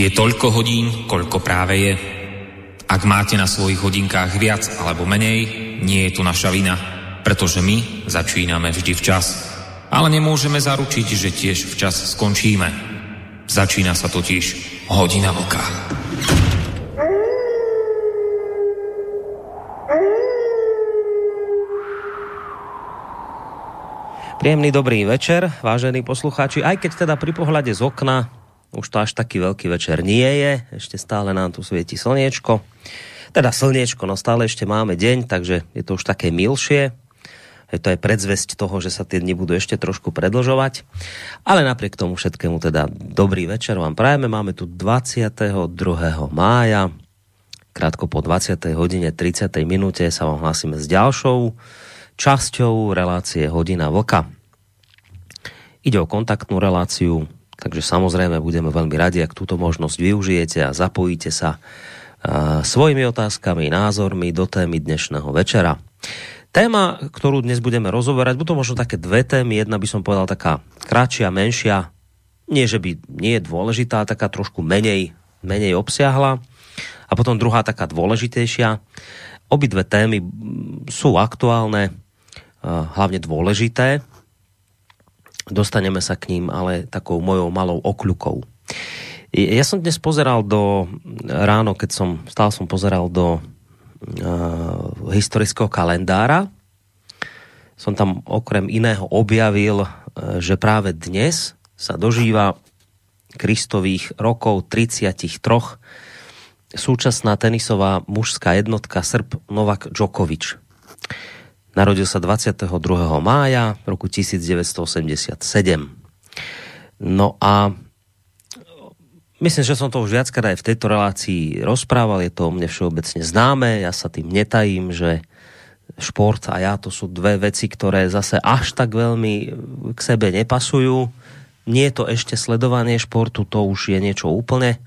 Je toľko hodín, koľko práve je. Ak máte na svojich hodinkách viac alebo menej, nie je tu naša vina, pretože my začíname vždy včas. Ale nemôžeme zaručiť, že tiež včas skončíme. Začína sa totiž hodina vlka. Príjemný dobrý večer, vážení poslucháči. Aj keď teda pri pohľade z okna už to až taký veľký večer nie je, ešte stále nám tu svieti slniečko. Teda slniečko, no stále ešte máme deň, takže je to už také milšie. Je to aj predzvesť toho, že sa tie dni budú ešte trošku predlžovať. Ale napriek tomu všetkému teda dobrý večer vám prajeme. Máme tu 22. mája, krátko po 20. hodine 30. minúte sa vám hlásime s ďalšou časťou relácie Hodina Vlka. Ide o kontaktnú reláciu, takže samozrejme budeme veľmi radi, ak túto možnosť využijete a zapojíte sa svojimi otázkami, názormi do témy dnešného večera. Téma, ktorú dnes budeme rozoberať, budú možno také dve témy. Jedna by som povedal taká kratšia, menšia. Nie, že by nie je dôležitá, taká trošku menej, menej obsiahla. A potom druhá taká dôležitejšia. Obidve témy sú aktuálne, hlavne dôležité dostaneme sa k ním, ale takou mojou malou okľukou. Ja som dnes pozeral do, ráno, keď som, stále som pozeral do uh, historického kalendára. Som tam okrem iného objavil, uh, že práve dnes sa dožíva Kristových rokov 33 súčasná tenisová mužská jednotka Srb Novak Djokovic. Narodil sa 22. mája roku 1987. No a myslím, že som to už viackrát aj v tejto relácii rozprával, je to o mne všeobecne známe, ja sa tým netajím, že šport a ja to sú dve veci, ktoré zase až tak veľmi k sebe nepasujú. Nie je to ešte sledovanie športu, to už je niečo úplne,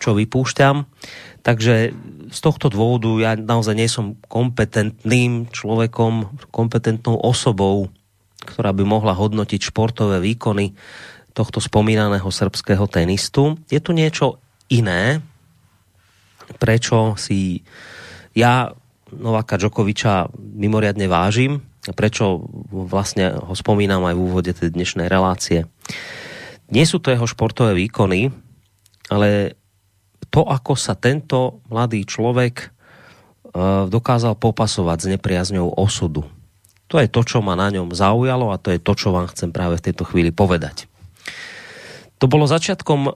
čo vypúšťam. Takže z tohto dôvodu ja naozaj nie som kompetentným človekom, kompetentnou osobou, ktorá by mohla hodnotiť športové výkony tohto spomínaného srbského tenistu. Je tu niečo iné, prečo si ja Novaka Djokoviča mimoriadne vážim, prečo vlastne ho spomínam aj v úvode tej dnešnej relácie. Nie sú to jeho športové výkony, ale to, ako sa tento mladý človek e, dokázal popasovať s nepriazňou osudu. To je to, čo ma na ňom zaujalo a to je to, čo vám chcem práve v tejto chvíli povedať. To bolo začiatkom, e,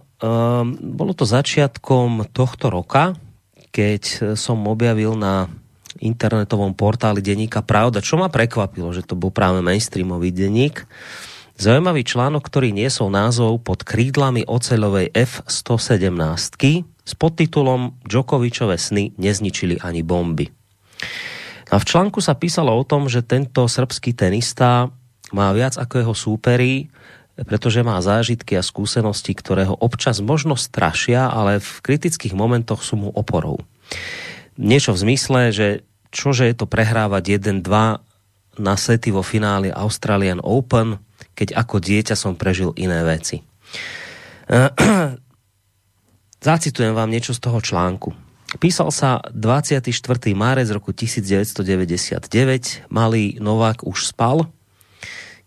bolo to začiatkom tohto roka, keď som objavil na internetovom portáli denníka Pravda, čo ma prekvapilo, že to bol práve mainstreamový denník, Zaujímavý článok, ktorý niesol názov pod krídlami oceľovej F-117 s podtitulom Djokovičové sny nezničili ani bomby. A v článku sa písalo o tom, že tento srbský tenista má viac ako jeho súperí, pretože má zážitky a skúsenosti, ktoré ho občas možno strašia, ale v kritických momentoch sú mu oporou. Niečo v zmysle, že čože je to prehrávať 1-2 na sety vo finále Australian Open, keď ako dieťa som prežil iné veci. Zacitujem vám niečo z toho článku. Písal sa 24. márec roku 1999, malý Novák už spal,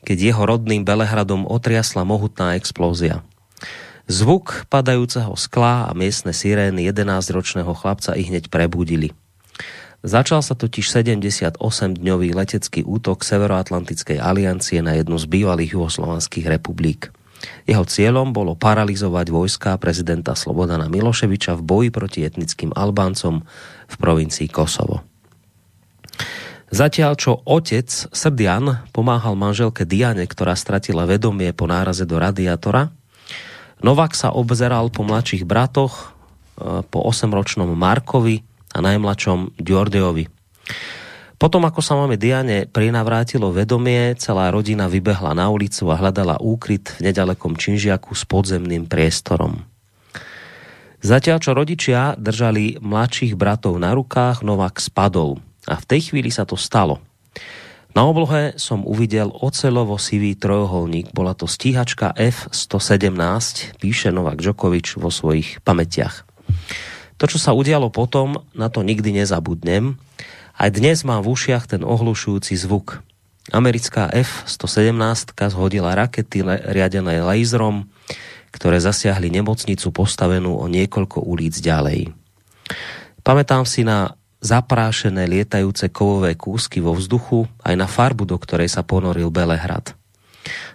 keď jeho rodným Belehradom otriasla mohutná explózia. Zvuk padajúceho skla a miestne sirény 11-ročného chlapca i hneď prebudili. Začal sa totiž 78-dňový letecký útok Severoatlantickej aliancie na jednu z bývalých juhoslovanských republik. Jeho cieľom bolo paralizovať vojska prezidenta Slobodana Miloševiča v boji proti etnickým Albáncom v provincii Kosovo. Zatiaľ, čo otec Srdian pomáhal manželke Diane, ktorá stratila vedomie po náraze do radiátora, Novak sa obzeral po mladších bratoch, e, po 8-ročnom Markovi, a najmladšom Ďordejovi. Potom, ako sa máme Diane prinavrátilo vedomie, celá rodina vybehla na ulicu a hľadala úkryt v nedalekom Činžiaku s podzemným priestorom. Zatiaľ, čo rodičia držali mladších bratov na rukách, Novak spadol. A v tej chvíli sa to stalo. Na oblohe som uvidel ocelovo sivý trojuholník. Bola to stíhačka F-117, píše Novak Djokovič vo svojich pamätiach. To, čo sa udialo potom, na to nikdy nezabudnem. Aj dnes mám v ušiach ten ohlušujúci zvuk. Americká F-117 zhodila rakety riadené laserom, ktoré zasiahli nemocnicu postavenú o niekoľko ulic ďalej. Pamätám si na zaprášené lietajúce kovové kúsky vo vzduchu, aj na farbu, do ktorej sa ponoril Belehrad.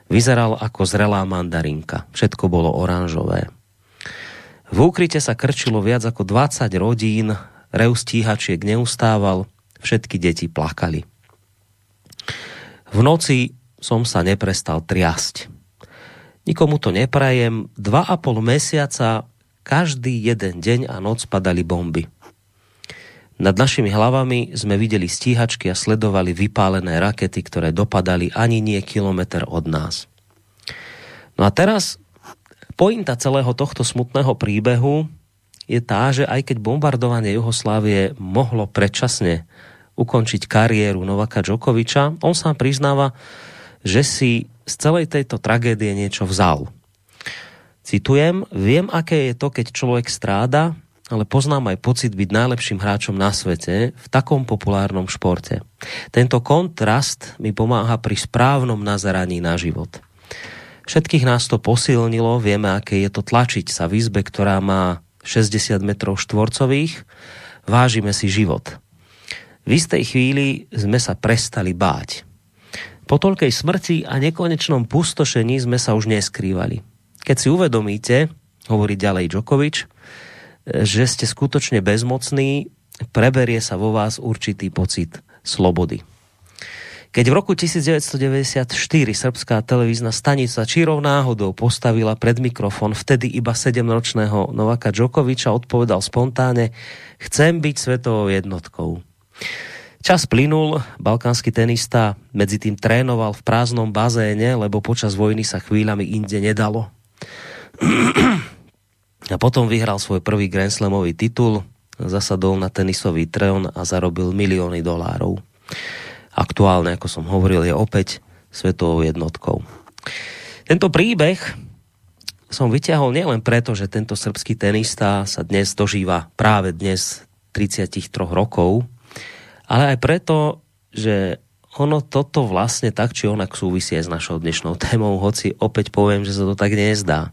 Vyzeral ako zrelá mandarinka. Všetko bolo oranžové. V úkryte sa krčilo viac ako 20 rodín, rev stíhačiek neustával, všetky deti plakali. V noci som sa neprestal triasť. Nikomu to neprajem. Dva a pol mesiaca každý jeden deň a noc padali bomby. Nad našimi hlavami sme videli stíhačky a sledovali vypálené rakety, ktoré dopadali ani nie kilometr od nás. No a teraz pointa celého tohto smutného príbehu je tá, že aj keď bombardovanie Juhoslávie mohlo predčasne ukončiť kariéru Novaka Djokoviča, on sám priznáva, že si z celej tejto tragédie niečo vzal. Citujem, viem, aké je to, keď človek stráda, ale poznám aj pocit byť najlepším hráčom na svete v takom populárnom športe. Tento kontrast mi pomáha pri správnom nazeraní na život. Všetkých nás to posilnilo, vieme, aké je to tlačiť sa v izbe, ktorá má 60 metrov štvorcových, vážime si život. V istej chvíli sme sa prestali báť. Po toľkej smrti a nekonečnom pustošení sme sa už neskrývali. Keď si uvedomíte, hovorí ďalej Djokovič, že ste skutočne bezmocní, preberie sa vo vás určitý pocit slobody. Keď v roku 1994 srbská televízna stanica čírov náhodou postavila pred mikrofon vtedy iba 7-ročného Novaka Djokoviča, odpovedal spontáne, chcem byť svetovou jednotkou. Čas plynul, balkánsky tenista medzi tým trénoval v prázdnom bazéne, lebo počas vojny sa chvíľami inde nedalo. A potom vyhral svoj prvý Grand Slamový titul, zasadol na tenisový trón a zarobil milióny dolárov. Aktuálne, ako som hovoril, je opäť svetovou jednotkou. Tento príbeh som vyťahol nielen preto, že tento srbský tenista sa dnes dožíva práve dnes 33 rokov, ale aj preto, že ono toto vlastne tak či onak súvisí s našou dnešnou témou, hoci opäť poviem, že sa to tak nezdá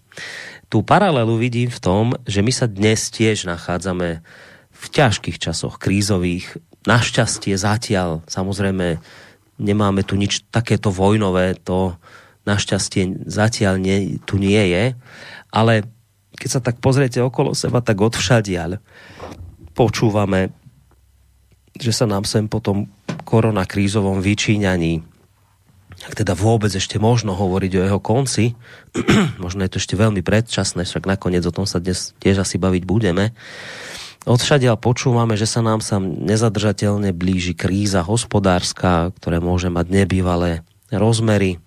tú paralelu vidím v tom, že my sa dnes tiež nachádzame v ťažkých časoch, krízových. Našťastie zatiaľ, samozrejme, nemáme tu nič takéto vojnové, to našťastie zatiaľ nie, tu nie je, ale keď sa tak pozriete okolo seba, tak odvšadiaľ počúvame, že sa nám sem po tom koronakrízovom vyčíňaní ak teda vôbec ešte možno hovoriť o jeho konci, možno je to ešte veľmi predčasné, však nakoniec o tom sa dnes tiež asi baviť budeme, Odšadiaľ počúvame, že sa nám sa nezadržateľne blíži kríza hospodárska, ktoré môže mať nebývalé rozmery.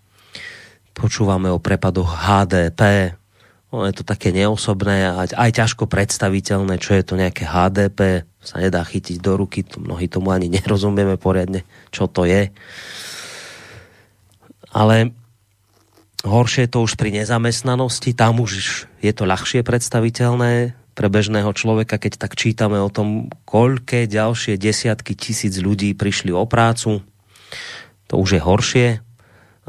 Počúvame o prepadoch HDP, ono je to také neosobné a aj ťažko predstaviteľné, čo je to nejaké HDP, sa nedá chytiť do ruky, mnohí tomu ani nerozumieme poriadne, čo to je ale horšie je to už pri nezamestnanosti, tam už je to ľahšie predstaviteľné pre bežného človeka, keď tak čítame o tom, koľké ďalšie desiatky tisíc ľudí prišli o prácu, to už je horšie.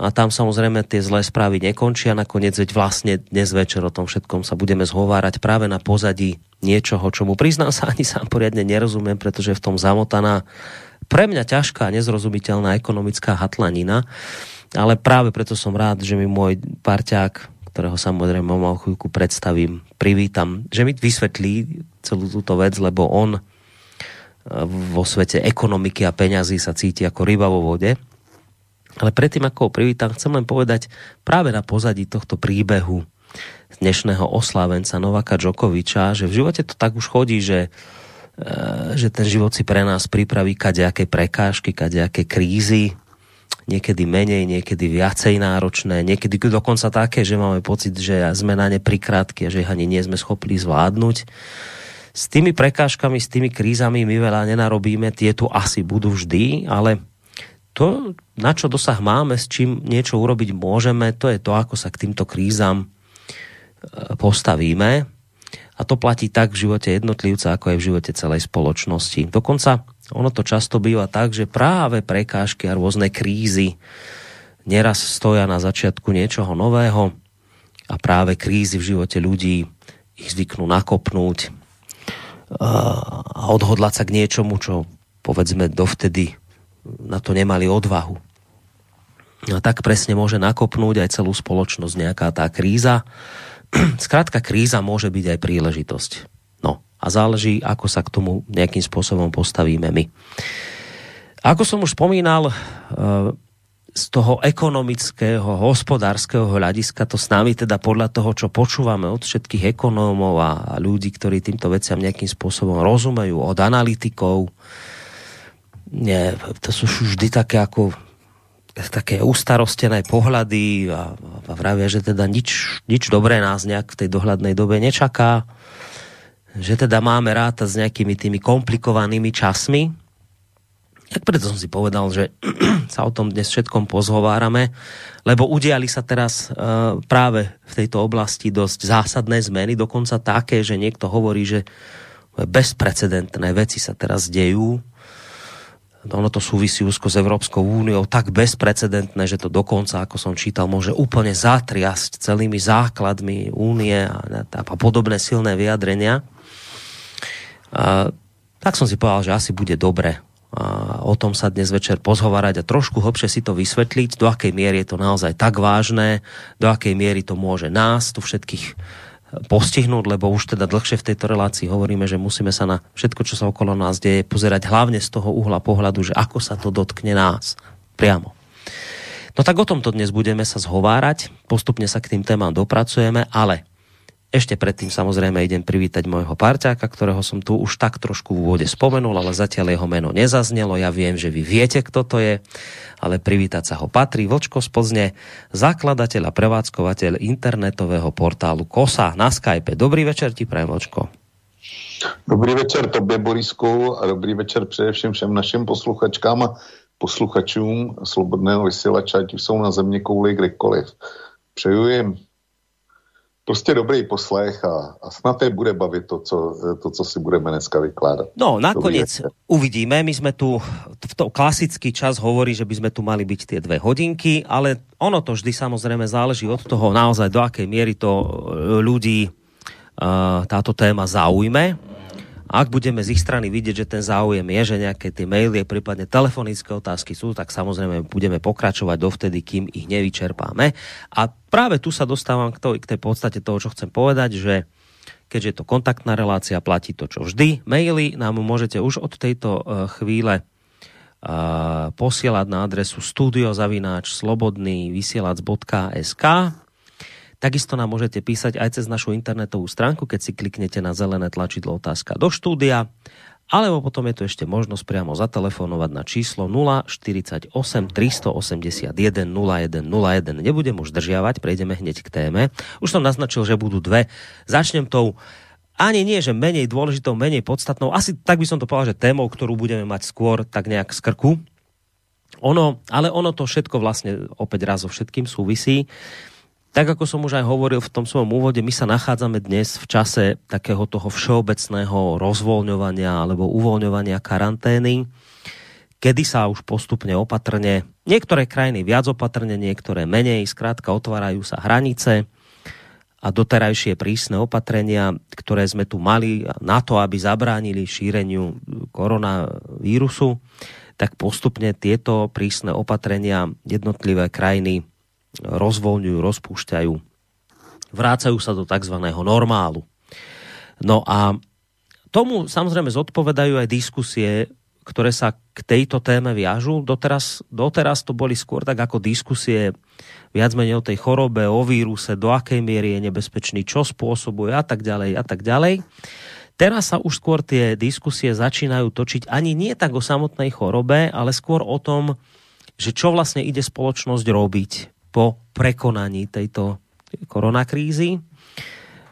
A tam samozrejme tie zlé správy nekončia. Nakoniec veď vlastne dnes večer o tom všetkom sa budeme zhovárať práve na pozadí niečoho, čomu priznám sa ani sám poriadne nerozumiem, pretože je v tom zamotaná pre mňa ťažká nezrozumiteľná ekonomická hatlanina ale práve preto som rád, že mi môj parťák, ktorého samozrejme mal chvíľku predstavím, privítam, že mi vysvetlí celú túto vec, lebo on e, vo svete ekonomiky a peňazí sa cíti ako ryba vo vode. Ale predtým, ako ho privítam, chcem len povedať práve na pozadí tohto príbehu dnešného oslávenca Novaka Džokoviča, že v živote to tak už chodí, že, e, že ten život si pre nás pripraví kadejaké prekážky, kadejaké krízy, niekedy menej, niekedy viacej náročné, niekedy dokonca také, že máme pocit, že sme na ne prikrátky a že ani nie sme schopní zvládnuť. S tými prekážkami, s tými krízami my veľa nenarobíme, tie tu asi budú vždy, ale to, na čo dosah máme, s čím niečo urobiť môžeme, to je to, ako sa k týmto krízam e, postavíme. A to platí tak v živote jednotlivca, ako aj v živote celej spoločnosti. Dokonca ono to často býva tak, že práve prekážky a rôzne krízy neraz stoja na začiatku niečoho nového a práve krízy v živote ľudí ich zvyknú nakopnúť a odhodlať sa k niečomu, čo povedzme dovtedy na to nemali odvahu. A tak presne môže nakopnúť aj celú spoločnosť nejaká tá kríza. Skrátka, kríza môže byť aj príležitosť. No a záleží, ako sa k tomu nejakým spôsobom postavíme my. Ako som už spomínal, e, z toho ekonomického, hospodárskeho hľadiska to s nami teda podľa toho, čo počúvame od všetkých ekonómov a ľudí, ktorí týmto veciam nejakým spôsobom rozumejú, od analytikov, nie, to sú vždy také ako také ustarostené pohľady a, a vravia, že teda nič, nič dobré nás nejak v tej dohľadnej dobe nečaká, že teda máme ráta s nejakými tými komplikovanými časmi. Tak preto som si povedal, že sa o tom dnes všetkom pozhovárame, lebo udiali sa teraz uh, práve v tejto oblasti dosť zásadné zmeny, dokonca také, že niekto hovorí, že bezprecedentné veci sa teraz dejú ono to súvisí úzko s Európskou úniou, tak bezprecedentné, že to dokonca, ako som čítal, môže úplne zatriasť celými základmi únie a, a podobné silné vyjadrenia. A, tak som si povedal, že asi bude dobre a o tom sa dnes večer pozhovárať a trošku hlbšie si to vysvetliť, do akej miery je to naozaj tak vážné, do akej miery to môže nás, tu všetkých postihnúť, lebo už teda dlhšie v tejto relácii hovoríme, že musíme sa na všetko, čo sa okolo nás deje, pozerať hlavne z toho uhla pohľadu, že ako sa to dotkne nás priamo. No tak o tomto dnes budeme sa zhovárať, postupne sa k tým témam dopracujeme, ale ešte predtým samozrejme idem privítať môjho parťáka, ktorého som tu už tak trošku v úvode spomenul, ale zatiaľ jeho meno nezaznelo. Ja viem, že vy viete, kto to je, ale privítať sa ho patrí Vočko z Plzne, zakladateľ a prevádzkovateľ internetového portálu KOSA na Skype. Dobrý večer ti prajem, Vočko. Dobrý večer tobě, Borisku, a dobrý večer především všem našim posluchačkám a posluchačům Slobodného vysílača, ať jsou na země kouli kdekoliv. Přeju jim prostě dobrý poslech a, a snad je bude bavit to co, to, co si budeme dneska vykládat. No, nakoniec uvidíme. My jsme tu, v to klasický čas hovorí, že by sme tu mali byť tie dve hodinky, ale ono to vždy samozrejme záleží od toho naozaj, do akej miery to e, ľudí uh, táto téma zaujme ak budeme z ich strany vidieť, že ten záujem je, že nejaké tie maily, prípadne telefonické otázky sú, tak samozrejme budeme pokračovať dovtedy, kým ich nevyčerpáme. A práve tu sa dostávam k, to, k tej podstate toho, čo chcem povedať, že keďže je to kontaktná relácia, platí to, čo vždy. Maily nám môžete už od tejto e, chvíle uh, posielať na adresu studiozavináč slobodný vysielač.sk Takisto nám môžete písať aj cez našu internetovú stránku, keď si kliknete na zelené tlačidlo otázka do štúdia, alebo potom je tu ešte možnosť priamo zatelefonovať na číslo 048 381 0101. Nebudem už držiavať, prejdeme hneď k téme. Už som naznačil, že budú dve. Začnem tou ani nie, že menej dôležitou, menej podstatnou, asi tak by som to povedal, že témou, ktorú budeme mať skôr tak nejak z krku. Ono, ale ono to všetko vlastne opäť raz so všetkým súvisí. Tak ako som už aj hovoril v tom svojom úvode, my sa nachádzame dnes v čase takého toho všeobecného rozvoľňovania alebo uvoľňovania karantény, kedy sa už postupne opatrne, niektoré krajiny viac opatrne, niektoré menej, zkrátka otvárajú sa hranice a doterajšie prísne opatrenia, ktoré sme tu mali na to, aby zabránili šíreniu koronavírusu, tak postupne tieto prísne opatrenia jednotlivé krajiny rozvoľňujú, rozpúšťajú, vrácajú sa do tzv. normálu. No a tomu samozrejme zodpovedajú aj diskusie, ktoré sa k tejto téme viažu. Doteraz, doteraz to boli skôr tak ako diskusie viac menej o tej chorobe, o víruse, do akej miery je nebezpečný, čo spôsobuje a tak ďalej a tak ďalej. Teraz sa už skôr tie diskusie začínajú točiť ani nie tak o samotnej chorobe, ale skôr o tom, že čo vlastne ide spoločnosť robiť po prekonaní tejto koronakrízy.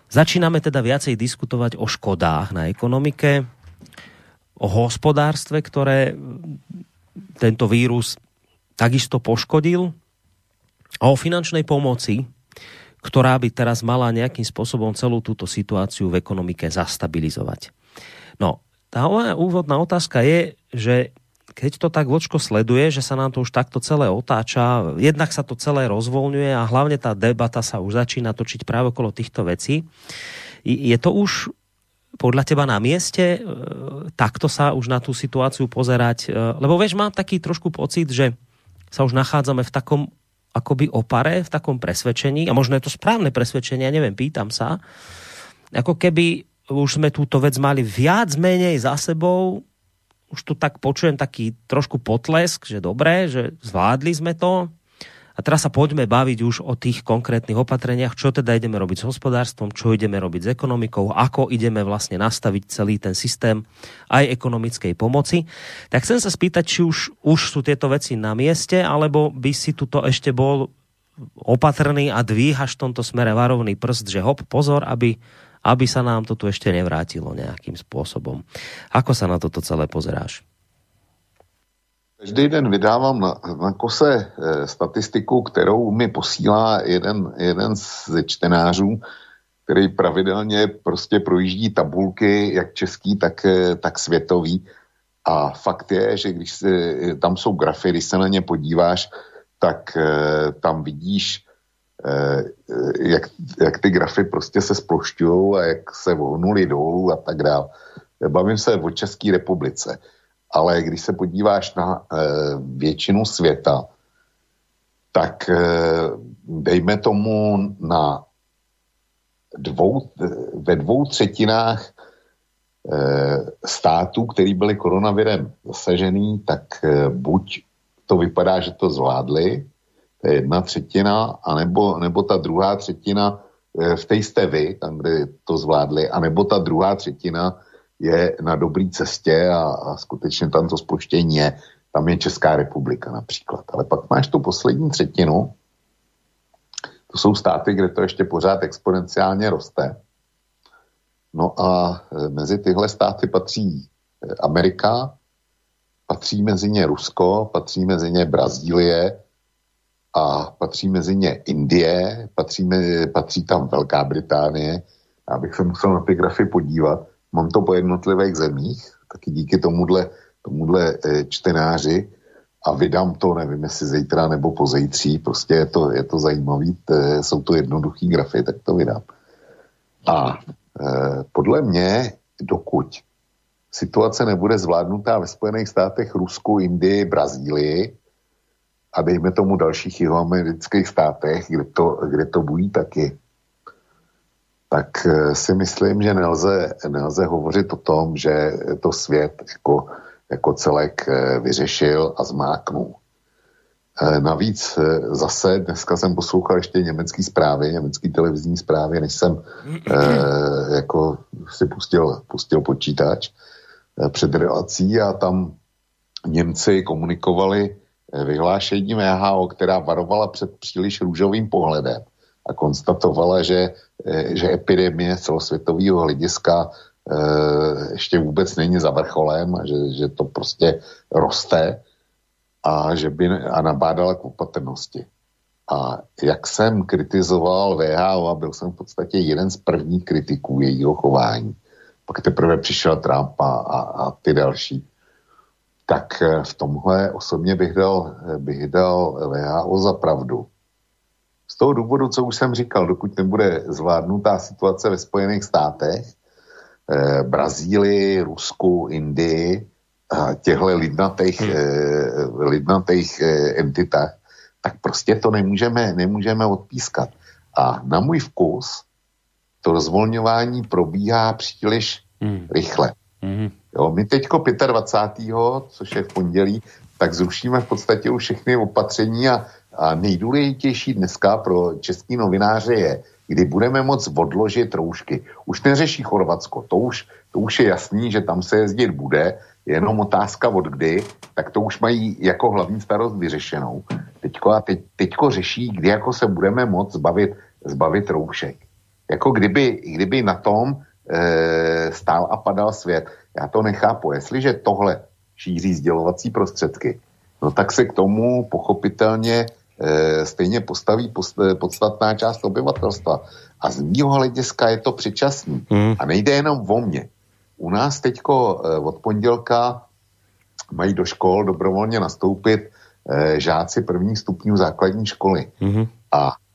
Začínáme teda viacej diskutovať o škodách na ekonomike, o hospodárstve, ktoré tento vírus takisto poškodil a o finančnej pomoci, ktorá by teraz mala nejakým spôsobom celú túto situáciu v ekonomike zastabilizovať. No, tá úvodná otázka je, že keď to tak vočko sleduje, že sa nám to už takto celé otáča, jednak sa to celé rozvolňuje a hlavne tá debata sa už začína točiť práve okolo týchto vecí. Je to už podľa teba na mieste e, takto sa už na tú situáciu pozerať? E, lebo vieš, mám taký trošku pocit, že sa už nachádzame v takom akoby opare, v takom presvedčení, a možno je to správne presvedčenie, ja neviem, pýtam sa, ako keby už sme túto vec mali viac menej za sebou, už tu tak počujem taký trošku potlesk, že dobré, že zvládli sme to. A teraz sa poďme baviť už o tých konkrétnych opatreniach, čo teda ideme robiť s hospodárstvom, čo ideme robiť s ekonomikou, ako ideme vlastne nastaviť celý ten systém aj ekonomickej pomoci. Tak chcem sa spýtať, či už, už sú tieto veci na mieste, alebo by si tuto ešte bol opatrný a dvíhaš v tomto smere varovný prst, že hop, pozor, aby aby sa nám to tu ešte nevrátilo nějakým způsobem. Ako sa na toto celé pozeráš? Každý den vydávám na, na kose e, statistiku, kterou mi posílá jeden, jeden z čtenářů, který pravidelně prostě projíždí tabulky, jak český, tak, eh, tak světový. A fakt je, že když se, tam jsou grafy, když se na ně podíváš, tak e, tam vidíš jak, jak ty grafy prostě se splošťují a jak se vohnuli dolů a tak dále. Bavím se o České republice, ale když se podíváš na většinu světa, tak dejme tomu na dvou, ve dvou třetinách států, který byly koronavirem zasažený, tak buď to vypadá, že to zvládli, to je jedna třetina, anebo, nebo ta druhá třetina eh, v té jste vy, tam, kde to zvládli, anebo ta druhá třetina je na dobré cestě a, a skutečně tam to spoštění je. Tam je Česká republika například. Ale pak máš tu poslední třetinu, to jsou státy, kde to ještě pořád exponenciálně roste. No a eh, mezi tyhle státy patří eh, Amerika, patří mezi ně Rusko, patří mezi ně Brazílie, a patří mezi ně Indie, patří, patří tam Velká Británie. Já bych se musel na ty grafy podívat. Mám to po jednotlivých zemích, taky díky tomuhle, tomuhle e, čtenáři a vydám to, nevím, jestli zítra nebo pozejtří, prostě je to, je to zajímavý, t, jsou to jednoduchý grafy, tak to vydám. A e, podle mě, dokud situace nebude zvládnutá ve Spojených státech, Rusku, Indii, Brazílii, a dejme tomu dalších jihoamerických státech, kde to, kde to bují taky, tak eh, si myslím, že nelze, nelze hovořit o tom, že to svět jako, jako celek eh, vyřešil a zmáknul. Eh, navíc zase dneska jsem poslouchal ještě německý zprávy, německý televizní zprávy, než jsem eh, jako si pustil, pustil počítač eh, před relací a tam Němci komunikovali vyhlášení VHO, která varovala před příliš růžovým pohledem a konstatovala, že, eh, že epidemie celosvětového hlediska e, ještě vůbec není za vrcholem že, že to prostě roste a že by a nabádala k opatrnosti. A jak jsem kritizoval VHO a byl jsem v podstatě jeden z prvních kritiků jejího chování, pak teprve přišel Trump a, a, a ty další, tak eh, v tomhle osobně bych dal, eh, bych dal VHO za pravdu. Z toho důvodu, co už jsem říkal, dokud nebude zvládnutá situace ve Spojených státech, eh, Brazílii, Rusku, Indii, těchto lidnatých, hmm. eh, lidnatých eh, entitách, tak prostě to nemůžeme, nemůžeme odpískat. A na můj vkus to rozvolňování probíhá příliš hmm. rychle. Hmm. Jo, my teďko 25. což je v pondělí, tak zrušíme v podstatě už všechny opatření a, a nejdůležitější dneska pro český novináře je, kdy budeme moct odložit roušky. Už neřeší Chorvatsko, to už, to už je jasný, že tam se jezdit bude, jenom otázka od kdy, tak to už mají jako hlavní starost vyřešenou. Teďko a teď, teďko řeší, kdy jako se budeme moct zbavit, zbavit roušek. Jako kdyby, kdyby na tom e, stál a padal svět. Já to nechápu. Jestliže tohle šíří sdělovací prostředky, no tak se k tomu pochopitelně e, stejně postaví podstatná část obyvatelstva. A z mýho hlediska je to předčasný. Hmm. A nejde jenom o mě. U nás teďko e, od pondělka mají do škol dobrovolně nastoupit e, žáci prvních stupňů základní školy. Hmm. A Eh,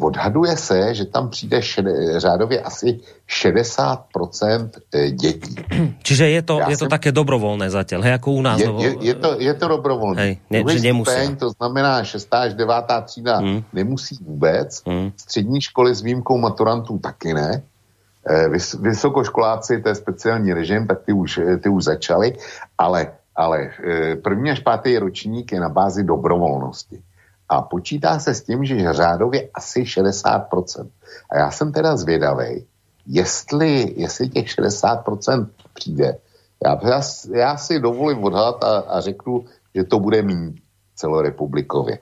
odhaduje se, že tam přijde šede, řádově asi 60% eh, dětí. Čiže je to, je to jsem... také dobrovolné zatím, hej, jako u nás. Je, je, je, to, je to dobrovolné. Hej, ne, že stupeň, to znamená 6. až 9. třída hmm. nemusí vůbec, hmm. střední školy s výjimkou maturantů taky ne, eh, Vys, vysokoškoláci, to je speciální režim, tak ty už, ty už začaly, ale, ale první až pátý ročník je na bázi dobrovolnosti a počítá se s tím, že řádově asi 60%. A já jsem teda zvědavý, jestli, jestli těch 60% přijde. Já, já, já si dovolím odhadat a, a řeknu, že to bude mít celorepublikově.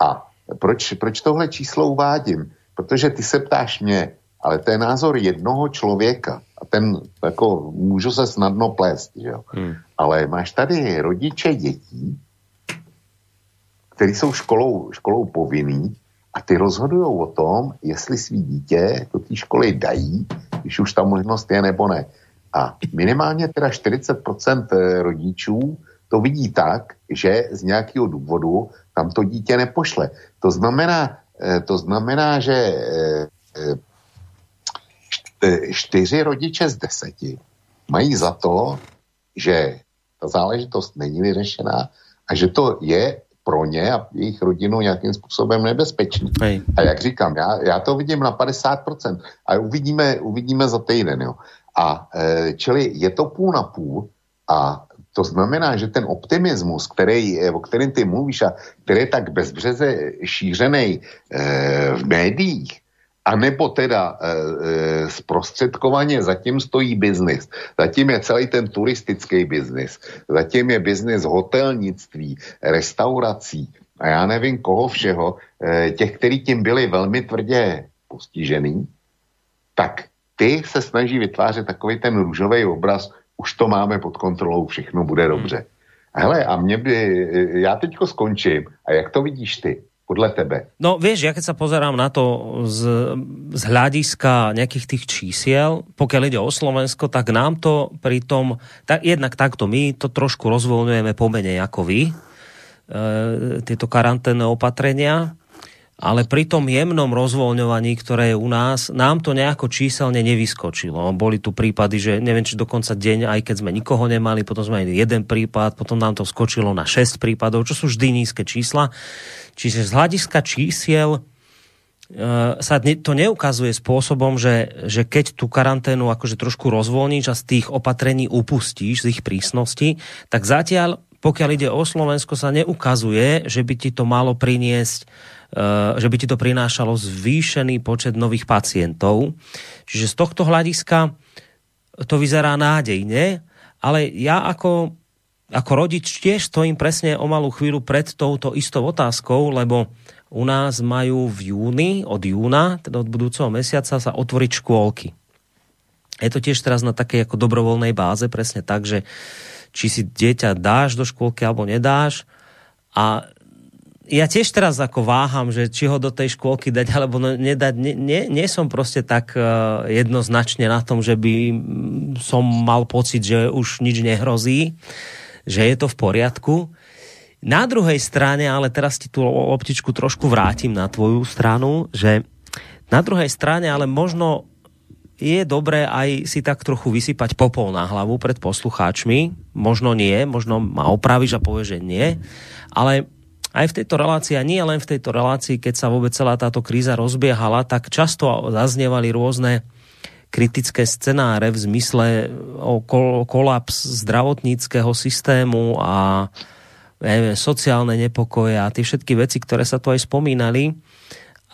A proč, proč tohle číslo uvádím? Protože ty se ptáš mě, ale to je názor jednoho člověka. A ten, jako, můžu se snadno plést, že jo? Hmm. Ale máš tady rodiče dětí, který jsou školou, školou povinný a ty rozhodují o tom, jestli svý dítě do té školy dají, když už ta možnost je nebo ne. A minimálně teda 40% eh, rodičů to vidí tak, že z nějakého důvodu tam to dítě nepošle. To znamená, eh, to znamená že eh, čtyři rodiče z deseti mají za to, že ta záležitost není vyřešená a že to je pro ně a jejich rodinu nějakým způsobem nebezpečný. Hej. A jak říkám, já, já to vidím na 50%. A uvidíme, uvidíme za týden. Jo. A e, čili je to půl na půl a to znamená, že ten optimismus, který, o kterém ty mluvíš a který je tak bezbřeze šířený e, v médiích, a nebo teda e, e, zprostředkovaně zatím stojí biznis. Zatím je celý ten turistický biznis. Zatím je biznis hotelnictví, restaurací a já nevím koho všeho, e, těch, kteří tím byli velmi tvrdě postižený, tak ty se snaží vytvářet takový ten růžový obraz, už to máme pod kontrolou, všechno bude dobře. Hele, a mě by, já teďko skončím. A jak to vidíš ty? Podle tebe? No vieš, ja keď sa pozerám na to z, z hľadiska nejakých tých čísiel, pokiaľ ide o Slovensko, tak nám to pri tom, tak, jednak takto my to trošku rozvoľňujeme pomenej ako vy, e, tieto karanténne opatrenia, ale pri tom jemnom rozvoľňovaní, ktoré je u nás, nám to nejako číselne nevyskočilo. Boli tu prípady, že neviem, či dokonca deň, aj keď sme nikoho nemali, potom sme mali jeden prípad, potom nám to skočilo na 6 prípadov, čo sú vždy nízke čísla. Čiže z hľadiska čísiel e, sa to neukazuje spôsobom, že, že keď tú karanténu akože trošku rozvolníš a z tých opatrení upustíš, z ich prísnosti, tak zatiaľ, pokiaľ ide o Slovensko, sa neukazuje, že by ti to malo priniesť že by ti to prinášalo zvýšený počet nových pacientov. Čiže z tohto hľadiska to vyzerá nádejne, ale ja ako, ako rodič tiež stojím presne o malú chvíľu pred touto istou otázkou, lebo u nás majú v júni, od júna, teda od budúceho mesiaca sa otvoriť škôlky. Je to tiež teraz na takej ako dobrovoľnej báze, presne tak, že či si dieťa dáš do škôlky alebo nedáš. A ja tiež teraz ako váham, že či ho do tej škôlky dať alebo no, nedať. Nie, nie, nie som proste tak uh, jednoznačne na tom, že by som mal pocit, že už nič nehrozí, že je to v poriadku. Na druhej strane, ale teraz ti tú optičku trošku vrátim na tvoju stranu, že na druhej strane, ale možno je dobré aj si tak trochu vysypať popol na hlavu pred poslucháčmi. Možno nie, možno ma opravíš a povieš, že nie. Ale aj v tejto relácii, a nie len v tejto relácii, keď sa vôbec celá táto kríza rozbiehala, tak často zaznievali rôzne kritické scenáre v zmysle o kolaps zdravotníckého systému a neviem, sociálne nepokoje a tie všetky veci, ktoré sa tu aj spomínali.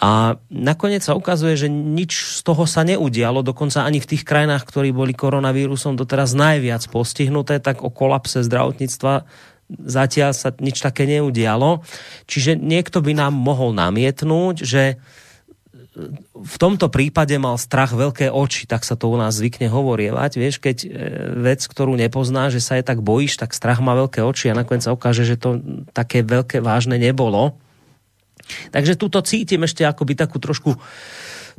A nakoniec sa ukazuje, že nič z toho sa neudialo, dokonca ani v tých krajinách, ktorí boli koronavírusom doteraz najviac postihnuté, tak o kolapse zdravotníctva zatiaľ sa nič také neudialo. Čiže niekto by nám mohol namietnúť, že v tomto prípade mal strach veľké oči, tak sa to u nás zvykne hovorievať. Vieš, keď e, vec, ktorú nepozná, že sa je tak bojíš, tak strach má veľké oči a nakoniec sa ukáže, že to také veľké vážne nebolo. Takže tuto cítim ešte akoby takú trošku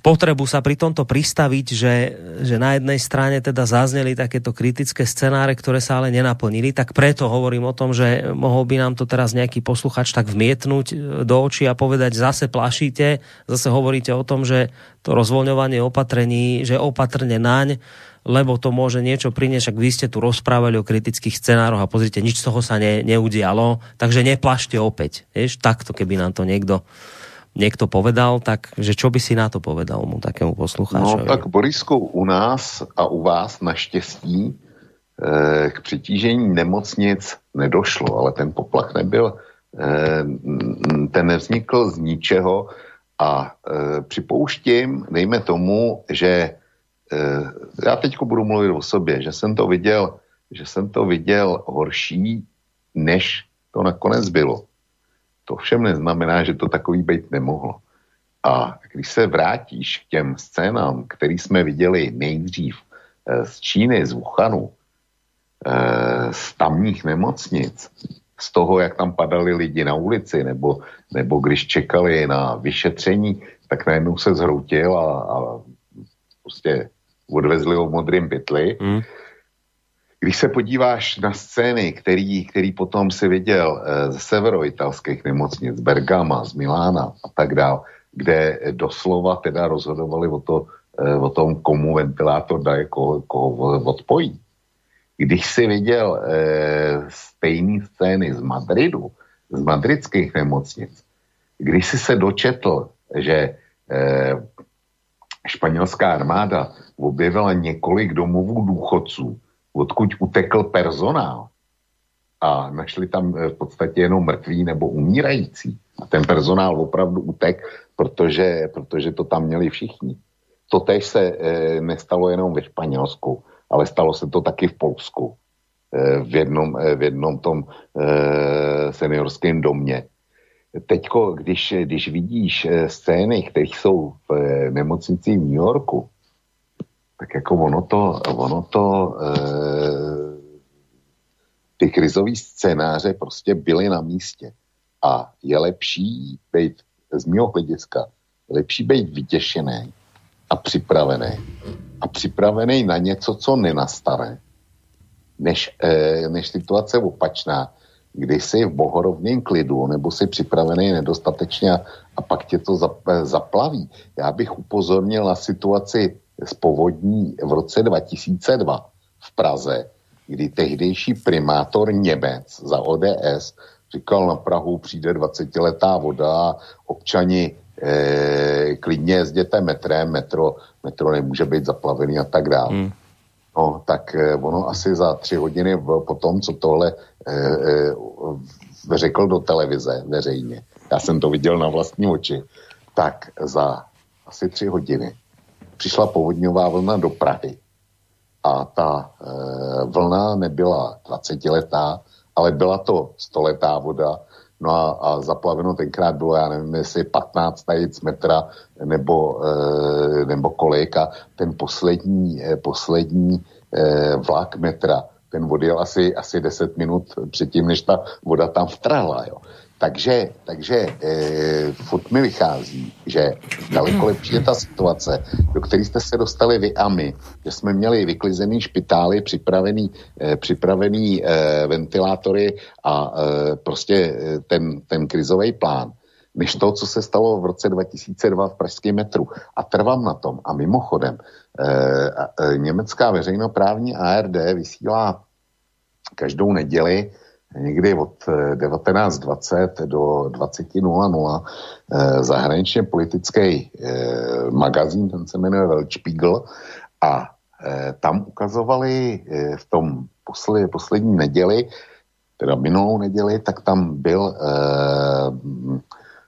potrebu sa pri tomto pristaviť, že, že na jednej strane teda zazneli takéto kritické scenáre, ktoré sa ale nenaplnili, tak preto hovorím o tom, že mohol by nám to teraz nejaký posluchač tak vmietnúť e, do očí a povedať, zase plašíte, zase hovoríte o tom, že to rozvoľňovanie opatrení, že opatrne naň, lebo to môže niečo priniesť, ak vy ste tu rozprávali o kritických scenároch a pozrite, nič z toho sa ne, neudialo, takže neplašte opäť. Vieš, takto, keby nám to niekto někdo povedal, tak že čo by si na to povedal mu takému posluchačovi? No tak Borisku, u nás a u vás naštěstí eh, k přitížení nemocnic nedošlo, ale ten poplach nebyl, eh, ten nevznikl z ničeho a eh, připouštím, dejme tomu, že eh, já teďko budu mluvit o sobě, že jsem to viděl, že jsem to viděl horší, než to nakonec bylo. To všem neznamená, že to takový být nemohlo. A když se vrátíš k těm scénám, který jsme viděli nejdřív eh, z Číny, z Wuhanu, eh, z tamních nemocnic, z toho, jak tam padali lidi na ulici, nebo, nebo když čekali na vyšetření, tak najednou se zhroutil a, a prostě odvezli ho modrým pytli. Mm. Když se podíváš na scény, který, který potom si viděl eh, z severoitalských nemocnic, z Bergama, z Milána a tak dál, kde doslova teda rozhodovali o, to, eh, o tom, komu ventilátor daje, koho, koho odpojí. Když si viděl eh, stejné scény z Madridu, z madridských nemocnic, když si se dočetl, že španělská armáda objevila několik domovů důchodců, odkud utekl personál a našli tam eh, v podstatě jenom mrtví nebo umírající. A ten personál opravdu utek, protože, protože to tam měli všichni. To tež se e, nestalo jenom ve Španělsku, ale stalo se to taky v Polsku. E, v, jednom, e, v jednom tom e, seniorském domě. Teďko, když, když vidíš scény, které jsou v nemocnici v New Yorku, tak jako ono to, ono to e, ty krizové scénáře prostě byly na místě. A je lepší být, z mého hlediska, lepší být vytěšený a připravený. A připravený na něco, co nenastane, než, e, než situace opačná, kdy jsi v bohorovném klidu, nebo jsi připravený nedostatečně a, a pak tě to zaplaví. Já bych upozornil na situaci z povodní v roce 2002 v Praze, kdy tehdejší primátor Němec za ODS říkal na Prahu přijde 20-letá voda občani eh, klidně jezděte metrem, metro, metro nemůže být zaplavený a tak dále. Hmm. No, tak eh, ono asi za tři hodiny po tom, co tohle eh, eh, řekl do televize veřejně, já jsem to viděl na vlastní oči, tak za asi tři hodiny přišla povodňová vlna do Prahy. A ta e, vlna nebyla 20 letá, ale byla to stoletá voda. No a, a zaplaveno tenkrát bylo, já nevím, jestli 15 tajic metra nebo, e, nebo kolik a ten poslední, e, poslední e, vlak metra, ten odjel asi, asi 10 minut předtím, než ta voda tam vtrhla. Jo. Takže, takže e, furt mi vychází, že daleko lepší je ta situace, do které jste se dostali vy a my, že jsme měli vyklizený špitály, připravený, e, připravený e, ventilátory a e, prostě ten, ten krizový plán, než to, co se stalo v roce 2002 v pražském metru. A trvám na tom. A mimochodem, e, e, německá veřejnoprávní ARD vysílá každou neděli někdy od 19.20 eh, do 20.00 eh, zahraničně politický eh, magazín, ten se jmenuje Weltspiegel a tam ukazovali v tom posled, poslední neděli, teda minulou neděli, tak tam byl,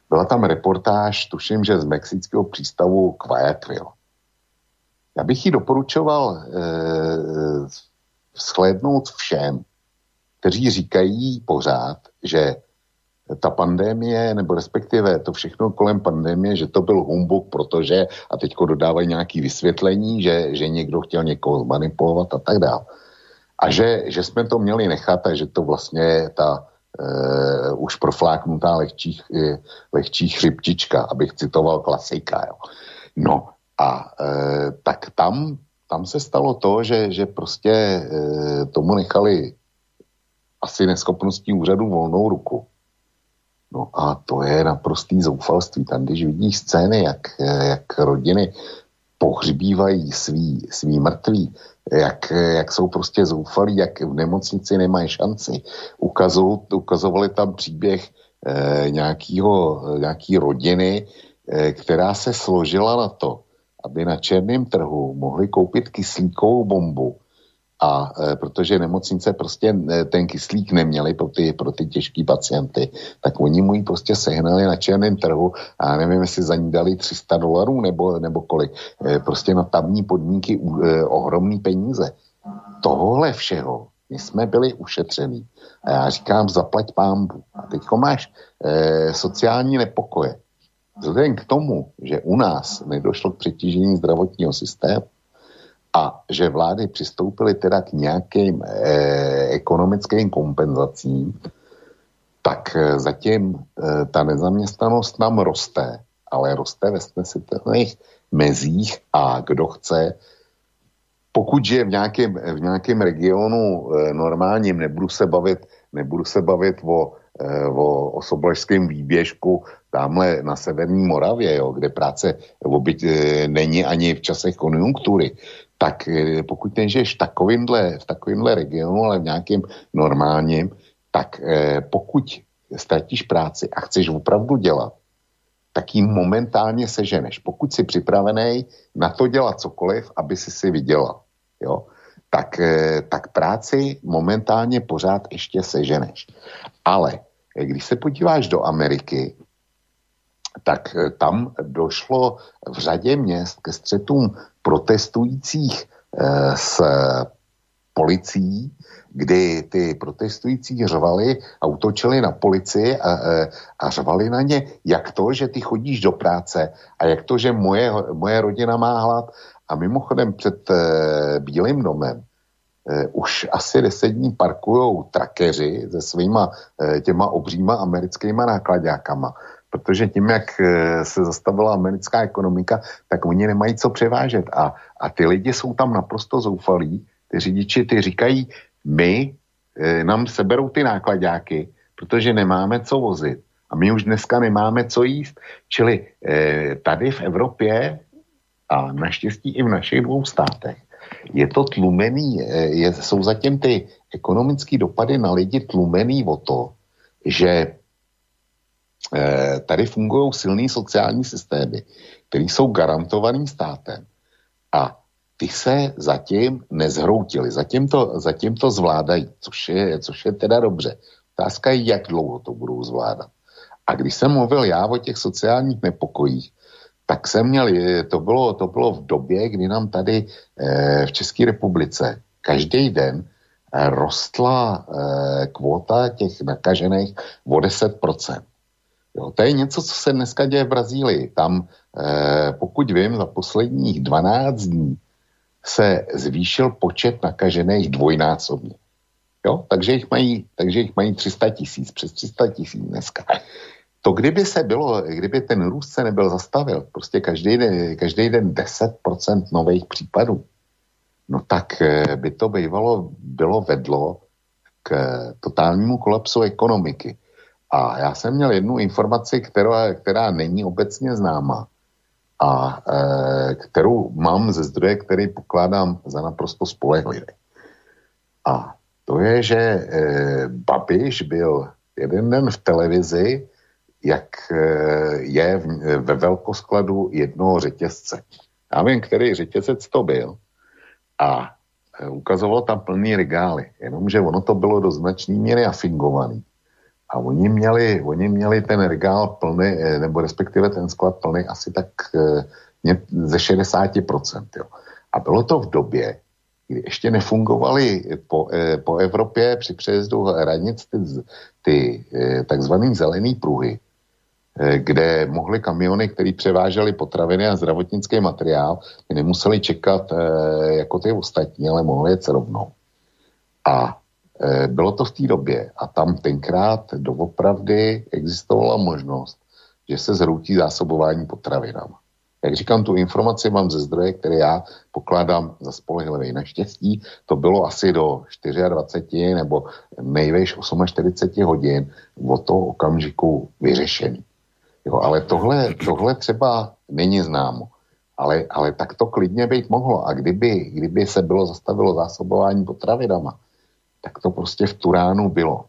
byla tam reportáž, tuším, že z mexického přístavu Guayaquil. Já bych ji doporučoval shlédnout všem, kteří říkají pořád, že ta pandémie, nebo respektive to všechno kolem pandémie, že to byl humbuk, protože, a teďko dodávají nějaké vysvětlení, že, že někdo chtěl někoho zmanipulovat a tak dále. A že, že jsme to měli nechat a že to vlastně ta uh, už profláknutá lehčí, lehčí chřipčička, abych citoval klasika. Jo. No a uh, tak tam, tam se stalo to, že, že prostě uh, tomu nechali asi neschopností úřadu volnou ruku. No a to je naprostý zoufalství. Tam, když vidíš scény, jak, jak rodiny pohřbívají svý, svý mrtví, jak, jak jsou prostě zoufalí, jak v nemocnici nemají šanci. Ukazou, ukazovali tam příběh eh, nějakýho, nějaký rodiny, eh, která se složila na to, aby na černém trhu mohli koupit kyslíkovou bombu, a e, protože nemocnice prostě e, ten kyslík neměli pro ty, pro ty těžký pacienty, tak oni mu ji prostě sehnali na černém trhu a nevím, jestli za ní dali 300 dolarů nebo, nebo kolik. E, prostě na tamní podmínky e, ohromný peníze. Tohle všeho my jsme byli ušetření. A já říkám, zaplať pámbu. A teď máš e, sociální nepokoje. Vzhledem k tomu, že u nás nedošlo k přetížení zdravotního systému, a že vlády přistoupily teda k nějakým eh, ekonomickým kompenzacím, tak eh, zatím eh, ta nezaměstnanost nám roste, ale roste ve snesitelných mezích a kdo chce, pokud je v nějakém, v nějakém regionu eh, normálním, nebudu se bavit, nebudu se bavit o, eh, o osoblažském výběžku tamhle na severní Moravě, jo, kde práce obyť, eh, není ani v časech konjunktury, tak eh, pokud ten žiješ v takovýmhle, v takovýmhle regionu, ale v nějakém normálním, tak eh, pokud ztratíš práci a chceš opravdu dělat, tak ji momentálně seženeš. Pokud jsi připravený na to dělat cokoliv, aby si si vydělal, jo, tak, eh, tak práci momentálně pořád ještě seženeš. Ale když se podíváš do Ameriky, tak tam došlo v řadě měst ke střetům protestujících eh, s policií, kdy ty protestující řvali a utočili na policii a, eh, a řvali na ně, jak to, že ty chodíš do práce? A jak to, že moje, moje rodina má hlad. A mimochodem před e, Bílým domem už asi deset dní parkujou trakeři se svýma těma obříma americkýma nákladňákama protože tím, jak eh, se zastavila americká ekonomika, tak oni nemají co převážet. A, a ty lidi jsou tam naprosto zoufalí. Ty řidiči, ty říkají, my e, nám seberou ty nákladáky, protože nemáme co vozit. A my už dneska nemáme co jíst. Čili e, tady v Evropě a naštěstí i v našich dvou státech je to tlumený, je, jsou zatím ty ekonomické dopady na lidi tlumený o to, že Eh, tady fungují silný sociální systémy, které jsou garantovaný státem a ty se zatím nezhroutily, zatím to, zatím to zvládají, což je, což je teda dobře. Otázka je, jak dlouho to budou zvládat. A když jsem mluvil já o těch sociálních nepokojích, tak jsem měl, to bylo, to bylo v době, kdy nám tady e, v České republice každý den e, rostla e, kvota těch nakažených o 10%. Jo, to je něco, co se dneska děje v Brazílii. Tam, eh, pokud vím, za posledních 12 dní se zvýšil počet nakažených dvojnásobně. Jo, takže jich mají, takže jich mají 300 tisíc, přes 300 tisíc dneska. To kdyby se bylo, kdyby ten růst se nebyl zastavil, prostě každý den, každý den 10% nových případů, no tak eh, by to bývalo, bylo vedlo k totálnímu kolapsu ekonomiky. A já jsem měl jednu informaci, která, která není obecně známa a e, kterou mám ze zdroje, který pokládám za naprosto spolehlivý. A to je, že e, Babiš byl jeden den v televizi, jak e, je v, ve velkoskladu jednoho řetězce. Já vím, který řetězec to byl. A e, ukazoval tam plný regály, jenomže ono to bylo do značné míry afingovaný. A oni měli, oni měli ten regál plný, eh, nebo respektive ten sklad plný asi tak eh, ze 60%. Jo. A bylo to v době, kdy ještě nefungovaly po, eh, po Evropě při přejezdu hranic ty, ty takzvaný zelený pruhy, kde mohly kamiony, které převážely potraviny a zdravotnický materiál, nemuseli čekat jako ty ostatní, ale mohli jet rovnou. A bylo to v té době a tam tenkrát doopravdy existovala možnost, že se zhroutí zásobování potravinama. Jak říkám, tu informaci mám ze zdroje, které já pokládám za spolehlivý. Naštěstí to bylo asi do 24 nebo nejvejš 48 hodin od toho okamžiku vyřešený. Jo, ale tohle, tohle třeba není známo. Ale, ale tak to klidně být mohlo. A kdyby, kdyby se bylo zastavilo zásobování potravinama, tak to prostě v Turánu bylo.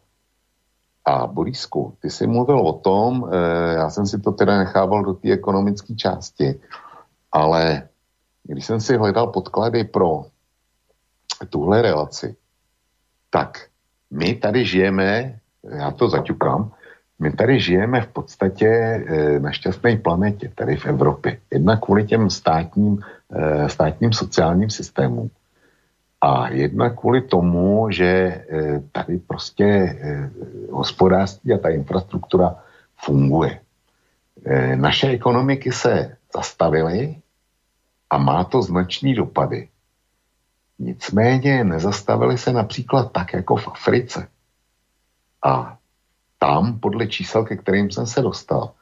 A Borisku, ty jsi mluvil o tom, e, já jsem si to teda nechával do té ekonomické části, ale když jsem si hledal podklady pro tuhle relaci, tak my tady žijeme, já to zaťukám, my tady žijeme v podstatě e, na šťastné planetě, tady v Evropě. Jedna kvůli těm státním, e, státním sociálním systémům, a jedna kvůli tomu, že eh, tady prostě eh, hospodářství a ta infrastruktura funguje. Eh, naše ekonomiky se zastavily a má to značný dopady. Nicméně nezastavily se například tak jako v Africe. A tam, podle čísel, ke kterým jsem se dostal,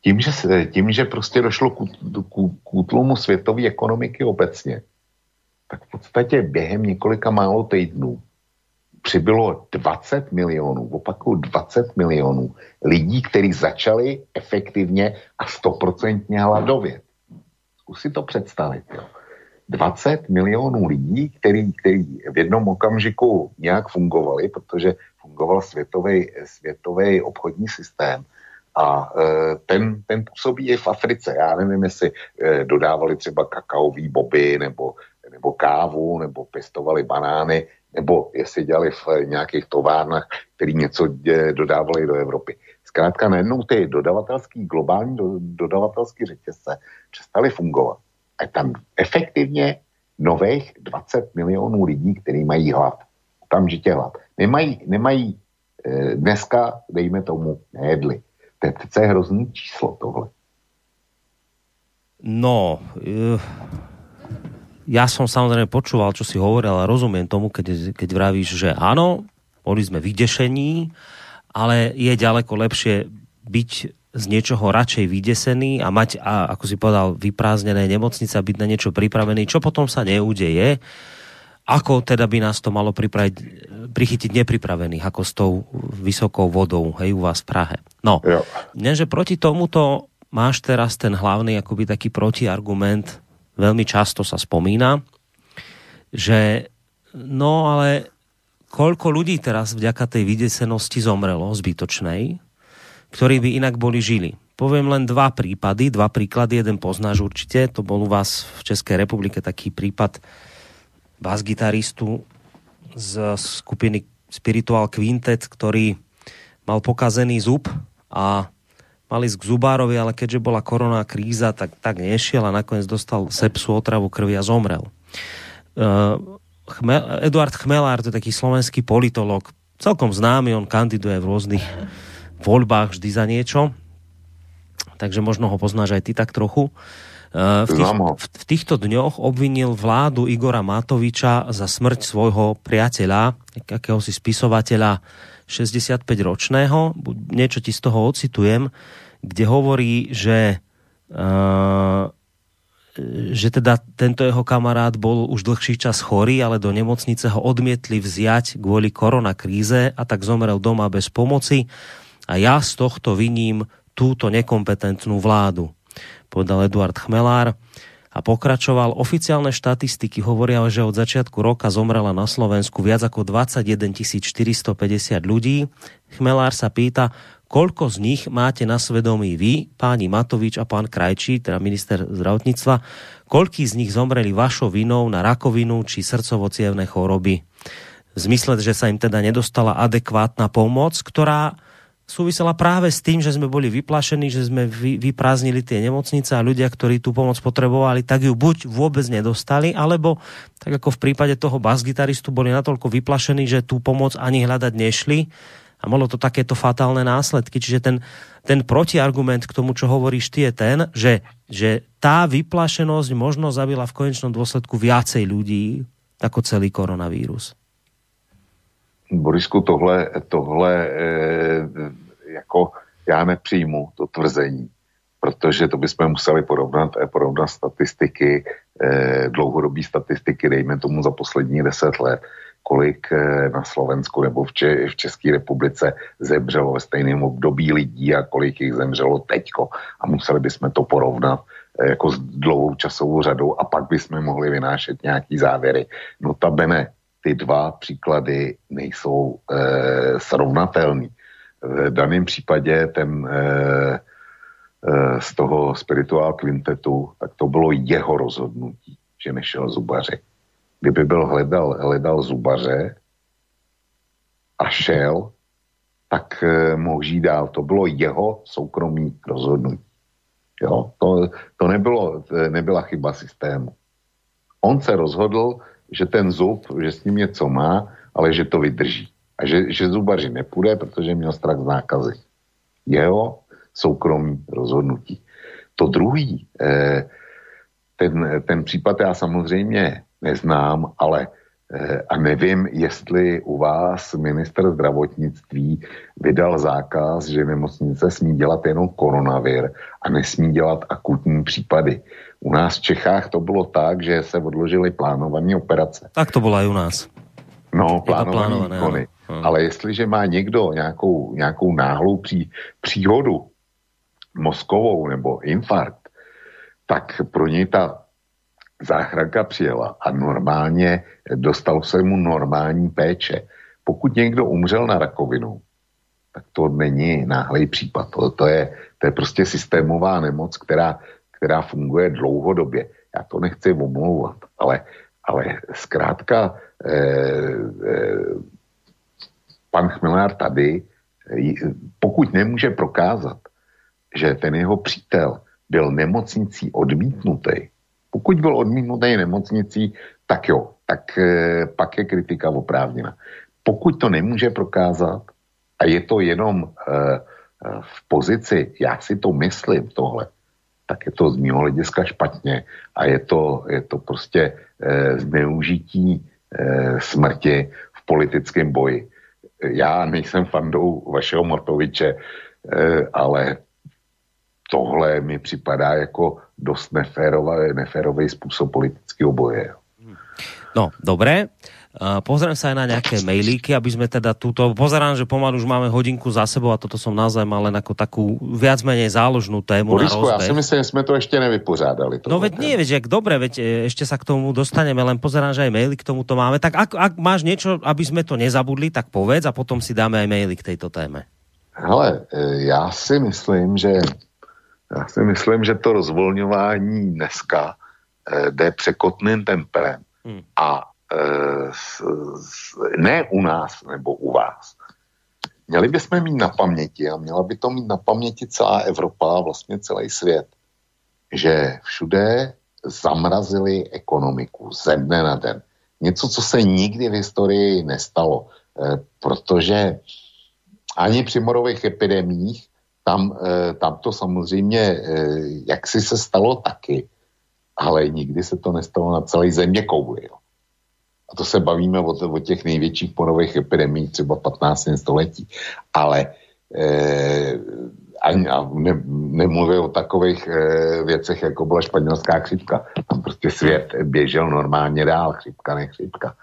tím, že, tím, že prostě došlo k, k, k útlumu světové ekonomiky obecně, tak v podstatě během několika málo týdnů přibylo 20 milionů, opakuju 20 milionů lidí, kteří začali efektivně a stoprocentně hladovět. Zkus si to představit. Jo. 20 milionů lidí, který, který v jednom okamžiku nějak fungovali, protože fungoval světový, světový obchodní systém a e, ten, ten působí i v Africe. Já nevím, jestli e, dodávali třeba kakaový boby nebo nebo kávu, nebo pěstovali banány, nebo jestli dělali v nějakých továrnách, který něco dodávali do Evropy. Zkrátka najednou ty dodavatelský, globální dodavatelský řetězce přestaly fungovat. A tam efektivně nových 20 milionů lidí, kteří mají hlad. Okamžitě hlad. Nemají, nemají eh, dneska, dejme tomu, nejedli. To je přece hrozný číslo tohle. No, uh ja som samozrejme počúval, čo si hovoril, ale rozumiem tomu, keď, keď vravíš, že áno, boli sme vydešení, ale je ďaleko lepšie byť z niečoho radšej vydesený a mať, a, ako si povedal, vyprázdnené nemocnice a byť na niečo pripravený, čo potom sa neudeje, ako teda by nás to malo pripraviť, prichytiť nepripravených, ako s tou vysokou vodou, hej, u vás v Prahe. No, jo. že proti tomuto máš teraz ten hlavný akoby taký protiargument, veľmi často sa spomína, že no ale koľko ľudí teraz vďaka tej vydesenosti zomrelo zbytočnej, ktorí by inak boli žili. Poviem len dva prípady, dva príklady, jeden poznáš určite, to bol u vás v Českej republike taký prípad bas-gitaristu z skupiny Spiritual Quintet, ktorý mal pokazený zub a mal ísť k zubárovi, ale keďže bola koroná kríza, tak, tak nešiel a nakoniec dostal sepsu, otravu krvi a zomrel. Uh, Chmel, Eduard Chmelár, to je taký slovenský politolog, celkom známy, on kandiduje v rôznych voľbách vždy za niečo, takže možno ho poznáš aj ty tak trochu. Uh, v, tých, v, v týchto dňoch obvinil vládu Igora Matoviča za smrť svojho priateľa, akéhosi spisovateľa 65-ročného, niečo ti z toho ocitujem, kde hovorí, že uh, že teda tento jeho kamarát bol už dlhší čas chorý, ale do nemocnice ho odmietli vziať kvôli koronakríze a tak zomrel doma bez pomoci. A ja z tohto viním túto nekompetentnú vládu, povedal Eduard Chmelár a pokračoval. Oficiálne štatistiky hovoria, že od začiatku roka zomrela na Slovensku viac ako 21 450 ľudí. Chmelár sa pýta, koľko z nich máte na svedomí vy, páni Matovič a pán Krajčí, teda minister zdravotníctva, koľký z nich zomreli vašou vinou na rakovinu či srdcovo choroby. V zmysle, že sa im teda nedostala adekvátna pomoc, ktorá súvisela práve s tým, že sme boli vyplašení, že sme vy, vyprázdnili tie nemocnice a ľudia, ktorí tú pomoc potrebovali, tak ju buď vôbec nedostali, alebo tak ako v prípade toho basgitaristu boli natoľko vyplašení, že tú pomoc ani hľadať nešli a malo to takéto fatálne následky. Čiže ten, ten protiargument k tomu, čo hovoríš ty, je ten, že, že tá vyplašenosť možno zabila v konečnom dôsledku viacej ľudí ako celý koronavírus. Borisku, tohle, tohle e, jako já nepřijmu to tvrzení, protože to bychom museli porovnat, eh, porovnat statistiky, e, dlouhodobé statistiky, dejme tomu za poslední deset let, kolik na Slovensku nebo v, Če, v České republice zemřelo ve stejném období lidí a kolik jich zemřelo teďko. A museli bychom to porovnat jako s dlouhou časovou řadou a pak bychom mohli vynášet nějaký závěry. Notabene ty dva příklady nejsou e, srovnatelný. V daném případě ten e, z toho spirituál kvintetu, tak to bylo jeho rozhodnutí, že nešel zubaři. Kdyby byl hledal, hledal zubaře a šel, tak mohl žít dál. To bylo jeho soukromý rozhodnutí. Jo? To, to nebylo, nebyla chyba systému. On se rozhodl, že ten zub, že s ním něco má, ale že to vydrží. A že, že zubaři nepůjde, protože měl strach z nákazy. Jeho soukromí rozhodnutí. To druhý, eh, ten, ten případ já samozřejmě neznám, ale a nevím, jestli u vás minister zdravotnictví vydal zákaz, že nemocnice smí dělat jenom koronavir a nesmí dělat akutní případy. U nás v Čechách to bylo tak, že se odložily plánované operace. Tak to bylo i u nás. No, plánované výkony. Hmm. Ale jestliže má někdo nějakou, nějakou náhlou pří, příhodu mozkovou nebo infarkt, tak pro něj ta záchranka přijela a normálně dostal se mu normální péče. Pokud někdo umřel na rakovinu, tak to není náhlý případ. To, to, je, to je prostě systémová nemoc, která která funguje dlouhodobě. Já to nechci omlouvat, ale, ale zkrátka eh, eh, pan Chmelár tady, eh, pokud nemůže prokázat, že ten jeho přítel byl nemocnicí odmítnutý, pokud byl odmítnutý nemocnicí, tak jo, tak eh, pak je kritika oprávněna. Pokud to nemůže prokázat a je to jenom eh, v pozici, já si to myslím tohle, tak je to z mého hlediska špatně a je to, je to prostě e, zneužití e, smrti v politickém boji. Já nejsem fandou vašeho Matoviče, e, ale tohle mi připadá jako dost neférový, neférový způsob politického boje. No, dobré. Pozriem sa aj na nejaké mailíky, aby sme teda túto... Pozerám, že pomalu už máme hodinku za sebou a toto som naozaj mal len ako takú viac menej záložnú tému Borisku, na rozbeh. ja si myslím, že sme to ešte nevypořádali. No veď nie, veď, jak dobre, veď e, ešte sa k tomu dostaneme, len pozerám, že aj maily k tomuto máme. Tak ak, ak máš niečo, aby sme to nezabudli, tak povedz a potom si dáme aj maily k tejto téme. Hele, e, já si myslím, že já si myslím, že to rozvolňování dneska eh, jde překotným tempem hmm. a Eh, ne u nás nebo u vás. Měli bychom mít na paměti a měla by to mít na paměti celá Evropa a vlastně celý svět, že všude zamrazili ekonomiku ze dne na den. Něco, co se nikdy v historii nestalo, eh, protože ani při morových epidemích tam, eh, tam to samozřejmě jaksi se stalo taky, ale nikdy se to nestalo na celé země kouli. Jo. A to se bavíme o, o těch největších porových epidemích třeba 15. století. Ale eh, ani, a ne, nemluvím o takových eh, věcech, jako byla španělská chřipka. Tam prostě svět běžel normálně dál, chřipka, ne chřipka.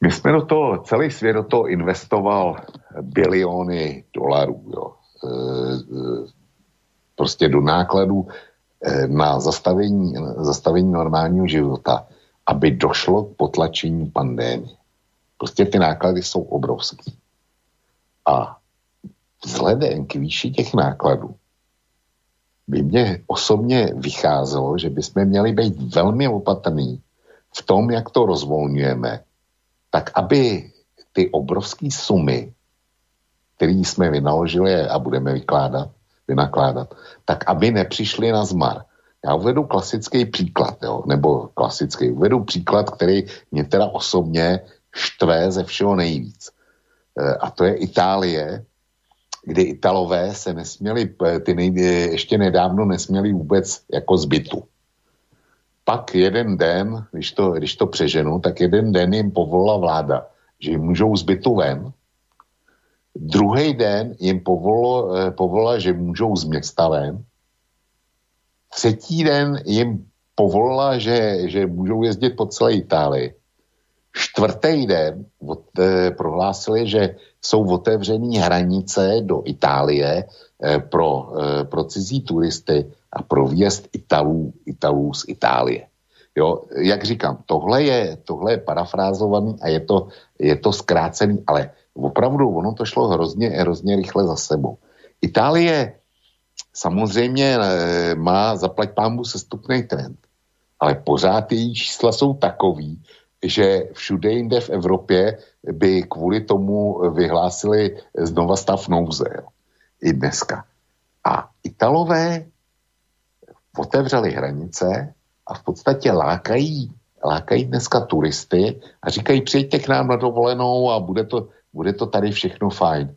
My jsme do toho, celý svět do toho investoval biliony dolarů, jo. E, prostě do nákladů e, na zastavení, zastavení normálního života aby došlo k potlačení pandémie. Prostě ty náklady jsou obrovské. A vzhledem k výši těch nákladů by mě osobně vycházelo, že bychom měli být velmi opatrní v tom, jak to rozvolňujeme, tak aby ty obrovské sumy který jsme vynaložili a budeme vykládat, vynakládat, tak aby nepřišli na zmar. Já uvedu klasický příklad, jo, nebo klasický, uvedu příklad, který mě teda osobně štve ze všeho nejvíc. E, a to je Itálie, kdy Italové se nesměli, e, ty nej, ještě nedávno nesměli vůbec jako zbytu. Pak jeden den, když to, když to přeženu, tak jeden den jim povolila vláda, že jim můžou zbytu ven. Druhý den jim povolila, e, povolila, že můžou z města ven Třetí den jim povolila, že, že můžou jezdit po celé Itálii. Čtvrtý den od, eh, prohlásili, že jsou otevřené hranice do Itálie eh, pro, eh, pro cizí turisty a pro výjezd Italů, Italů z Itálie. Jo, jak říkám, tohle je, tohle je parafrázovaný a je to, je to zkrácený, ale opravdu ono to šlo hrozně, hrozně rychle za sebou. Itálie samozřejmě eh, má zaplať pámbu sestupný trend, ale pořád její čísla jsou takový, že všude jinde v Evropě by kvůli tomu vyhlásili znova stav nouze. Jo. I dneska. A Italové otevřeli hranice a v podstatě lákají, lákají dneska turisty a říkají, přijďte k nám na dovolenou a bude to, bude to tady všechno fajn.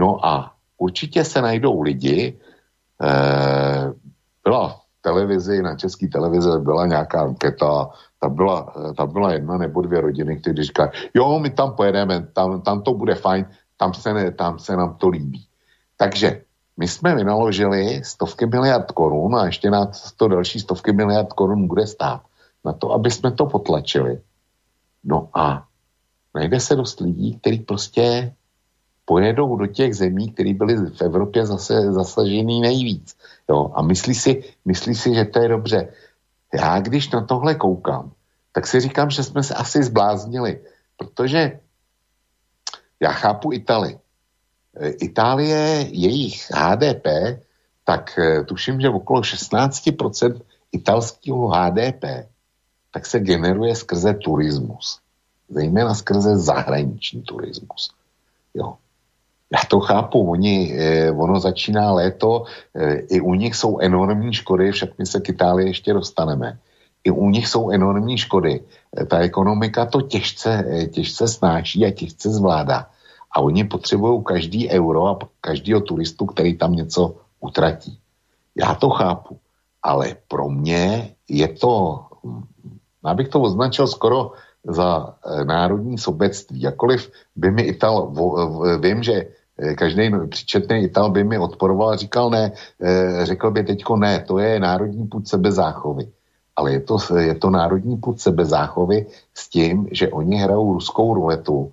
No a určitě se najdou lidi, Eh, byla v televizi, na české televize byla nějaká anketa, tam byla, eh, tam byla jedna nebo dvě rodiny, které říkají, jo, my tam pojedeme, tam, tam to bude fajn, tam se, ne, tam se nám to líbí. Takže my jsme vynaložili stovky miliard korun a ještě na to další stovky miliard korun bude stát na to, aby jsme to potlačili. No a najde se dost lidí, kteří prostě pojedou do těch zemí, které byly v Evropě zase zasažený nejvíc. Jo? A myslí si, myslí si, že to je dobře. Já když na tohle koukám, tak si říkám, že jsme se asi zbláznili, protože já chápu Itali. E, Itálie, jejich HDP, tak e, tuším, že okolo 16% italského HDP tak se generuje skrze turismus. Zejména skrze zahraniční turismus. Jo. Já to chápu, oni, eh, ono začíná léto, eh, i u nich jsou enormní škody, však my se k Itálii ještě dostaneme. I u nich jsou enormní škody. Eh, ta ekonomika to těžce, těžce snáší a těžce zvládá. A oni potřebují každý euro a každého turistu, který tam něco utratí. Já to chápu, ale pro mě je to, hm, abych to označil skoro za národní sobectví. Jakoliv by mi Ital, vím, že Eh, každý příčetný Ital by mi odporoval a říkal ne, eh, řekl by teďko ne, to je národní půd sebezáchovy. Ale je to, je to národní půd sebezáchovy s tím, že oni hrajou ruskou ruletu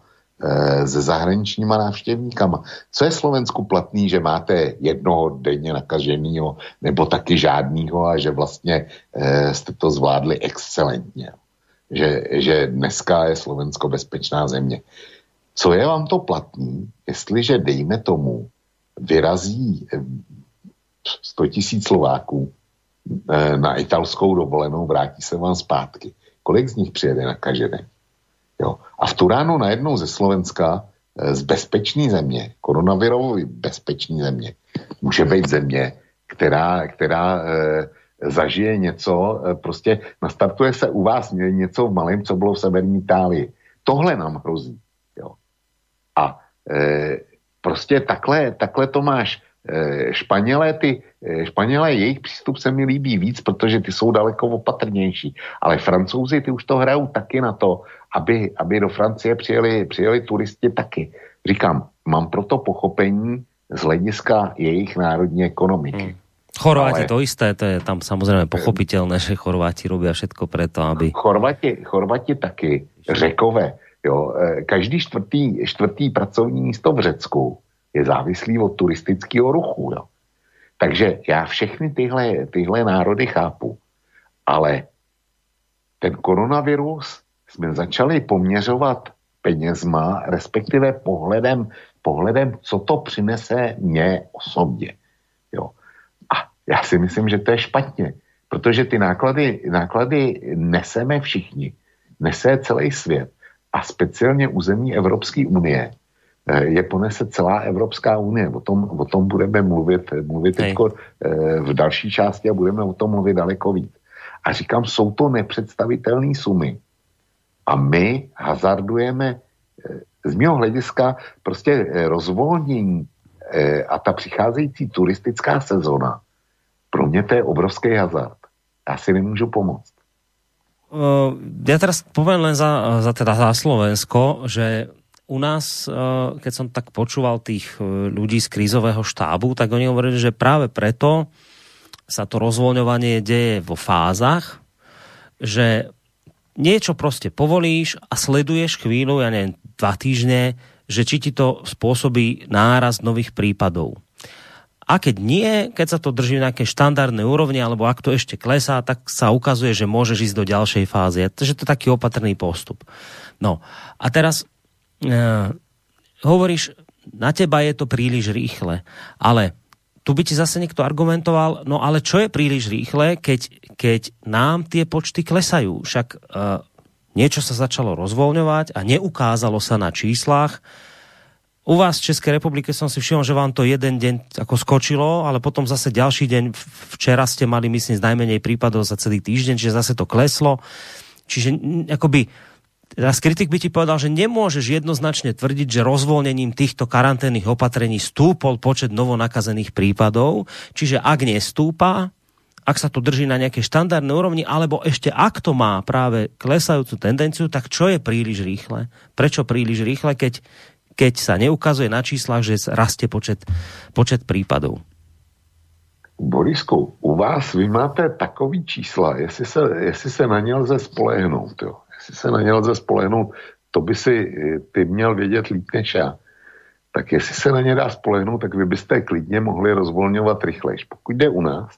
se zahraničníma návštěvníkama. Co je Slovensku platný, že máte jednoho denně nakaženého nebo taky žádného a že vlastně jste to zvládli excelentně. Že, že dneska je Slovensko bezpečná země. Co je vám to platný, jestliže, dejme tomu, vyrazí 100 eh, tisíc Slováků eh, na italskou dovolenou, vrátí se vám zpátky. Kolik z nich přijede nakažený? Jo. A v tu ránu najednou ze Slovenska eh, z bezpečné země, koronavirový bezpečné země, může být země, která, která e, zažije něco, e, prostě nastartuje se u vás něco v malém, co bylo v severní Itálii. Tohle nám hrozí. A e, prostě takhle, takhle to máš. E, Španělé, ty, e, Španělé, jejich přístup se mi líbí víc, protože ty jsou daleko opatrnější. Ale francouzi, ty už to hrajou taky na to, aby, aby do Francie přijeli, přijeli turisti taky. Říkám, mám proto pochopení z hlediska jejich národní ekonomiky. Hmm. Chorváti Ale... to isté, to je tam samozřejmě pochopitelné, že Chorváti robí všetko preto, aby... Chorvati, Chorvati taky, řekové, Jo, e, každý čtvrtý, čtvrtý pracovní místo v Řecku je závislý od turistického ruchu. Jo. Takže já všechny tyhle, tyhle národy chápu, ale ten koronavirus jsme začali poměřovat penězma, respektive pohledem, pohledem, co to přinese mně osobně. Já si myslím, že to je špatně, protože ty náklady, náklady neseme všichni, nese celý svět a speciálně území Evropské unie eh, je ponese celá Evropská unie. O tom, o tom budeme mluvit, mluvit teďko, v další části a budeme o tom mluvit daleko víc. A říkám, jsou to nepředstavitelné sumy. A my hazardujeme z mého hlediska prostě rozvolnění a ta přicházející turistická sezona, pro mě to je obrovský hazard. Já si nemůžu pomoct. Uh, ja teraz poviem len za, za, teda za Slovensko, že u nás, uh, keď som tak počúval tých ľudí z krízového štábu, tak oni hovorili, že práve preto sa to rozvoľňovanie deje vo fázach, že niečo prostě povolíš a sleduješ chvíľu, ja neviem, dva týždne, že či ti to spôsobí náraz nových prípadov. A keď nie, keď sa to drží na nejaké štandardné úrovni, alebo ak to ešte klesá, tak sa ukazuje, že môžeš ísť do ďalšej fázy. Takže to je taký opatrný postup. No a teraz e, hovoríš, na teba je to príliš rýchle, ale tu by ti zase niekto argumentoval, no ale čo je príliš rýchle, keď, keď nám tie počty klesajú? Však e, niečo sa začalo rozvoľňovať a neukázalo sa na číslach, u vás v České republike som si všimol, že vám to jeden deň ako skočilo, ale potom zase ďalší deň, včera ste mali, myslím, z najmenej prípadov za celý týždeň, čiže zase to kleslo. Čiže akoby Teraz kritik by ti povedal, že nemôžeš jednoznačne tvrdiť, že rozvolnením týchto karanténnych opatrení stúpol počet novonakazených prípadov, čiže ak nestúpa, ak sa to drží na nejakej štandardnej úrovni, alebo ešte ak to má práve klesajúcu tendenciu, tak čo je príliš rýchle? Prečo príliš rýchle, keď keď sa neukazuje na číslach, že rastie počet, počet prípadov. Borisku, u vás vy máte takový čísla, jestli se, jestli se na ně lze spolehnout, jo. Jestli se na ně lze spolehnout, to by si ty měl vědět líp než já. Tak jestli se na ně dá spolehnout, tak vy byste klidně mohli rozvolňovat rychlejš. Pokud jde u nás,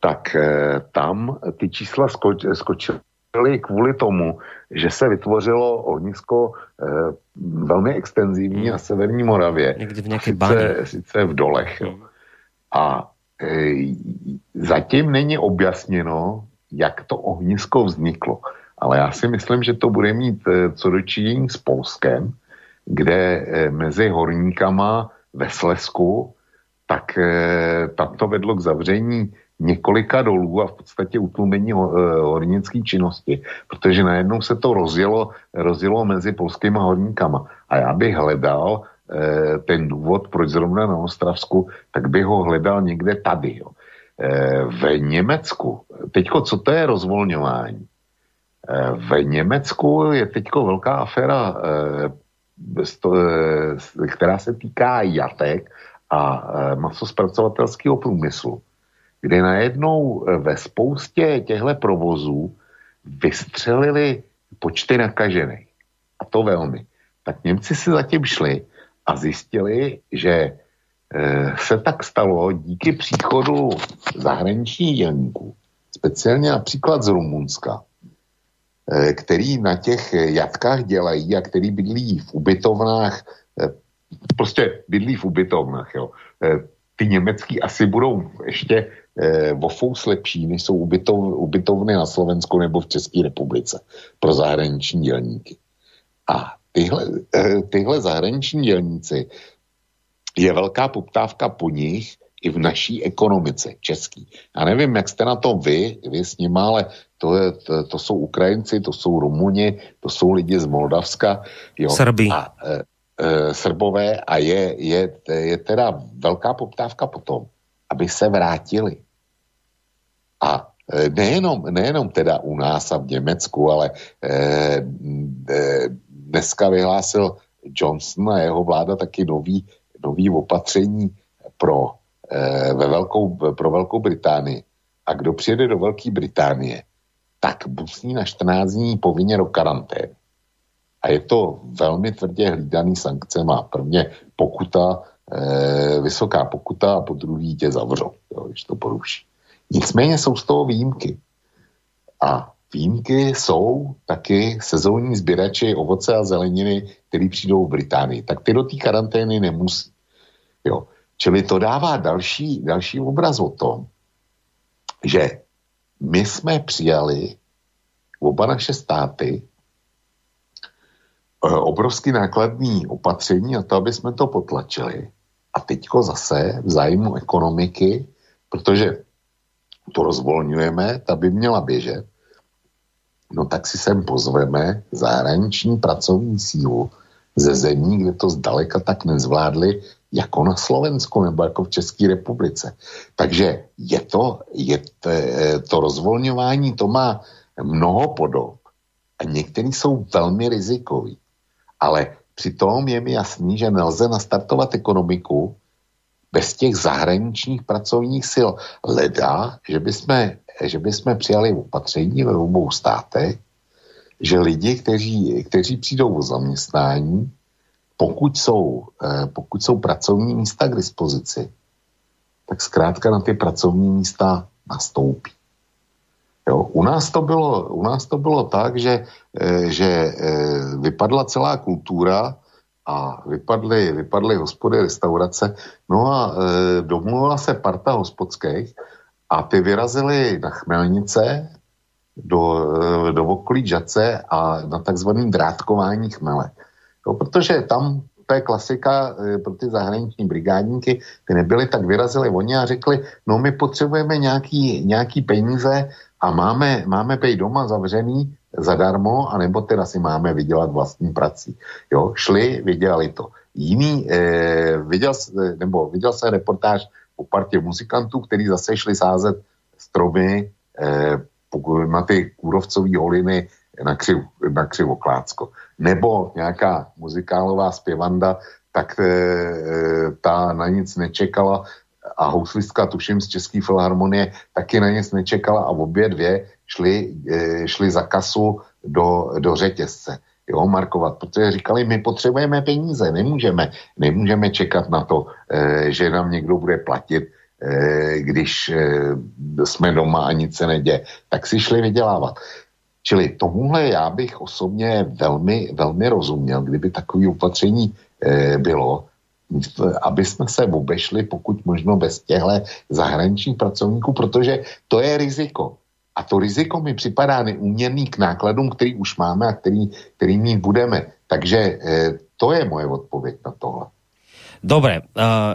tak eh, tam ty čísla skoč, skočily byly kvůli tomu, že se vytvořilo ohnisko eh, velmi extenzivní hmm. na severní Moravě. Někdy v nějaké sice, sice v dolech. Jo. Hmm. A eh, zatím není objasněno, jak to ohnisko vzniklo. Ale já si myslím, že to bude mít eh, co dočinění s Polskem, kde eh, mezi horníkama ve Slesku, tak eh, tam to vedlo k zavření několika dolů a v podstatě utlumení eh, hornické činnosti, protože najednou se to rozjelo, rozjelo mezi polskými horníkama. A já bych hledal eh, ten důvod, proč zrovna na Ostravsku, tak bych ho hledal někde tady. Jo. Eh, v Německu, teďko co to je rozvolňování? V Německu je teďko velká aféra, která se týká jatek a masospracovatelského průmyslu kde najednou eh, ve spoustě těchto provozů vystřelili počty nakažených. A to velmi. Tak Němci si zatím šli a zjistili, že eh, se tak stalo díky příchodu zahraničních dělníků, speciálně například z Rumunska, eh, který na těch jatkách dělají a který bydlí v ubytovnách, prostě bydlí v ubytovnách, jo. Ty německý asi budou ještě eh, o fous lepší, než jsou ubytov, ubytovny na Slovensku nebo v České republice pro zahraniční dělníky. A tyhle, eh, tyhle zahraniční dělníci je velká poptávka po nich i v naší ekonomice český. Já nevím, jak jste na to vy, vy s nimi, ale to, je, to, to jsou Ukrajinci, to jsou Rumuni, to jsou lidi z Moldavska. Jo. Srbi. A, e, e, Srbové a je, je, je teda velká poptávka po tom, aby se vrátili. A e, nejenom, nejenom teda u nás a v Německu, ale e, e, dneska vyhlásil Johnson a jeho vláda taky nový, nový opatření pro, e, ve velkou, pro Velkou Británii. A kdo přijede do Velké Británie, tak musí na 14 dní povinně do karantény. A je to velmi tvrdě hlídaný sankcema. Prvně pokuta, e, vysoká pokuta a po druhý tě zavřou, jo, když to poruší. Nicméně jsou z toho výjimky. A výjimky jsou taky sezónní sběrači ovoce a zeleniny, který přijdou v Británii. Tak ty do té karantény nemusí. Jo. Čili to dává další, další obraz o tom, že my jsme přijali oba naše státy obrovský nákladný opatření a to, aby jsme to potlačili. A teďko zase v zájmu ekonomiky, protože to rozvolňujeme, ta by měla běžet, no tak si sem pozveme zahraniční pracovní sílu ze zemí, kde to zdaleka tak nezvládli, jako na Slovensku nebo jako v České republice. Takže je to, je to, to rozvolňování, to má mnoho podob a některý jsou velmi rizikový. Ale přitom je mi jasný, že nelze nastartovat ekonomiku bez těch zahraničních pracovních sil. Leda, že bychom, že bychom přijali opatření ve obou státech, že lidi, kteří, kteří přijdou o zaměstnání, pokud jsou, eh, pokud jsou pracovní místa k dispozici, tak zkrátka na ty pracovní místa nastoupí. Jo, u, nás to bylo, u nás to bylo tak, že, eh, že eh, vypadla celá kultura a vypadly, vypadly hospody, restaurace, no a domluvila se parta hospodských a ty vyrazili na Chmelnice, do, do okolí Žace a na takzvaný drátkování chmele. No, protože tam to je klasika e, pro ty zahraniční brigádníky, ty nebyli, tak vyrazili oni a řekli, no my potřebujeme nějaký, nějaký peníze a máme, máme pej doma zavřený zadarmo, anebo teda si máme vydělat vlastní prací. Jo, šli, vydělali to. Jiný, eh, viděl, nebo viděl se reportáž o partě muzikantů, kteří zase šli sázet stromy eh, na ty kůrovcové holiny na, křiv, na křivoklácko. Nebo nějaká muzikálová zpěvanda, tak e, ta na nic nečekala a houslistka, tuším, z České filharmonie, taky na nic nečekala a obě dvě šly, e, šly za kasu do, do řetězce jo, markovat, protože říkali, my potřebujeme peníze, nemůžeme, nemůžeme čekat na to, e, že nám někdo bude platit, e, když jsme doma a nic se neděje, tak si šli vydělávat. Čili tomuhle já bych osobně velmi, velmi rozuměl, kdyby takové opatření bylo, aby jsme se obešli pokud možno bez těchto zahraničních pracovníků, protože to je riziko. A to riziko mi připadá neúměrný k nákladům, který už máme a který, který mít budeme. Takže e, to je moje odpověď na tohle. Dobre, uh,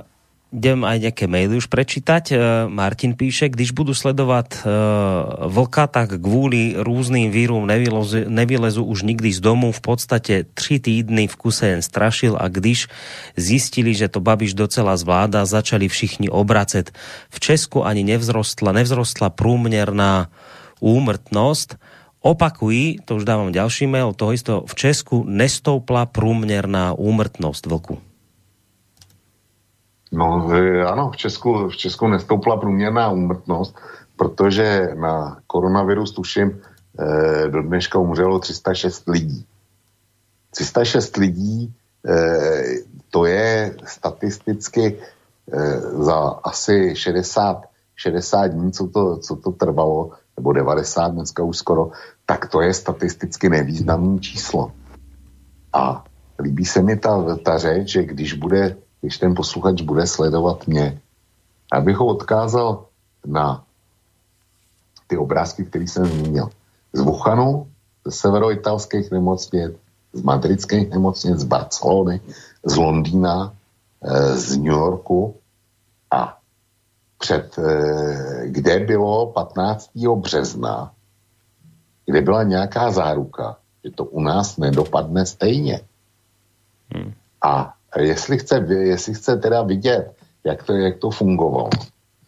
idem aj nejaké maily už prečítať. E, Martin píše, když budu sledovat e, vlka, tak kvůli různým vírům nevylezu, nevylezu už nikdy z domu. V podstatě tři týdny v kuse jen strašil a když zjistili, že to Babiš docela zvláda, začali všichni obracet. V Česku ani nevzrostla, nevzrostla průměrná úmrtnost. Opakují, to už dávam ďalší mail, toho isto, v Česku nestoupla průměrná úmrtnost vlku. No ano, v Česku, v Česku nestoupla průměrná úmrtnost, protože na koronavirus tuším eh, do dneška umřelo 306 lidí. 306 lidí eh, to je statisticky za asi 60, 60 dní, co to, co to trvalo, nebo 90 dneska už skoro, tak to je statisticky nevýznamné číslo. A líbí se mi ta, ta řeč, že když bude když ten posluchač bude sledovat mě. Já bych ho odkázal na ty obrázky, které jsem zmínil. Z Wuhanu, ze severoitalských nemocnic, z madridských nemocnic, z Barcelony, z Londýna, eh, z New Yorku a před, eh, kde bylo 15. března, kde byla nějaká záruka, že to u nás nedopadne stejně. Hmm. A jestli chce, jestli chce teda vidět, jak to, jak to fungovalo,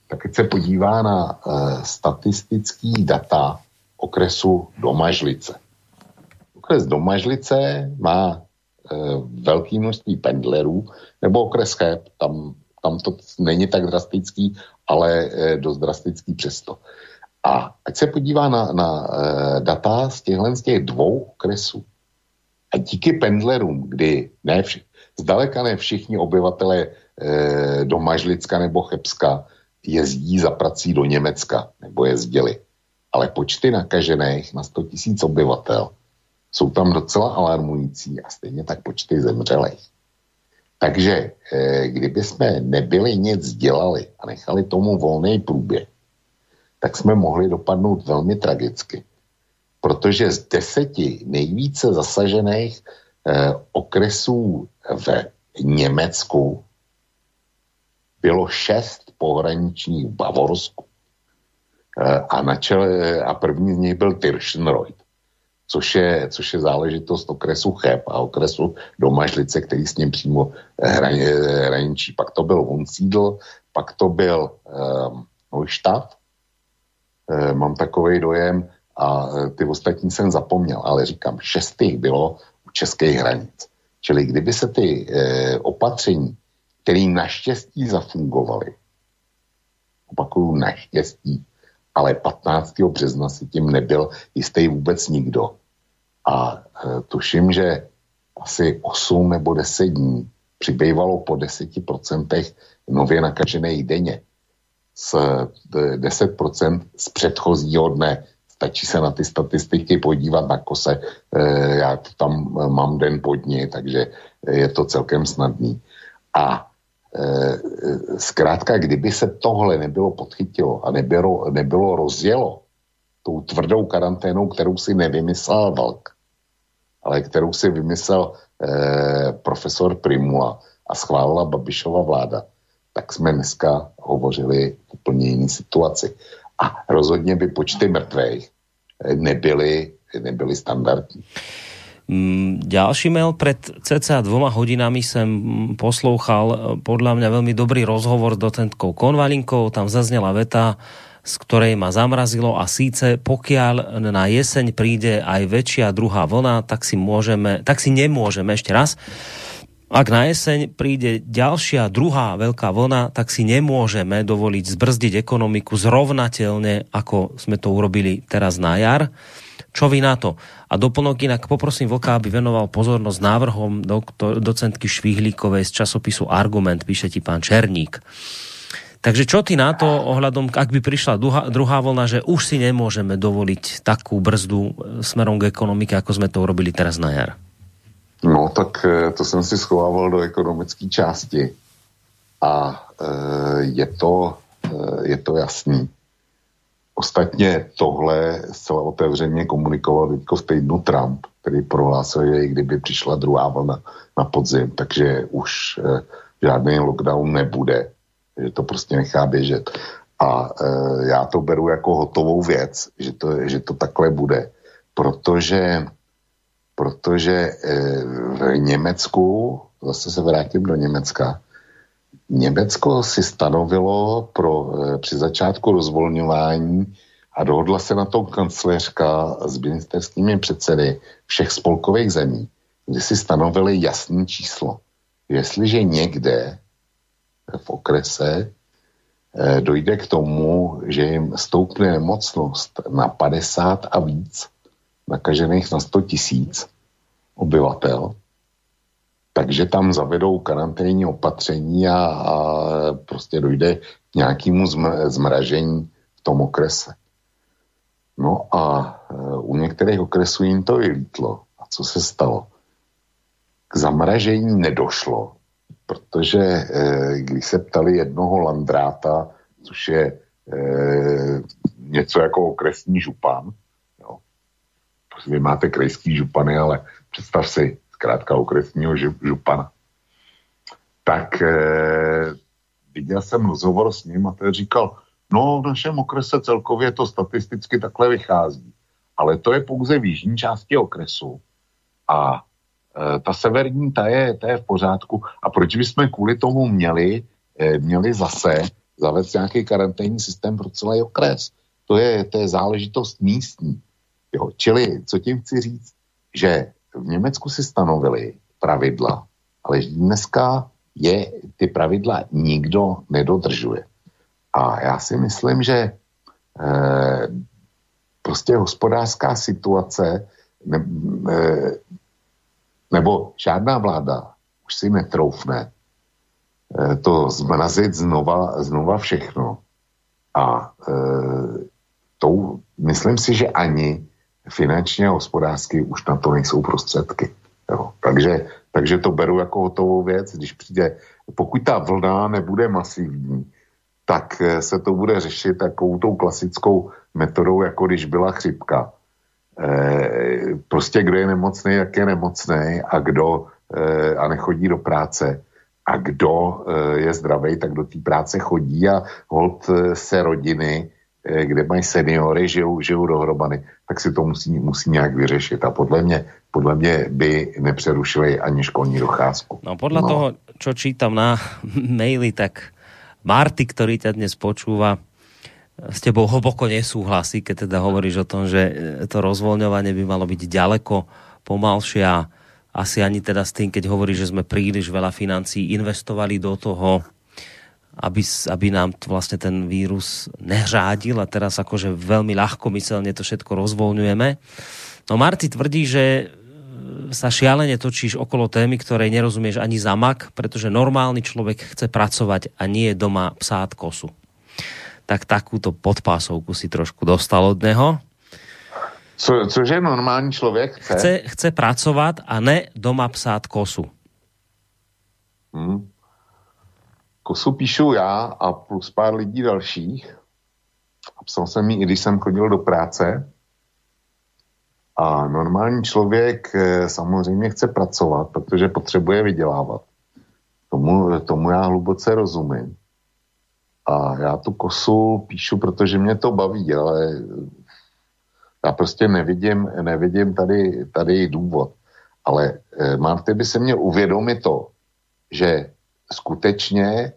tak se podívá na uh, statistický data okresu Domažlice. Okres Domažlice má uh, velké množství pendlerů, nebo okres Cheb, tam, tam to není tak drastický, ale uh, dost drastický přesto. A ať se podívá na, na uh, data z těchto z těch dvou okresů. A díky pendlerům, kdy ne, vši, Zdaleka ne všichni obyvatele e, do Mažlicka nebo Chebska jezdí za prací do Německa, nebo jezdili. Ale počty nakažených na 100 tisíc obyvatel jsou tam docela alarmující a stejně tak počty zemřelých. Takže e, kdyby jsme nebyli nic dělali a nechali tomu volný průběh, tak jsme mohli dopadnout velmi tragicky. Protože z deseti nejvíce zasažených okresů v Německu bylo šest pohraničních v Bavorsku. A, na čele, a první z nich byl Tirschenreuth což je, což je záležitost okresu Cheb a okresu Domažlice, který s ním přímo hraničí. Pak to byl Hunsídl, pak to byl um, Neustadt, e, mám takový dojem, a ty ostatní jsem zapomněl, ale říkám, šestých bylo u českých hranic. Čili kdyby se ty e, opatření, které naštěstí zafungovaly, opakuju naštěstí, ale 15. března si tím nebyl jistý vůbec nikdo. A e, tuším, že asi 8 nebo 10 dní přibývalo po 10% nově nakažených denně. Z 10% z předchozího dne. Stačí se na ty statistiky podívat na kose. E, já to tam mám den pod ní, takže je to celkem snadný. A zkrátka, kdyby se tohle nebylo podchytilo a nebylo, nebylo rozjelo tou tvrdou karanténou, kterou si nevymyslel Valk, ale kterou si vymyslel eh, profesor Primula a schválila Babišova vláda, tak jsme dneska hovořili úplně jiný situaci. A rozhodně by počty mrtvých eh, nebyly, nebyly standardní. Mm, ďalší mail pred cca dvoma hodinami som poslouchal eh, podľa mňa veľmi dobrý rozhovor s docentkou Konvalinkou. Tam zaznela veta, z ktorej ma zamrazilo a síce pokiaľ na jeseň príde aj väčšia druhá vlna, tak si, môžeme, tak si nemôžeme ešte raz ak na jeseň príde ďalšia druhá veľká vlna, tak si nemôžeme dovoliť zbrzdiť ekonomiku zrovnateľne, ako sme to urobili teraz na jar. Čo vy na to? A doplnok inak poprosím Vlka, aby venoval pozornosť návrhom doktor, docentky Švihlíkovej z časopisu Argument, píše ti pán Černík. Takže čo ty na to ohľadom, ak by prišla druhá, druhá vlna, že už si nemôžeme dovoliť takú brzdu e, smerom k ekonomike, ako sme to urobili teraz na jar? No tak e, to jsem si schovával do ekonomické části a e, je, to, e, je to jasný. Ostatně tohle zcela otevřeně komunikoval teďko v týdnu Trump, který prohlásil, že i kdyby přišla druhá vlna na podzim, takže už eh, žádný lockdown nebude, že to prostě nechá běžet. A eh, já to beru jako hotovou věc, že to, že to takhle bude, protože, protože eh, v Německu, zase se vrátím do Německa, Německo si stanovilo pro, eh, při začátku rozvolňování a dohodla se na tom kancléřka s ministerskými předsedy všech spolkových zemí, kde si stanovili jasné číslo. Jestliže někde v okrese eh, dojde k tomu, že jim stoupne nemocnost na 50 a víc nakažených na 100 tisíc obyvatel, takže tam zavedou karanténní opatření a, a prostě dojde k nějakému zmražení v tom okrese. No a e, u některých okresů jim to vylítlo. A co se stalo? K zamražení nedošlo, protože e, když se ptali jednoho landráta, což je e, něco jako okresní župan, jo. vy máte krajský župany, ale představ si, zkrátka okresního župana. Tak e, viděl jsem rozhovor s ním a ten říkal, no v našem okrese celkově to statisticky takhle vychází, ale to je pouze v jižní části okresu a e, ta severní, ta je, ta je v pořádku a proč bychom kvůli tomu měli, e, měli zase zavést nějaký karanténní systém pro celý okres. To je, to je záležitost místní. Jo. Čili, co tím chci říct, že v Německu si stanovili pravidla, ale dneska je ty pravidla nikdo nedodržuje. A já si myslím, že eh, prostě hospodářská situace ne, eh, nebo žádná vláda už si netroufne eh, to zmrazit znova, znova všechno. A eh, tou, myslím si, že ani finančně a hospodářsky už na to nejsou prostředky. Jo. Takže, takže to beru jako hotovou věc, když přijde, pokud ta vlna nebude masivní, tak eh, se to bude řešit takovou tou klasickou metodou, jako když byla chřipka. E, prostě kdo je nemocný, jak je nemocný a kdo e, a nechodí do práce a kdo e, je zdravý, tak do té práce chodí a hold se rodiny, kde mají seniory, žijou, žijou dohromady, tak si to musí, musí nějak vyřešit. A podle mě, podle mě by nepřerušili ani školní docházku. No podle no. toho, čo čítam na maily, tak Marty, ktorý ťa dnes počúva, s tebou hlboko nesúhlasí, keď teda hovoríš o tom, že e, to rozvoľňovanie by malo byť ďaleko pomalšie a asi ani teda s tým, keď hovorí, že sme príliš veľa financí investovali do toho, aby, aby nám to vlastne ten vírus neřádil a teraz akože veľmi ľahkomyselne to všetko rozvoľňujeme. No Marty tvrdí, že e, sa šialene točíš okolo témy, ktorej nerozumieš ani zamak, pretože normálny človek chce pracovať a nie doma psát kosu. Tak takúto podpásovku si trošku dostal od neho. Co, cože normální člověk chce? Chce, chce pracovat a ne doma psát kosu. Hmm. Kosu píšu já a plus pár lidí dalších. A psal jsem ji, i když jsem chodil do práce. A normální člověk eh, samozřejmě chce pracovat, protože potřebuje vydělávat. Tomu, tomu já hluboce rozumím. A já tu kosu píšu, protože mě to baví, ale já prostě nevidím, nevidím tady, tady důvod. Ale eh, Marty by se mě uvědomit to, že skutečně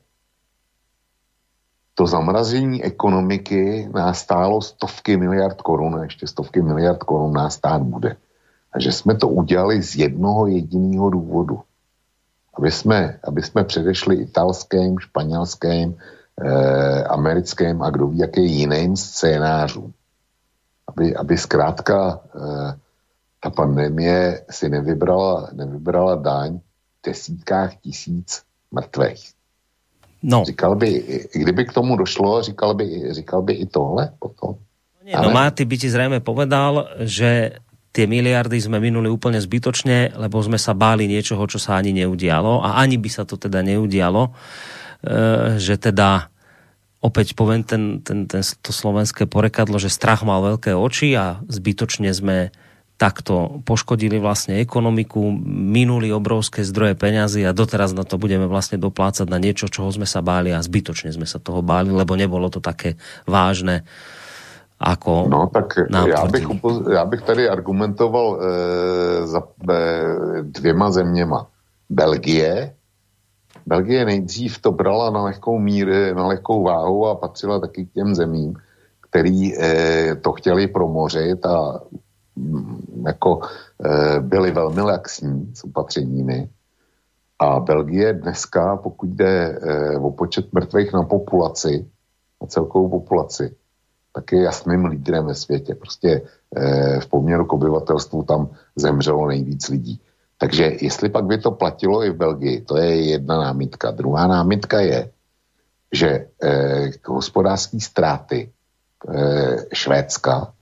to zamrazení ekonomiky nás stálo stovky miliard korun a ještě stovky miliard korun nás stát bude. A že jsme to udělali z jednoho jediného důvodu. Aby jsme, aby jsme předešli italským, španělským, eh, americkým a kdo ví, jaké jiným scénářům aby, aby zkrátka eh, ta pandemie si nevybrala, nevybrala daň v desítkách tisíc mrtvých. No. Říkal by, kdyby k tomu došlo, říkal by, říkal by i tohle potom. Nie, no Máty by ti zrejme povedal, že tie miliardy sme minuli úplne zbytočne, lebo sme sa báli niečoho, čo sa ani neudialo a ani by sa to teda neudialo, e, že teda opäť poviem ten, ten, ten, to slovenské porekadlo, že strach mal veľké oči a zbytočne sme takto poškodili vlastne ekonomiku, minuli obrovské zdroje peňazí a doteraz na to budeme vlastne doplácať na niečo, čoho sme sa báli a zbytočne sme sa toho báli, lebo nebolo to také vážne ako No tak já bych, já bych tady argumentoval e, za e, dvěma zeměma. Belgie Belgie nejdřív to brala na lehkou míry, na lehkou váhu a patřila taky k těm zemím, který eh, to chtěli promořit a jako eh, byli velmi laxní s opatřeními. A Belgie dneska, pokud jde eh, o počet mrtvých na populaci, na celkovou populaci, tak je jasným lídrem ve světě. Prostě eh, v poměru k obyvatelstvu tam zemřelo nejvíc lidí. Takže jestli pak by to platilo i v Belgii, to je jedna námitka. Druhá námitka je, že hospodářské ztráty eh, Švédska,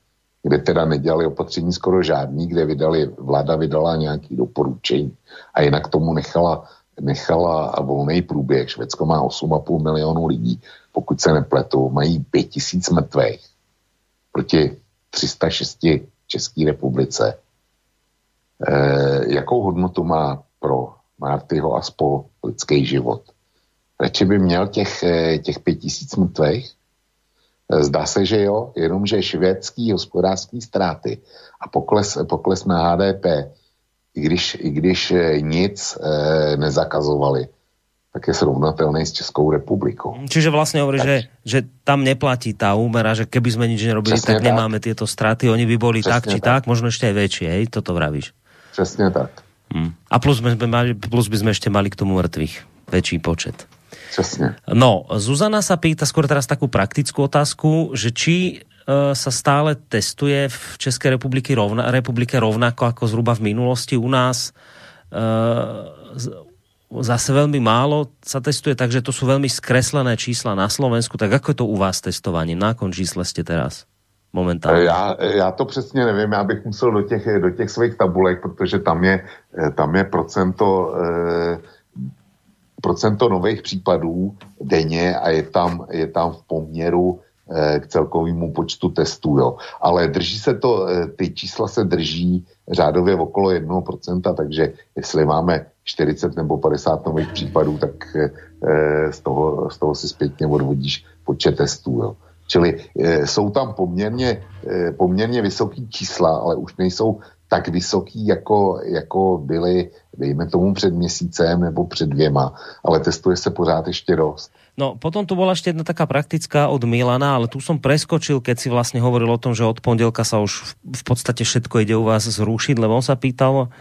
kde teda nedělali opatření skoro žádný, kde vydali, vláda vydala nějaký doporučení a jinak tomu nechala, nechala volný průběh. Švédsko má 8,5 milionů lidí, pokud se nepletu, mají 5 tisíc mrtvých proti 306 České republice eh, jakou hodnotu má pro Martyho a spol lidský život. Radši by měl těch, eh, těch pět tisíc mrtvých. Zdá se, že jo, jenomže švédský hospodářský ztráty a pokles, pokles na HDP, i když, i když eh, nic e, nezakazovali, tak je srovnatelný s Českou republikou. Čiže vlastně hovorí, že, že tam neplatí tá úmera, že keby sme nič nerobili, Přesně tak, tak nemáme tieto straty, oni by boli Přesně tak či tak. tak, možno aj väčšie, hej, toto vravíš. Přesně tak. Hmm. A plus, by sme mali, plus by sme ešte mali k tomu mŕtvych. Väčší počet. Přesně. No, Zuzana sa pýta skôr teraz takú praktickú otázku, že či uh, sa stále testuje v Českej republike, rovna, republike rovnako ako zhruba v minulosti u nás. Uh, zase veľmi málo sa testuje, takže to sú veľmi skreslené čísla na Slovensku. Tak ako je to u vás testovanie? Na akom čísle ste teraz? momentálně? Já, já to přesně nevím, já bych musel do těch, do těch svých tabulek, protože tam je, eh, tam je procento, eh, procento nových případů denně a je tam, je tam v poměru k celkovému počtu testů, jo. Ale drží se to, ty čísla se drží řádově okolo 1%, takže jestli máme 40 nebo 50 nových případů, tak z toho, z toho si zpětně odvodíš počet testů, jo. Čili jsou tam poměrně, poměrně vysoký čísla, ale už nejsou tak vysoký, jako, jako byly, dejme tomu, před měsícem nebo před dvěma, ale testuje se pořád ještě dost. No, potom tu bola ešte jedna taká praktická od Milana, ale tu som preskočil, keď si vlastne hovoril o tom, že od pondelka sa už v podstate všetko ide u vás zrušiť, lebo on sa pýtal,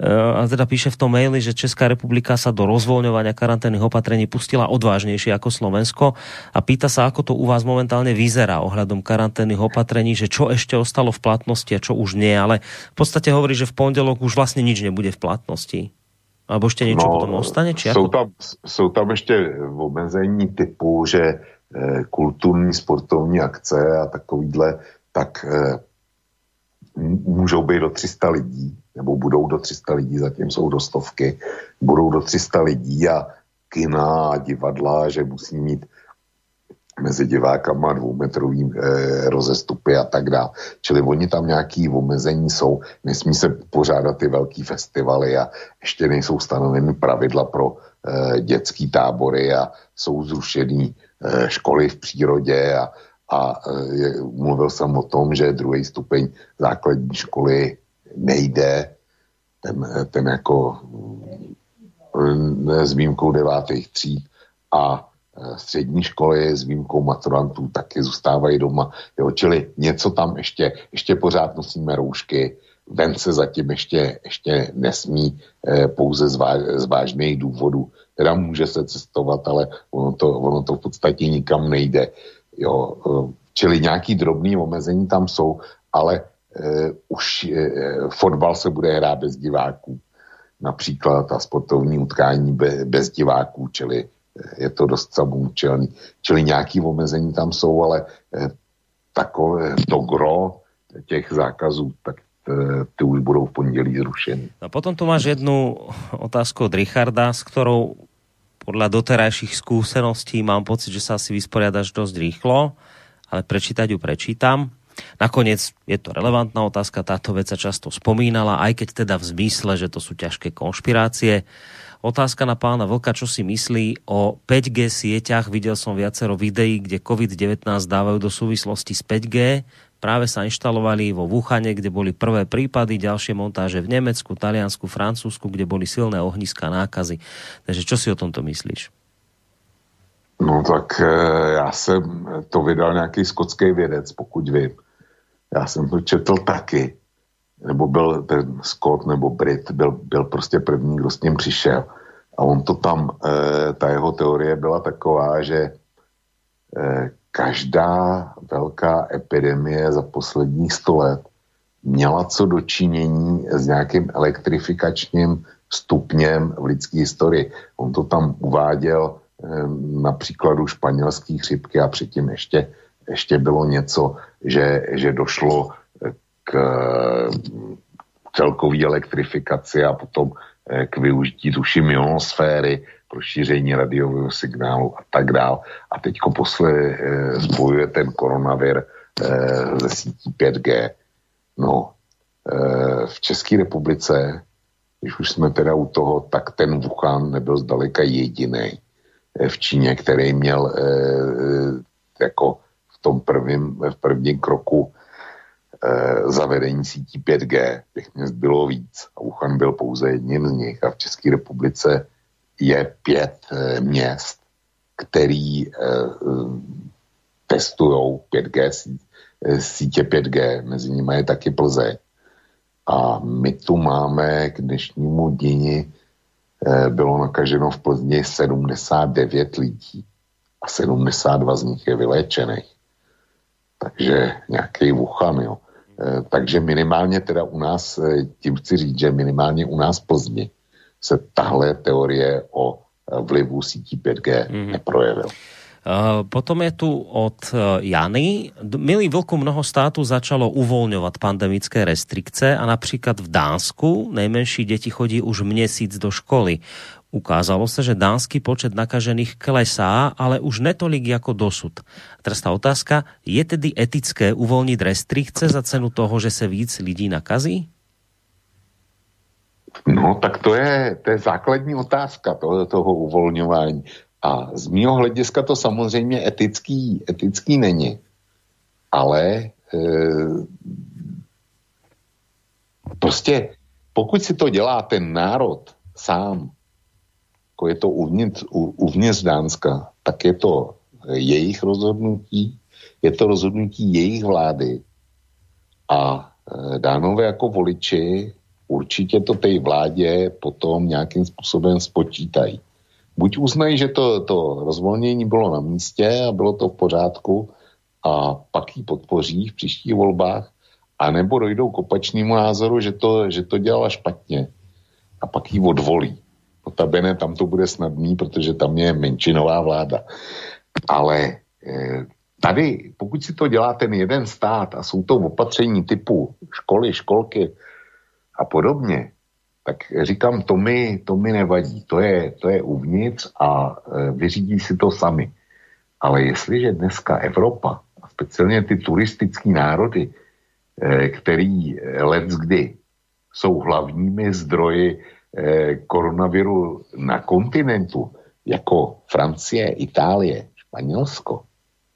a teda píše v tom maili, že Česká republika sa do rozvoľňovania karanténnych opatrení pustila odvážnejšie ako Slovensko a pýta sa, ako to u vás momentálne vyzerá ohľadom karanténnych opatrení, že čo ešte ostalo v platnosti a čo už nie, ale v podstate hovorí, že v pondelok už vlastne nič nebude v platnosti. Alebo ještě něco no, potom ostane? Či jsou, tam, jsou tam ještě omezení typu, že e, kulturní, sportovní akce a takovýhle, tak e, můžou být do 300 lidí nebo budou do 300 lidí, zatím jsou do stovky, budou do 300 lidí a kina a divadla, že musí mít mezi divákama dvoumetrový e, rozestupy a tak dále. Čili oni tam nějaký omezení jsou, nesmí se pořádat ty velký festivaly a ještě nejsou stanoveny pravidla pro e, dětský tábory a jsou zrušený e, školy v přírodě a, a e, mluvil jsem o tom, že druhý stupeň základní školy nejde, ten, ten jako s výjimkou devátých tříd a e, střední školy s výjimkou maturantů taky zůstávají doma. Jo, čili něco tam ještě, ještě pořád nosíme roušky, ven se zatím ještě, ještě nesmí eh, pouze z, váž, z vážných důvodů. Teda může se cestovat, ale ono to, ono to v podstatě nikam nejde. Jo, eh, čili nějaký drobný omezení tam jsou, ale uh, už uh, fotbal se bude hrát bez diváků. Například a sportovní utkání be, bez diváků, čili uh, je to dost samoučelný. Čili nějaký omezení tam jsou, ale uh, takové to gro těch zákazů, tak ty už budou v pondělí zrušeny. A potom tu máš jednu otázku od Richarda, s ktorou podľa doterajších skúseností mám pocit, že sa asi vysporiadaš dosť rýchlo, ale prečítať ju prečítam. Nakoniec je to relevantná otázka, táto vec sa často spomínala, aj keď teda v zmysle, že to sú ťažké konšpirácie. Otázka na pána Vlka, čo si myslí o 5G sieťach. Videl som viacero videí, kde COVID-19 dávajú do súvislosti s 5G. Práve sa inštalovali vo Wuhane, kde boli prvé prípady, ďalšie montáže v Nemecku, Taliansku, Francúzsku, kde boli silné ohniska nákazy. Takže čo si o tomto myslíš? No tak eh, já jsem to vydal nějaký skotský vědec, pokud vím. Já jsem to četl taky. Nebo byl ten Skot nebo Brit, byl, byl prostě první, kdo s ním přišel. A on to tam, eh, ta jeho teorie byla taková, že eh, každá velká epidemie za posledních sto let měla co dočinění s nějakým elektrifikačním stupněm v lidské historii. On to tam uváděl na příkladu španělské chřipky a předtím ještě, ještě bylo něco, že, že došlo k celkové elektrifikaci a potom eh, k využití tuším ionosféry, rozšíření radiového signálu a tak dál. A teďko posle eh, spojuje ten koronavir eh, ze sítí 5G. No, v České republice, když už jsme teda u toho, tak ten Wuhan nebyl zdaleka jediný Eh, v Číně, který měl eh, jako v tom prvním, v prvním kroku eh, zavedení sítí 5G. Těch měst bylo víc a Wuhan byl pouze jedním z nich a v České republice je pět měst, který testují 5G, sítě 5G, mezi nimi je taky Plzeň. A my tu máme k dnešnímu Eh, bylo nakaženo v Plzni 79 lidí a 72 z nich je vyléčených. Takže nějaký Wuhan, jo. Eh, takže minimálně teda u nás, eh, tím chci říct, že minimálně u nás Plzni se tahle teorie o vlivu sítí 5G mm-hmm. neprojevil. Eh, potom je tu od eh, Jany. Milý vlku, mnoho států začalo uvolňovat pandemické restrikce a například v Dánsku nejmenší děti chodí už měsíc do školy. ukázalo sa, že dánsky počet nakažených klesá, ale už netolik ako dosud. Teraz tá otázka, je tedy etické uvolniť restrikce za cenu toho, že se víc lidí nakazí? No, tak to je, to je základní otázka toho, toho uvolňování. A z mého hlediska to samozřejmě etický, etický není. Ale e, prostě pokud si to dělá ten národ sám, jako je to uvnitř, uvnitř Dánska, tak je to jejich rozhodnutí, je to rozhodnutí jejich vlády a e, dánové jako voliči určitě to té vládě potom nějakým způsobem spočítají. Buď uznají, že to, to rozvolnění bylo na místě a bylo to v pořádku a pak ji podpoří v příštích volbách, anebo dojdou k opačnému názoru, že to, že to dělala špatně a pak ji odvolí. Notabene tam to bude snadný, protože tam je menšinová vláda. Ale eh, tady, pokud si to dělá ten jeden stát a jsou to opatření typu školy, školky a podobně, tak říkám, to mi, to mi nevadí. To je, to je uvnitř a e, vyřídí si to sami. Ale jestliže dneska Evropa, a speciálně ty turistické národy, e, který let kdy jsou hlavními zdroji e, koronaviru na kontinentu, jako Francie, Itálie, Španělsko,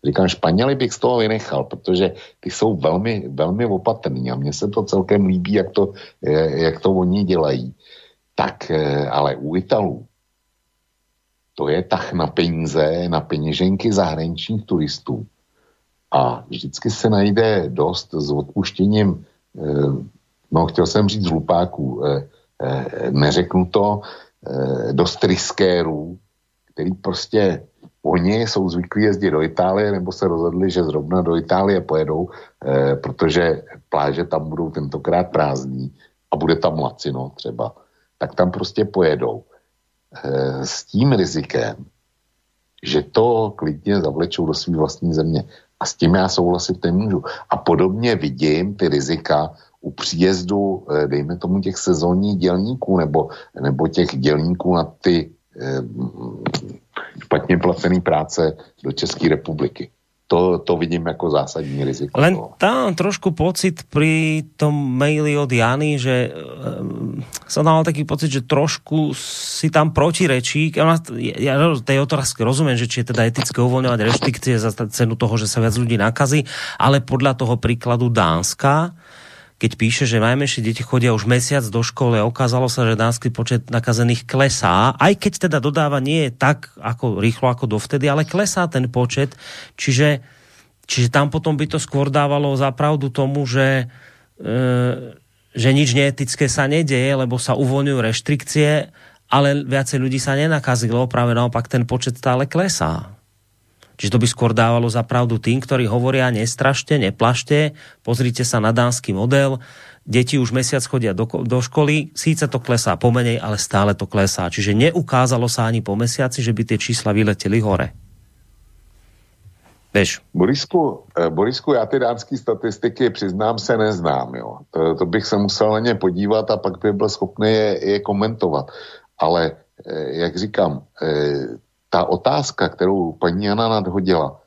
Říkám, Španěli bych z toho vynechal, protože ty jsou velmi, velmi opatrní a mně se to celkem líbí, jak to, jak to oni dělají. Tak, eh, ale u Italů to je tah na peníze, na peněženky zahraničních turistů. A vždycky se najde dost s odpuštěním, eh, no chtěl jsem říct hlupáků, eh, neřeknu to, dost riskérů, který prostě Oni jsou zvyklí jezdit do Itálie, nebo se rozhodli, že zrovna do Itálie pojedou, eh, protože pláže tam budou tentokrát prázdní a bude tam lacino třeba, tak tam prostě pojedou. Eh, s tím rizikem, že to klidně zavlečou do své vlastní země. A s tím já souhlasit nemůžu. A podobně vidím ty rizika u příjezdu, eh, dejme tomu těch sezónních dělníků nebo, nebo těch dělníků na ty špatně placený práce do České republiky. To, to vidím jako zásadní riziko. Len tam trošku pocit pri tom maili od Jany, že um, som dal taký pocit, že trošku si tam protirečí. Ja, ja tej otázke rozumiem, že či je teda etické uvoľňovať reštrikcie za cenu toho, že sa viac ľudí nakazí, ale podľa toho príkladu Dánska, keď píše, že najmenšie deti chodia už mesiac do školy a ukázalo sa, že dánsky počet nakazených klesá, aj keď teda dodáva nie je tak ako rýchlo ako dovtedy, ale klesá ten počet, čiže, čiže tam potom by to skôr dávalo za pravdu tomu, že, e, že nič neetické sa nedeje, lebo sa uvoľňujú reštrikcie, ale viacej ľudí sa nenakazilo, práve naopak ten počet stále klesá. Čiže to by skôr dávalo za pravdu tým, ktorí hovoria nestrašte, neplašte, pozrite sa na dánsky model, deti už mesiac chodia do, do školy, síce to klesá pomenej, ale stále to klesá. Čiže neukázalo sa ani po mesiaci, že by tie čísla vyleteli hore. Bež. Borisku, eh, Borisku, já ty dánské statistiky přiznám se neznám. Jo. To, to bych se musel na ně podívat a pak by byl schopný je, je komentovat. Ale eh, jak říkám, ta otázka, kterou paní Jana nadhodila,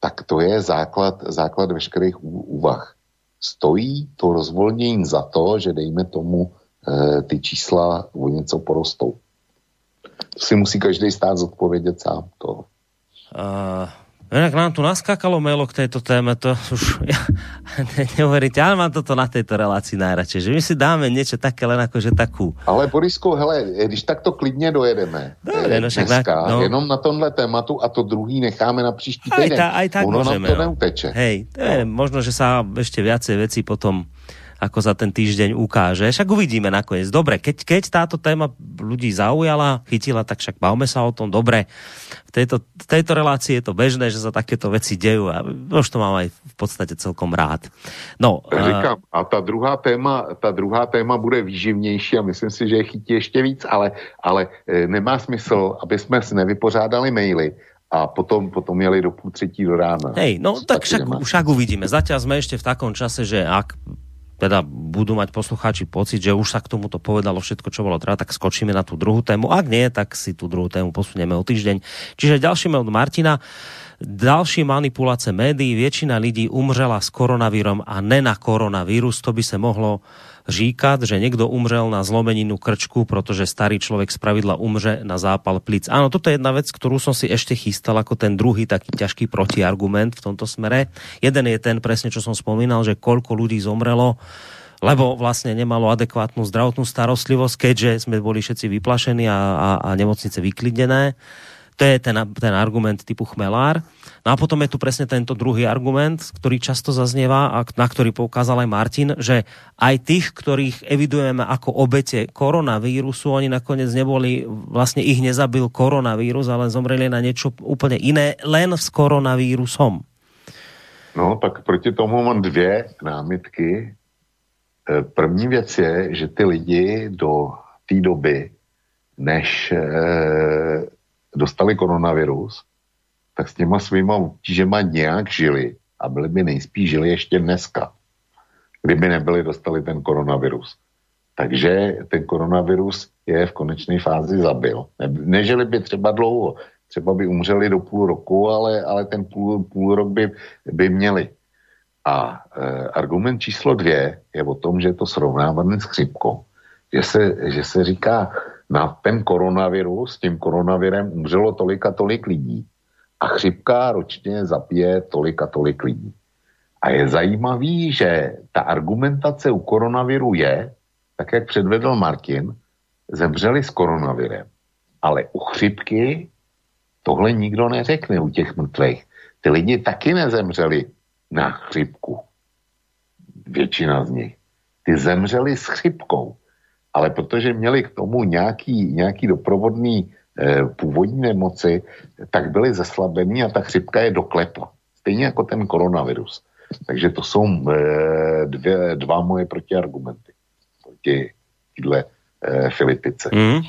tak to je základ, základ veškerých úvah. Stojí to rozvolnění za to, že dejme tomu e, ty čísla o něco porostou. To si musí každý stát zodpovědět sám. To. Uh, Inak nám tu naskákalo mailo k tejto téme, to už ja, ne, neuveríte, ale mám toto na tejto relácii najradšej, že my si dáme niečo také len akože takú. Ale Borisku, hele, když takto klidně dojedeme Dobre, no, dneska, na, no. jenom na tomhle tématu a to druhý necháme na příští týden. Aj, ta, aj tak ono môžeme, nám to no. neuteče. Hej, to je, no. možno, že sa ešte viacej veci potom ako za ten týždeň ukáže. Však uvidíme nakoniec. Dobre, keď, keď táto téma ľudí zaujala, chytila, tak však bavme sa o tom. Dobre, v tejto, v tejto relácii je to bežné, že sa takéto veci dejú a už to mám aj v podstate celkom rád. No, Říkám, a ta druhá téma, ta druhá téma bude výživnější a myslím si, že je chytí ještě víc, ale, ale e, nemá smysl, aby jsme si nevypořádali maily, a potom, potom jeli do půl třetí do rána. Hej, no tak však, však uvidíme. Zatiaľ sme ešte v takom čase, že ak teda budú mať poslucháči pocit, že už sa k tomuto povedalo všetko, čo bolo treba, tak skočíme na tú druhú tému. Ak nie, tak si tú druhú tému posunieme o týždeň. Čiže ďalší od Martina. Další manipulace médií, většina lidí umřela s koronavírom a ne na koronavírus. To by se mohlo říkat, že někdo umřel na zlomeninu krčku, protože starý člověk z pravidla umře na zápal plic. Áno, toto je jedna vec, ktorú som si ešte chystal ako ten druhý taký ťažký protiargument v tomto smere. Jeden je ten presne, čo som spomínal, že koľko ľudí zomrelo lebo vlastne nemalo adekvátnu zdravotnú starostlivosť, keďže sme boli všetci vyplašení a, a, a nemocnice vyklidnené. To je ten, ten argument typu chmelár. No a potom je tu presne tento druhý argument, ktorý často zaznieva a na ktorý poukázal aj Martin, že aj tých, ktorých evidujeme ako obete koronavírusu, oni nakoniec neboli, vlastne ich nezabil koronavírus, ale zomreli na niečo úplne iné, len s koronavírusom. No, tak proti tomu mám dvě námitky. E, první věc je, že ty lidi do té doby, než e, dostali koronavirus, tak s těma svýma obtížema nějak žili a byli by nejspíš žili ještě dneska, kdyby nebyli dostali ten koronavirus. Takže ten koronavirus je v konečné fázi zabil. Ne, nežili by třeba dlouho, třeba by umřeli do půl roku, ale, ale ten půl, půl rok by, by měli. A e, argument číslo dvě je o tom, že je to srovnávané s chřipkou. Že se, že se říká, na ten koronavirus, s tím koronavirem umřelo tolik a tolik lidí a chřipka ročně zapije tolik a tolik lidí. A je zajímavý, že ta argumentace u koronaviru je, tak jak předvedl Martin, zemřeli s koronavirem. Ale u chřipky tohle nikdo neřekne u těch mrtvých. Ty lidi taky nezemřeli na chřipku. Většina z nich. Ty zemřeli s chřipkou ale protože měli k tomu nějaký, nějaký doprovodný eh, původní nemoci, tak byli zeslabení a ta chřipka je doklepla. Stejně jako ten koronavirus. Takže to jsou eh, dvě, dva moje protiargumenty proti tyhle eh, Filipice. Mm.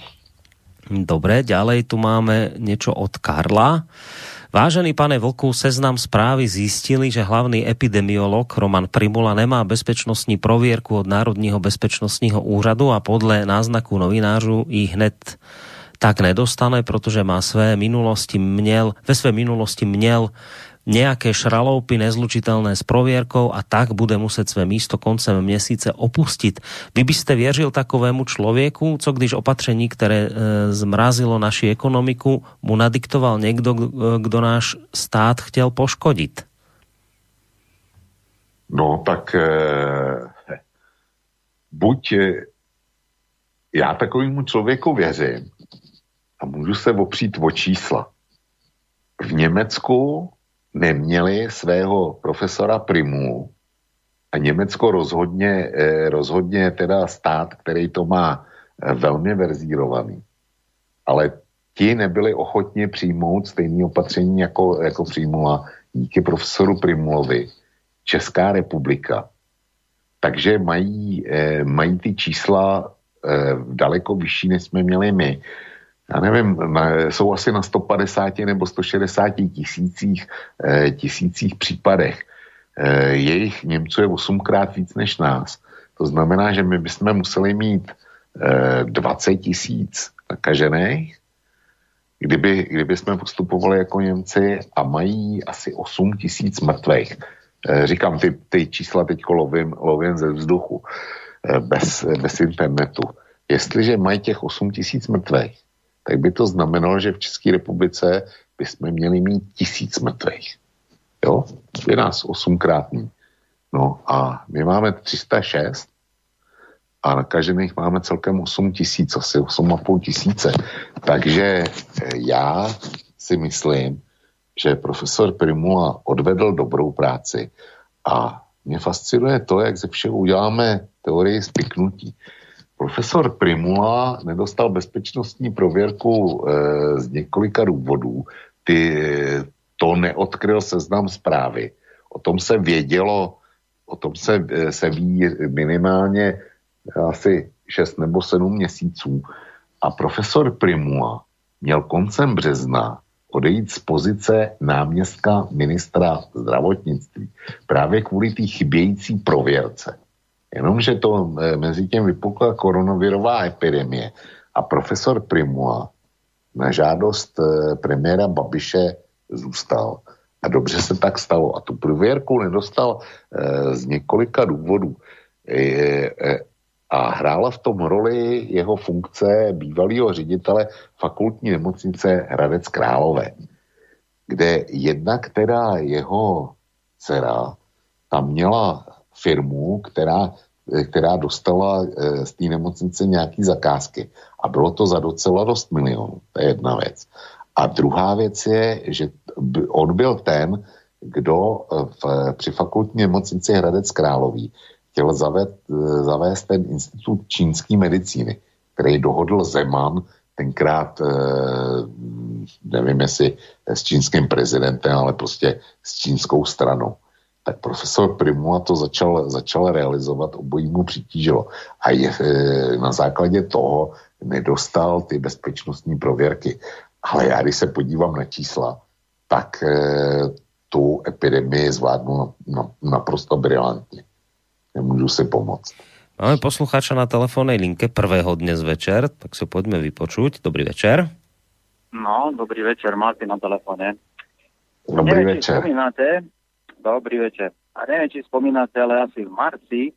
Dobre, ďalej tu máme niečo od Karla. Vážený pane Vlku, seznam správy zistili, že hlavný epidemiolog Roman Primula nemá bezpečnostní provierku od Národního bezpečnostního úřadu a podle náznaku novinářů i hned tak nedostane, protože má své minulosti měl, ve své minulosti měl nejaké šraloupy nezlučitelné s provierkou a tak bude muset své místo koncem měsíce opustit. Vy byste věřil takovému člověku, co když opatření, které e, zmrazilo naši ekonomiku, mu nadiktoval někdo, kdo náš stát chtěl poškodit? No tak e, buď e, já takovému člověku věřím a můžu se opřít o čísla. V Německu neměli svého profesora Primu a Německo rozhodně, eh, rozhodně teda stát, který to má eh, velmi verzírovaný. Ale ti nebyli ochotni přijmout stejné opatření, jako, jako přijmula díky profesoru Primulovi Česká republika. Takže mají, eh, mají ty čísla daleko vyšší, než jsme měli my já nevím, jsou asi na 150 nebo 160 tisících, eh, tisících případech. Eh, jejich Němců je osmkrát víc než nás. To znamená, že my bychom museli mít 20 eh, tisíc nakažených, kdyby, kdyby jsme postupovali jako Němci a mají asi 8 tisíc mrtvých. Říkám, ty, ty čísla teď lovím, lovím ze vzduchu, bez, bez internetu. Jestliže mají těch 8 tisíc mrtvých, tak by to znamenalo, že v České republice bychom měli mít tisíc mrtvých. Jo? Je nás osmkrátný. No a my máme 306 a nakažených máme celkem 8 tisíc, asi 8,5 tisíce. Takže eh, já si myslím, že profesor Primula odvedl dobrou práci a mě fascinuje to, jak ze všeho uděláme teorii spiknutí. Profesor Primula nedostal bezpečnostní prověrku e, z několika důvodů. Ty, to neodkryl seznam zprávy. O tom se vědělo, o tom se, eh, se ví minimálně asi 6 nebo 7 měsíců. A profesor Primula měl koncem března odejít z pozice náměstka ministra zdravotnictví právě kvůli té chybějící prověrce. Jenomže to mezi tím vypukla koronavirová epidemie a profesor Primua na žádost premiéra Babiše zůstal. A dobře se tak stalo. A tu prověrku nedostal z několika důvodů. A hrála v tom roli jeho funkce bývalého ředitele fakultní nemocnice Hradec Králové, kde jedna, která jeho dcera, tam měla firmu, která, která dostala eh, z té nemocnice nějaký zakázky. A bylo to za docela dost milionů. To je jedna věc. A druhá věc je, že on byl ten, kdo eh, v, při fakultní nemocnici Hradec Králový chtěl zavést, eh, zavést ten institut čínské medicíny, který dohodl Zeman tenkrát, nevím jestli s čínským prezidentem, ale prostě s čínskou stranou tak profesor Primula to začal, začal realizovat, obojí mu přitížilo. A je, e, na základě toho nedostal ty bezpečnostní prověrky. Ale já, když se podívám na čísla, tak e, tu epidemii zvládnu na, na, naprosto brilantně. Nemůžu si pomoct. Máme posluchača na telefónnej linke prvého dnes večer, tak si poďme vypočuť. Dobrý večer. No, dobrý večer, Martin na telefóne. Dobrý večer. Dobrý večer. A neviem, či spomínate, ale asi v marci e,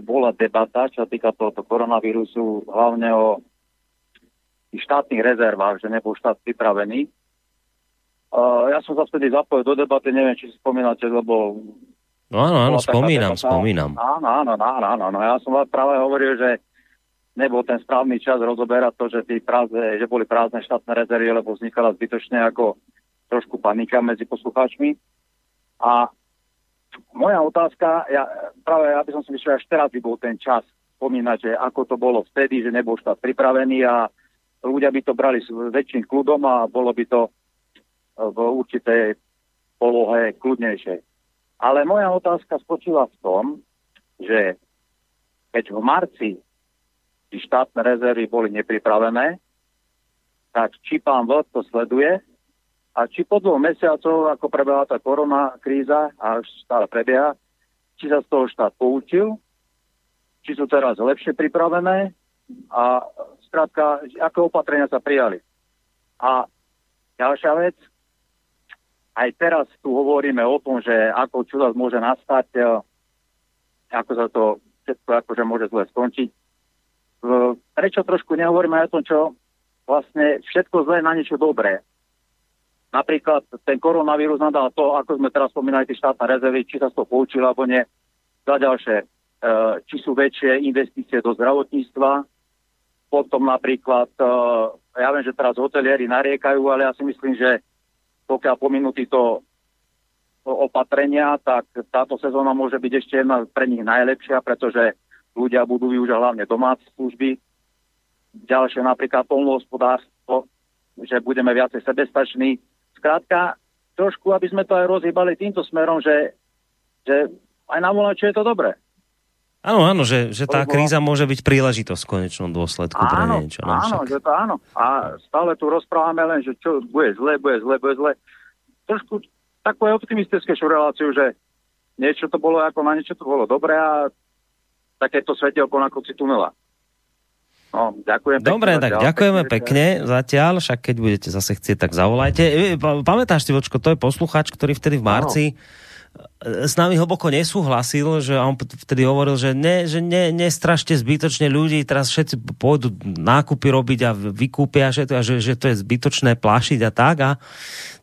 bola debata, čo týka tohoto koronavírusu, hlavne o štátnych rezervách, že nebol štát pripravený. E, ja som sa vtedy zapojil do debaty, neviem, či si spomínate, lebo... No áno, áno, spomínam, debata. spomínam. Áno, áno, áno, áno, áno. Ja som práve hovoril, že nebol ten správny čas rozoberať to, že, tí prázdne, že boli prázdne štátne rezervy, lebo vznikala zbytočne ako trošku panika medzi poslucháčmi. A moja otázka, ja, práve aby som si myslel, až teraz by bol ten čas spomínať, že ako to bolo vtedy, že nebol štát pripravený a ľudia by to brali s väčším kľudom a bolo by to v určitej polohe kľudnejšej. Ale moja otázka spočíva v tom, že keď v marci štátne rezervy boli nepripravené, tak či pán Vlk to sleduje a či po dvoch mesiacoch, ako prebehla tá korona kríza a stále prebieha, či sa z toho štát poučil, či sú teraz lepšie pripravené a skrátka, aké opatrenia sa prijali. A ďalšia vec, aj teraz tu hovoríme o tom, že ako čo zase môže nastať, e, ako sa to všetko akože môže zle skončiť. Prečo trošku nehovoríme aj o tom, čo vlastne všetko zle na niečo dobré. Napríklad ten koronavírus nadal to, ako sme teraz spomínali, tie štátne rezervy, či sa z toho poučili alebo nie. Za ďalšie, e, či sú väčšie investície do zdravotníctva. Potom napríklad, e, ja viem, že teraz hotelieri nariekajú, ale ja si myslím, že pokiaľ pominú títo opatrenia, tak táto sezóna môže byť ešte jedna pre nich najlepšia, pretože ľudia budú využívať hlavne domáce služby. Ďalšie napríklad polnohospodárstvo, že budeme viacej sebestační, Skrátka, trošku, aby sme to aj rozhýbali týmto smerom, že, že aj na volaču je to dobré. Áno, áno, že, že tá kríza môže byť príležitosť v konečnom dôsledku áno, pre niečo. No, áno, však. že to áno. A stále tu rozprávame len, že čo bude zle, bude zle, bude zle. Trošku takú optimistickejšiu reláciu, že niečo to bolo ako na niečo to bolo dobré a takéto svetelko na konci tunela. No, ďakujem Dobre, tak ďakujeme pekne zatiaľ, však keď budete zase chcieť, tak zavolajte. Pamätáš si, Vočko, to je posluchač, ktorý vtedy v marci ano. s nami hlboko nesúhlasil, že on vtedy hovoril, že, ne, že ne, nestrašte zbytočne ľudí, teraz všetci pôjdu nákupy robiť a vykúpia, že, že, že to je zbytočné plašiť a tak. A,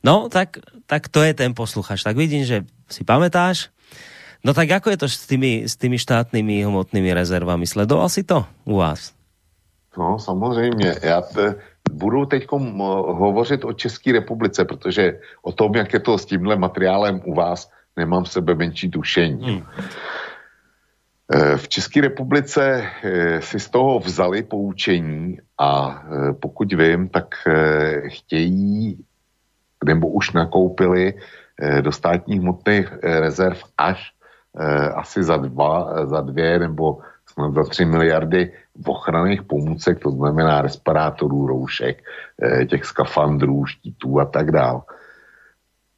no, tak, tak to je ten posluchač. Tak vidím, že si pamätáš. No tak ako je to s tými, s tými štátnymi hmotnými rezervami? Sledoval si to u vás? No, samozřejmě. Já te, budu teď hovořit o České republice, protože o tom, jak je to s tímhle materiálem u vás, nemám sebe menší tušení. Hmm. E, v České republice e, si z toho vzali poučení a pokud vím, tak chtějí nebo už nakoupili do státních hmotných rezerv až asi za dva, za dvě nebo snad za tři miliardy v ochranných pomůcek, to znamená respirátorů, roušek, eh, těch skafandrů, štítů a tak dále.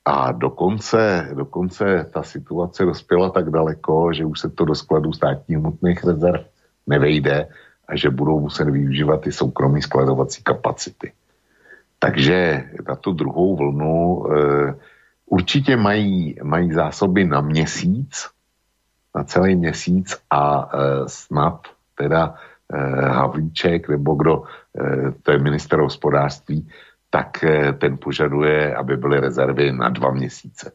A dokonce, dokonce ta situace dospěla tak daleko, že už se to do skladu státních hmotných rezerv nevejde a že budou muset využívat ty soukromí skladovací kapacity. Takže na tu druhou vlnu e, určitě mají, mají zásoby na měsíc, na celý měsíc a e, snad teda e, Havlíček nebo kdo, e, to je minister hospodářství, tak ten požaduje, aby byly rezervy na dva měsíce.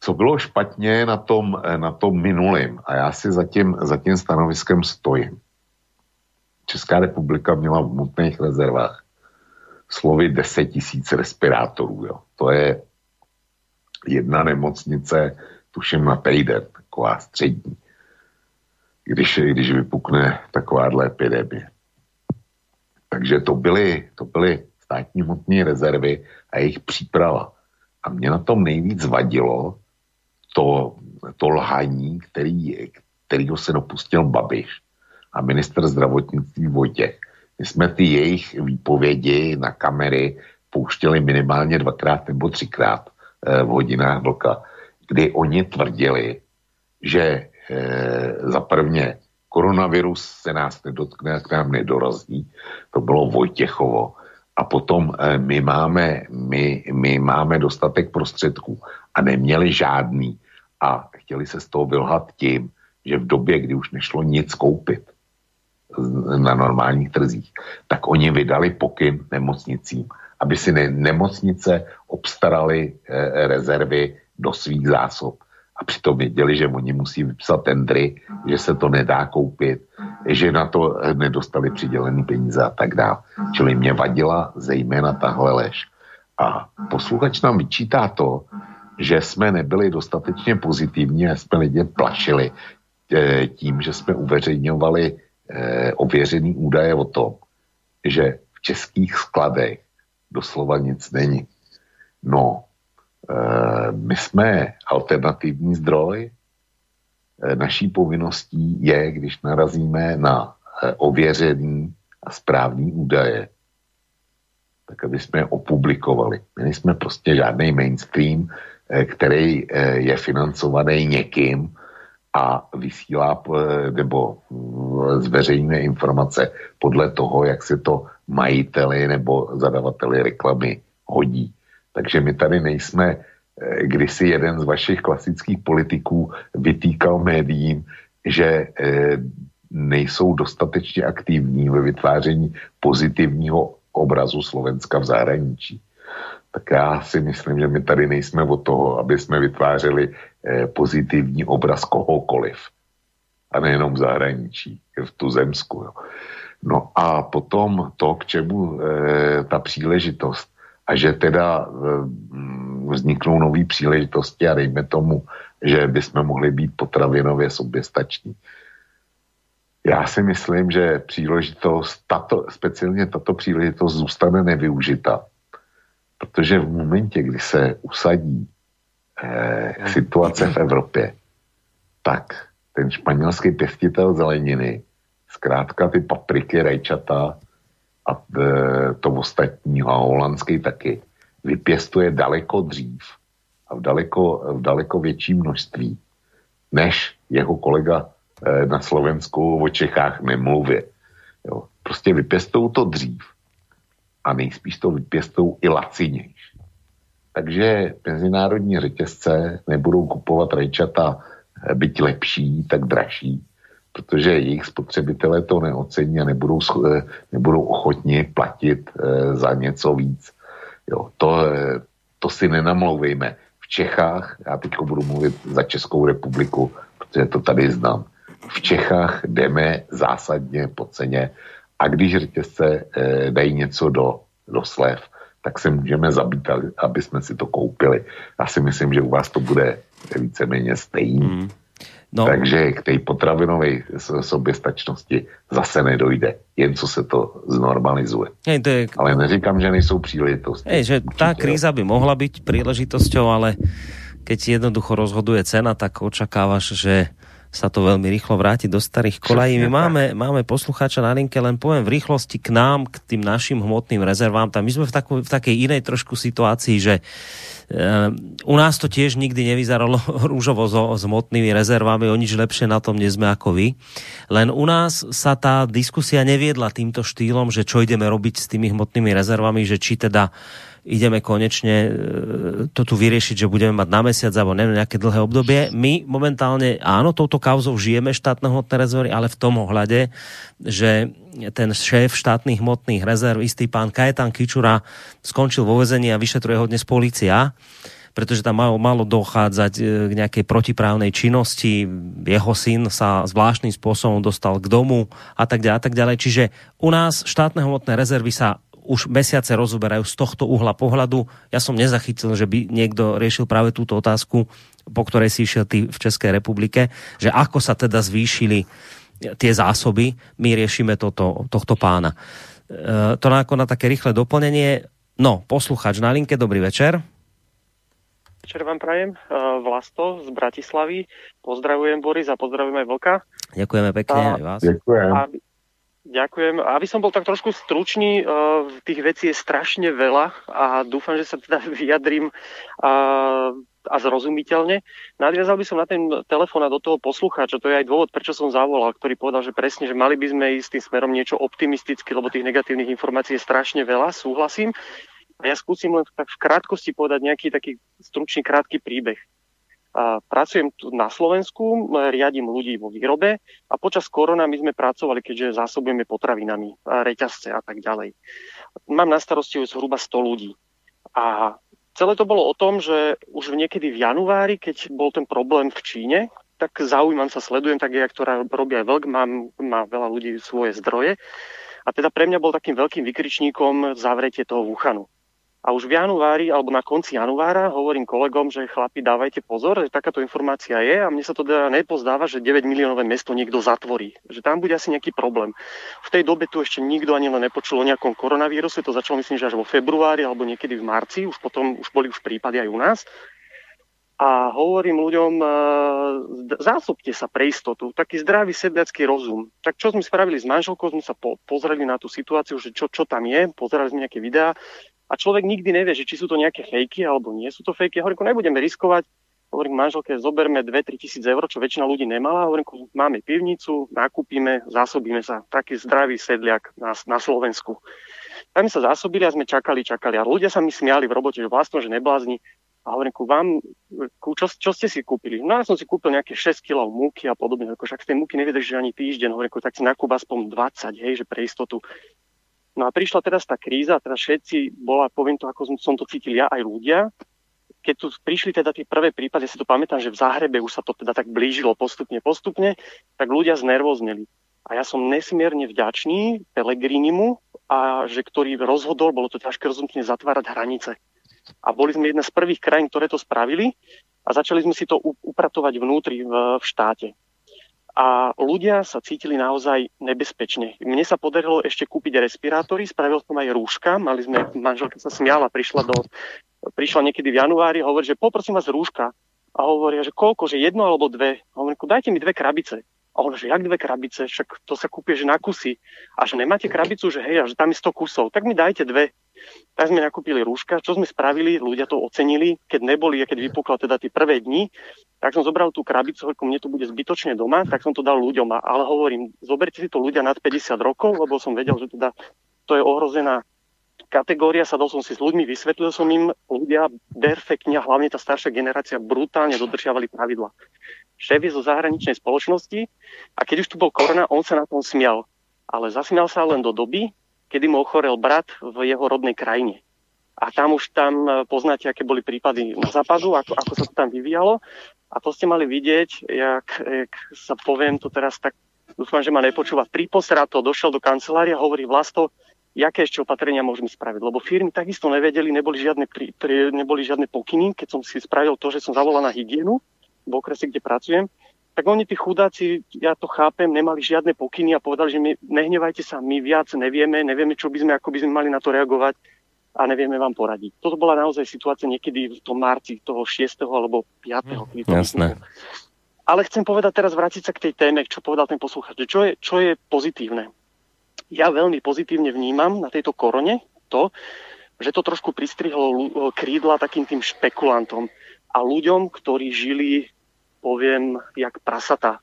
Co bylo špatně na tom, na tom minulém, a já si za tím, za tím stanoviskem stojím. Česká republika měla v hmotných rezervách slovy 10 tisíc respirátorů. Jo. To je jedna nemocnice, tuším na týden, taková střední, když, když vypukne takováhle epidemie. Takže to byly, to byly státní hmotné rezervy a jejich příprava. A mě na tom nejvíc vadilo to, to lhaní, který, kterýho se dopustil Babiš a minister zdravotnictví Vojtěch. My jsme ty jejich výpovědi na kamery pouštěli minimálně dvakrát nebo třikrát eh, v hodinách vlka, kdy oni tvrdili, že eh, za prvně koronavirus se nás nedotkne, k nám nedorazí, to bylo Vojtěchovo, a potom eh, my máme, my, my máme dostatek prostředků a neměli žádný. A chtěli se z toho vylhat tím, že v době, kdy už nešlo nic koupit na normálních trzích, tak oni vydali pokyn nemocnicím, aby si ne, nemocnice obstarali e, rezervy do svých zásob. A přitom věděli, že oni musí vypsat tendry, že se to nedá koupit, že na to nedostali přidělený peníze a tak dále. Čili mě vadila zejména tahle lež. A posluchač nám vyčítá to, že jsme nebyli dostatečně pozitivní a jsme lidi plašili e, tím, že jsme uveřejňovali e, ověřený údaje o tom, že v českých skladech doslova nic není. No, my jsme alternativní zdroj. Naší povinností je, když narazíme na ověřený a správný údaje, tak aby jsme je opublikovali. My nejsme prostě žádný mainstream, Eh, který eh, je financovaný někým a vysílá eh, nebo zveřejňuje informace podle toho, jak se to majiteli nebo zadavateli reklamy hodí. Takže my tady nejsme, kdysi jeden z vašich klasických politiků vytýkal médiím, že nejsou dostatečně aktivní ve vytváření pozitivního obrazu Slovenska v zahraničí tak já si myslím, že my tady nejsme od toho, aby jsme vytvářeli eh, pozitivní obraz kohokoliv. A nejenom v zahraničí, v tu zemsku. Jo. No a potom to, k čemu eh, ta příležitost. A že teda eh, vzniknou nové příležitosti a dejme tomu, že bychom mohli být potravinově soběstační. Já si myslím, že příležitost, tato, speciálně tato příležitost zůstane nevyužita Protože v momentě, kdy se usadí eh, situace v Evropě, tak ten španělský pěstitel zeleniny, zkrátka ty papriky, rajčata a e, to ostatní, a holandský taky, vypěstuje daleko dřív a v daleko, v daleko větší množství, než jeho kolega e, na Slovensku o Čechách nemluvě. Jo. Prostě vypěstují to dřív a nejspíš to vypěstou i lacinější. Takže mezinárodní řetězce nebudou kupovat rajčata eh, byť lepší, tak dražší, protože jejich spotřebitelé to neocení a nebudou, eh, nebudou ochotni platit eh, za něco víc. Jo, to, to si nenamlouvejme. V Čechách, já teď budu mluvit za Českou republiku, protože to tady znám, v Čechách jdeme zásadně po ceně a když řetězce eh, dají něco do, do slev, tak se můžeme zabít, aby jsme si to koupili. Já si myslím, že u vás to bude víceméně stejný. Mm. No. Takže k té potravinové soběstačnosti zase nedojde, jen co se to znormalizuje. Hej, to je... Ale neříkám, že nejsou příležitosti. Hej, že tá kríza by mohla byť príležitosťou, ale keď jednoducho rozhoduje cena, tak očakávaš, že sa to veľmi rýchlo vráti do starých kolají. My máme, máme poslucháča na linke, len poviem v rýchlosti k nám, k tým našim hmotným rezervám. Tam my sme v, takú, v takej inej trošku situácii, že Uh, u nás to tiež nikdy nevyzeralo rúžovo so, s hmotnými rezervami, o nič lepšie na tom nie sme ako vy. Len u nás sa tá diskusia neviedla týmto štýlom, že čo ideme robiť s tými hmotnými rezervami, že či teda ideme konečne e, to tu vyriešiť, že budeme mať na mesiac alebo neviem, nejaké dlhé obdobie. My momentálne, áno, touto kauzou žijeme štátne hmotné rezervy, ale v tom ohľade, že ten šéf štátnych hmotných rezerv, istý pán Kajetan Kičura, skončil vo vezení a vyšetruje ho dnes policia pretože tam malo, malo dochádzať e, k nejakej protiprávnej činnosti. Jeho syn sa zvláštnym spôsobom dostal k domu a tak ďalej. A tak ďalej. Čiže u nás štátne hmotné rezervy sa už mesiace rozoberajú z tohto uhla pohľadu. Ja som nezachytil, že by niekto riešil práve túto otázku, po ktorej si išiel ty v Českej republike, že ako sa teda zvýšili tie zásoby, my riešime toto, tohto pána. E, to ako na také rýchle doplnenie. No, posluchač na linke, dobrý večer. Večer vám prajem, e, Vlasto z Bratislavy. Pozdravujem Boris a pozdravujem aj Vlka. Ďakujeme pekne a, aj vás. Ďakujem. A Ďakujem. Aby som bol tak trošku stručný, eh, tých vecí je strašne veľa a dúfam, že sa teda vyjadrím a, a zrozumiteľne. Nadviazal by som na ten telefón a do toho poslucháča. To je aj dôvod, prečo som zavolal, ktorý povedal, že presne, že mali by sme ísť tým smerom niečo optimistické, lebo tých negatívnych informácií je strašne veľa, súhlasím. A ja skúsim len tak v krátkosti povedať nejaký taký stručný, krátky príbeh. Pracujem tu na Slovensku, riadím ľudí vo výrobe a počas korona my sme pracovali, keďže zásobujeme potravinami, reťazce a tak ďalej. Mám na starosti už zhruba 100 ľudí. A celé to bolo o tom, že už niekedy v januári, keď bol ten problém v Číne, tak zaujímam sa, sledujem, tak jak to robí aj Vlk, mám, má veľa ľudí svoje zdroje. A teda pre mňa bol takým veľkým vykričníkom zavretie toho Wuhanu. A už v januári alebo na konci januára hovorím kolegom, že chlapi, dávajte pozor, že takáto informácia je a mne sa to teda nepozdáva, že 9 miliónové mesto niekto zatvorí. Že tam bude asi nejaký problém. V tej dobe tu ešte nikto ani len nepočul o nejakom koronavíruse, to začalo myslím, že až vo februári alebo niekedy v marci, už potom už boli už prípady aj u nás. A hovorím ľuďom, e, zásobte sa pre istotu, taký zdravý sedliacký rozum. Tak čo sme spravili s manželkou, sme sa po, pozreli na tú situáciu, že čo, čo tam je, pozerali sme nejaké videá a človek nikdy nevie, že či sú to nejaké fejky alebo nie sú to fejky. Ja hovorím, nebudeme riskovať, hovorím manželke, zoberme 2-3 tisíc eur, čo väčšina ľudí nemala. Hovorím, máme pivnicu, nakúpime, zásobíme sa. Taký zdravý sedliak na, na Slovensku. Tam sa zásobili a sme čakali, čakali. A ľudia sa mi smiali v robote, že vlastne, že neblázni. A hovorím, ku vám, ku, čo, čo, ste si kúpili? No ja som si kúpil nejaké 6 kg múky a podobne, ako však z tej múky nevydrží ani týždeň. Hovorím, tak si nakúp aspoň 20, hej, že pre istotu. No a prišla teraz tá kríza, teraz všetci, bola, poviem to, ako som to cítil ja, aj ľudia. Keď tu prišli teda tie prvé prípady, ja si to pamätám, že v Záhrebe už sa to teda tak blížilo postupne, postupne, tak ľudia znervozneli. A ja som nesmierne vďačný Pelegrinimu, a že ktorý rozhodol, bolo to ťažké rozhodnutie, zatvárať hranice. A boli sme jedna z prvých krajín, ktoré to spravili a začali sme si to upratovať vnútri v, v štáte a ľudia sa cítili naozaj nebezpečne. Mne sa podarilo ešte kúpiť respirátory, spravil som aj rúška, mali sme, manželka sa smiala, prišla, do, prišla niekedy v januári, hovorí, že poprosím vás rúška. A hovoria, že koľko, že jedno alebo dve. Hovorím, dajte mi dve krabice. A on, že jak dve krabice, však to sa kúpie, že na kusy. A že nemáte krabicu, že hej, a že tam je 100 kusov, tak mi dajte dve. Tak sme nakúpili rúška. Čo sme spravili? Ľudia to ocenili. Keď neboli, keď vypukla teda tie prvé dni, tak som zobral tú krabicu, ako mne to bude zbytočne doma, tak som to dal ľuďom. Ale hovorím, zoberte si to ľudia nad 50 rokov, lebo som vedel, že teda to je ohrozená kategória, sadol som si s ľuďmi, vysvetlil som im, ľudia perfektne hlavne tá staršia generácia brutálne dodržiavali pravidla. Šéf je zo zahraničnej spoločnosti a keď už tu bol korona, on sa na tom smial. Ale zasmial sa len do doby, kedy mu ochorel brat v jeho rodnej krajine. A tam už tam e, poznáte, aké boli prípady na západu, ako, ako sa to tam vyvíjalo. A to ste mali vidieť, jak, jak sa poviem to teraz tak, dúfam, že ma nepočúva. Priposra to, došiel do kancelária, hovorí Vlasto, jaké ešte opatrenia môžeme spraviť. Lebo firmy takisto nevedeli, neboli žiadne, pri, pri, neboli žiadne pokyny, keď som si spravil to, že som zavolal na hygienu v okrese, kde pracujem, tak oni tí chudáci, ja to chápem, nemali žiadne pokyny a povedali, že my, nehnevajte sa, my viac nevieme, nevieme, čo by sme, ako by sme mali na to reagovať a nevieme vám poradiť. Toto bola naozaj situácia niekedy v tom marci toho 6. alebo 5. Jasné. A ale chcem povedať teraz, vrátiť sa k tej téme, čo povedal ten posluchač. Čo je, čo je pozitívne? Ja veľmi pozitívne vnímam na tejto korone to, že to trošku pristrihlo krídla takým tým špekulantom a ľuďom, ktorí žili, poviem, jak prasata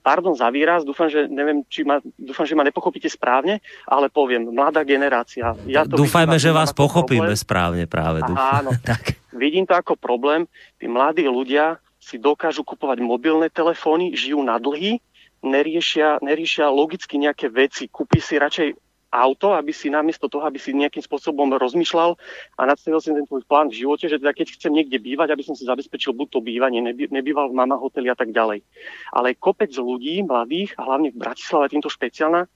Pardon za výraz, dúfam, že, neviem, či ma, dúfam, že ma nepochopíte správne, ale poviem, mladá generácia. Ja to Dúfajme, že vás pochopíme problém. správne práve. Aha, áno. tak. Vidím to ako problém. Tí mladí ľudia si dokážu kupovať mobilné telefóny, žijú na dlhy, neriešia, neriešia logicky nejaké veci. Kúpi si radšej auto, aby si namiesto toho, aby si nejakým spôsobom rozmýšľal a nadstavil si ten tvoj plán v živote, že teda keď chcem niekde bývať, aby som si zabezpečil buď to bývanie, neby, nebýval v mama hoteli a tak ďalej. Ale kopec ľudí, mladých, a hlavne v Bratislave týmto špeciálna,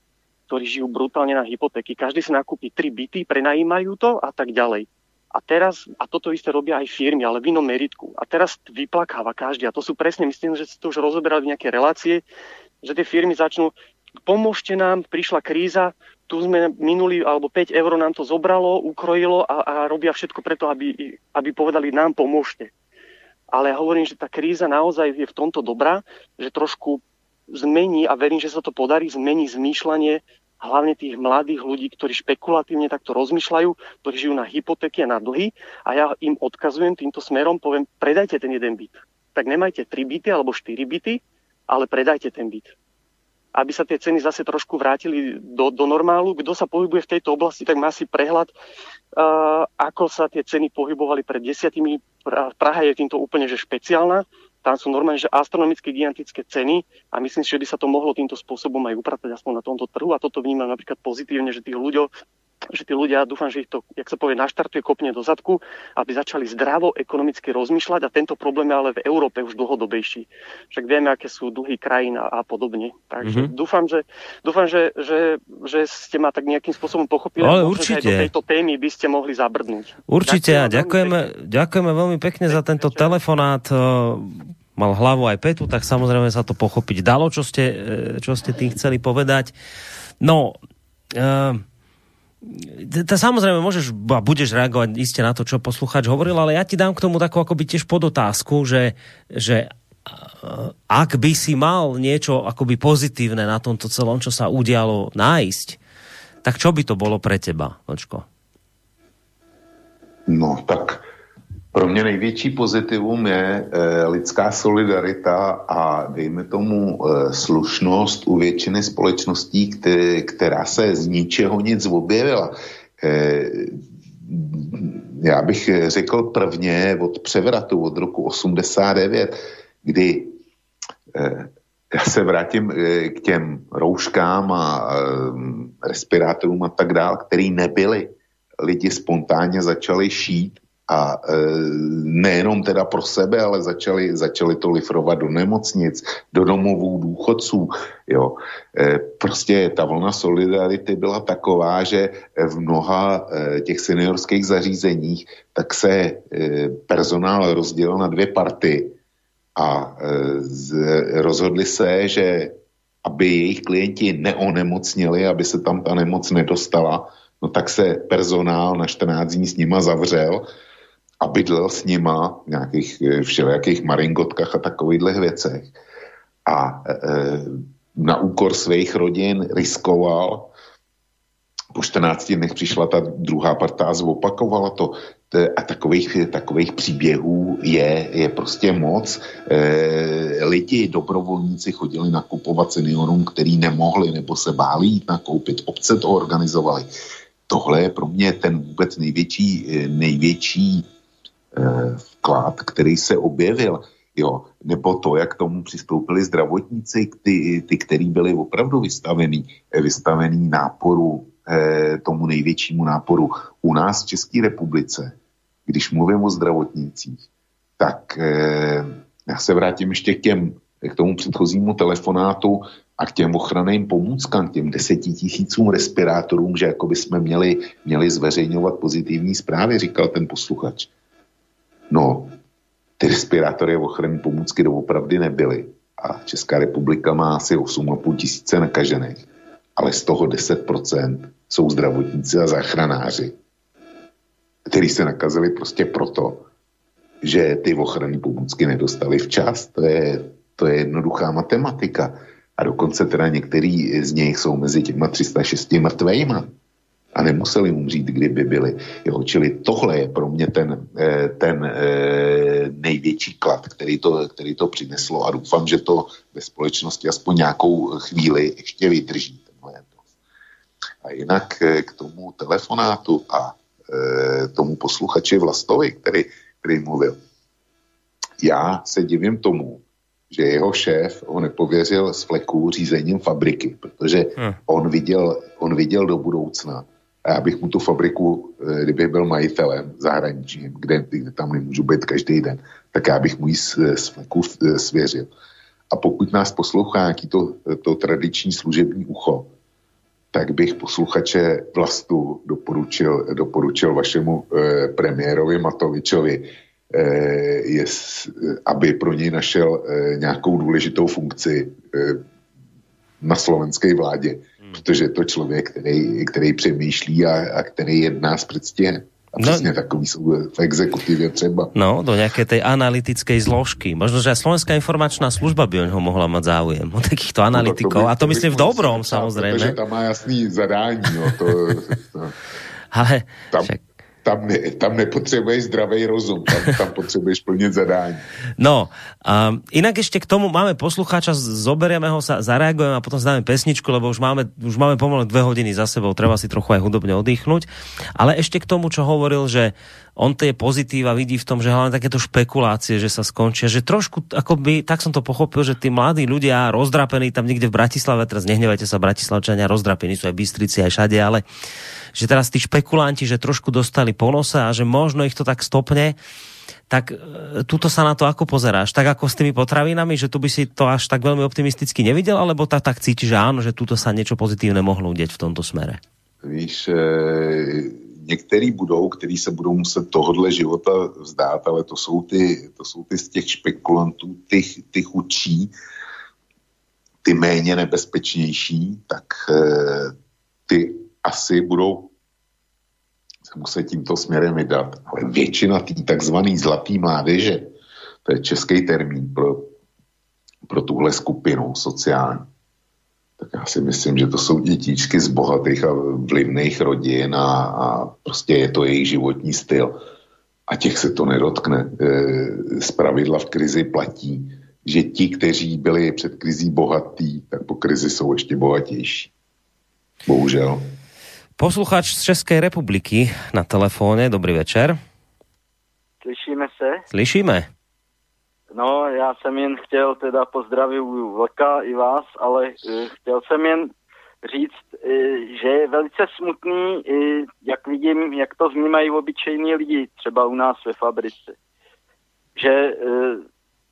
ktorí žijú brutálne na hypotéky. Každý si nakúpi tri byty, prenajímajú to a tak ďalej. A teraz, a toto isté robia aj firmy, ale v inom meritku. A teraz vyplakáva každý. A to sú presne, myslím, že si to už rozoberali v nejaké relácie, že tie firmy začnú, pomôžte nám, prišla kríza, tu sme minuli, alebo 5 eur nám to zobralo, ukrojilo a, a robia všetko preto, aby, aby povedali nám pomôžte. Ale ja hovorím, že tá kríza naozaj je v tomto dobrá, že trošku zmení, a verím, že sa to podarí, zmení zmýšľanie hlavne tých mladých ľudí, ktorí špekulatívne takto rozmýšľajú, ktorí žijú na hypotéky a na dlhy a ja im odkazujem týmto smerom, poviem, predajte ten jeden byt. Tak nemajte tri byty alebo štyri byty, ale predajte ten byt aby sa tie ceny zase trošku vrátili do, do normálu. Kto sa pohybuje v tejto oblasti, tak má si prehľad, uh, ako sa tie ceny pohybovali pred desiatimi. Praha je týmto úplne že špeciálna. Tam sú normálne že astronomické gigantické ceny a myslím si, že by sa to mohlo týmto spôsobom aj upratať aspoň na tomto trhu a toto vnímam napríklad pozitívne, že tých ľuďov, že tí ľudia, dúfam, že ich to, jak sa povie, naštartuje, kopne do zadku, aby začali zdravo ekonomicky rozmýšľať a tento problém je ale v Európe už dlhodobejší. Však vieme, aké sú dlhý krajín a, a podobne. Takže mm-hmm. dúfam, že, dúfam že, že, že ste ma tak nejakým spôsobom pochopili. Ale určite. do tejto témy by ste mohli zabrdnúť. Určite a ďakujeme, ďakujeme veľmi pekne za tento telefonát mal hlavu aj petu, tak samozrejme sa to pochopiť dalo, čo ste, čo ste tým chceli povedať. No, uh, to samozrejme môžeš a budeš reagovať iste na to, čo posluchač hovoril, ale ja ti dám k tomu takú akoby tiež podotázku, že, že ak by si mal niečo akoby pozitívne na tomto celom, čo sa udialo, nájsť, tak čo by to bolo pre teba, Očko? No, tak pro mě největší pozitivum je e, lidská solidarita a dejme tomu e, slušnost u většiny společností, které, která se z ničeho nic objevila. E, já bych řekl prvně od převratu od roku 89, kdy e, já se vrátím e, k těm rouškám a e, respirátorům a tak dále, který nebyly. Lidi spontánně začali šít a e, nejenom teda pro sebe, ale začali, začali to lifrovat do nemocnic, do domovů důchodců. Jo. E, prostě ta vlna solidarity byla taková, že v mnoha e, těch seniorských zařízeních tak se e, personál rozdělil na dvě party a e, z, rozhodli se, že aby jejich klienti neonemocnili, aby se tam ta nemoc nedostala, no tak se personál na 14 dní s nima zavřel a bydlel s nima v nějakých eh, všelijakých maringotkách a takovýchhle věcech. A e, na úkor svých rodin riskoval. Po 14 dnech přišla ta druhá parta a zopakovala to. A takových, takových příběhů je, je prostě moc. E, lidi, dobrovolníci chodili nakupovat seniorům, který nemohli nebo se báli jít nakoupit. Obce to organizovali. Tohle je pro mě ten vůbec největší, největší vklad, který se objevil, jo, nebo to, jak tomu přistoupili zdravotníci, ty, ty který byli opravdu vystavený, eh, vystavený náporu, eh, tomu největšímu náporu u nás v České republice, když mluvím o zdravotnících, tak eh, já se vrátím ještě k těm, k tomu předchozímu telefonátu a k těm ochranným pomůckám, k těm deseti tisícům respirátorům, že jako by jsme měli, měli zveřejňovat pozitivní zprávy, říkal ten posluchač. No, ty respirátory a ochranné pomůcky doopravdy nebyly. A Česká republika má asi 8,5 tisíce nakažených. Ale z toho 10% jsou zdravotníci a záchranáři, kteří se nakazili prostě proto, že ty ochranné pomůcky nedostali včas. To je, To je jednoduchá matematika. A dokonce teda některý z nich jsou mezi těma 306 mrtvejma a nemuseli umřít, kdyby byli. Jo, čili tohle je pro mě ten, eh, ten eh, největší klad, který to, který to přineslo a doufám, že to ve společnosti aspoň nějakou chvíli ještě vydrží. A jinak eh, k tomu telefonátu a tomu posluchači Vlastovi, který, který mluvil. Já se divím tomu, že jeho šéf ho nepověřil z fleku řízením fabriky, protože hmm. on, viděl, on viděl do budoucna a já bych mu tu fabriku, eh, kdybych byl majitelem zahraničním, kde, kde tam nemůžu být každý den, tak já bych mu ji eh, svěřil. A pokud nás poslouchá nějaký to, to tradiční služební ucho, tak bych posluchače vlastu doporučil, doporučil vašemu eh, premiérovi Matovičovi, eh, je, aby pro něj našel eh, nějakou důležitou funkci eh, na slovenské vládě protože je to člověk, který, který přemýšlí a, a který jedná s předstihem. A no, přesně takový jsou v exekutivě třeba. No, do nějaké tej analytické zložky. Možno, že Slovenská informačná služba by ho mohla mať záujem o takýchto analytikov. No, to by, a to, to myslím v dobrom, samozřejmě. Protože tam má jasný zadání. No, to, to, Ale tam, však tam, ne, tam nepotřebuješ zdravý rozum, tam, tam potřebuješ plnit zadání. No, a inak ešte k tomu máme poslucháča, zoberieme ho, sa, zareagujeme a potom zdáme pesničku, lebo už máme, už máme pomaly dve hodiny za sebou, treba si trochu aj hudobne oddychnúť. Ale ešte k tomu, čo hovoril, že on tie pozitíva vidí v tom, že hlavne takéto špekulácie, že sa skončia, že trošku, akoby, tak som to pochopil, že tí mladí ľudia rozdrapení tam niekde v Bratislave, teraz nehnevajte sa Bratislavčania, rozdrapení sú aj Bystrici, aj všade, ale že teraz tí špekulanti, že trošku dostali ponosa a že možno ich to tak stopne, tak e, tuto sa na to ako pozeráš? Tak ako s tými potravinami, že tu by si to až tak veľmi optimisticky nevidel, alebo tak, tak cíti, že áno, že tuto sa niečo pozitívne mohlo udět v tomto smere? Víš, e, některý budou, kteří se budou muset tohodle života vzdát, ale to jsou ty, to jsou ty z těch špekulantů, ty, ty chudší, ty méně nebezpečnější, tak e, ty asi budou se muset tímto směrem vydat. Ale většina té takzvané zlatý mládeže, to je český termín pro, pro tuhle skupinu sociální, tak já si myslím, že to jsou dětičky z bohatých a vlivných rodin a, a prostě je to jejich životní styl. A těch se to nedotkne. E, z pravidla v krizi platí, že ti, kteří byli před krizí bohatí, tak po krizi jsou ještě bohatější. Bohužel. Posluchač z České republiky na telefóne. Dobrý večer. Slyšíme se? Slyšíme. No, já jsem jen chtěl teda pozdravit Vlka i vás, ale uh, chtěl jsem jen říct, uh, že je velice smutný, uh, jak vidím, jak to vnímají obyčejní lidi, třeba u nás ve fabrice. Že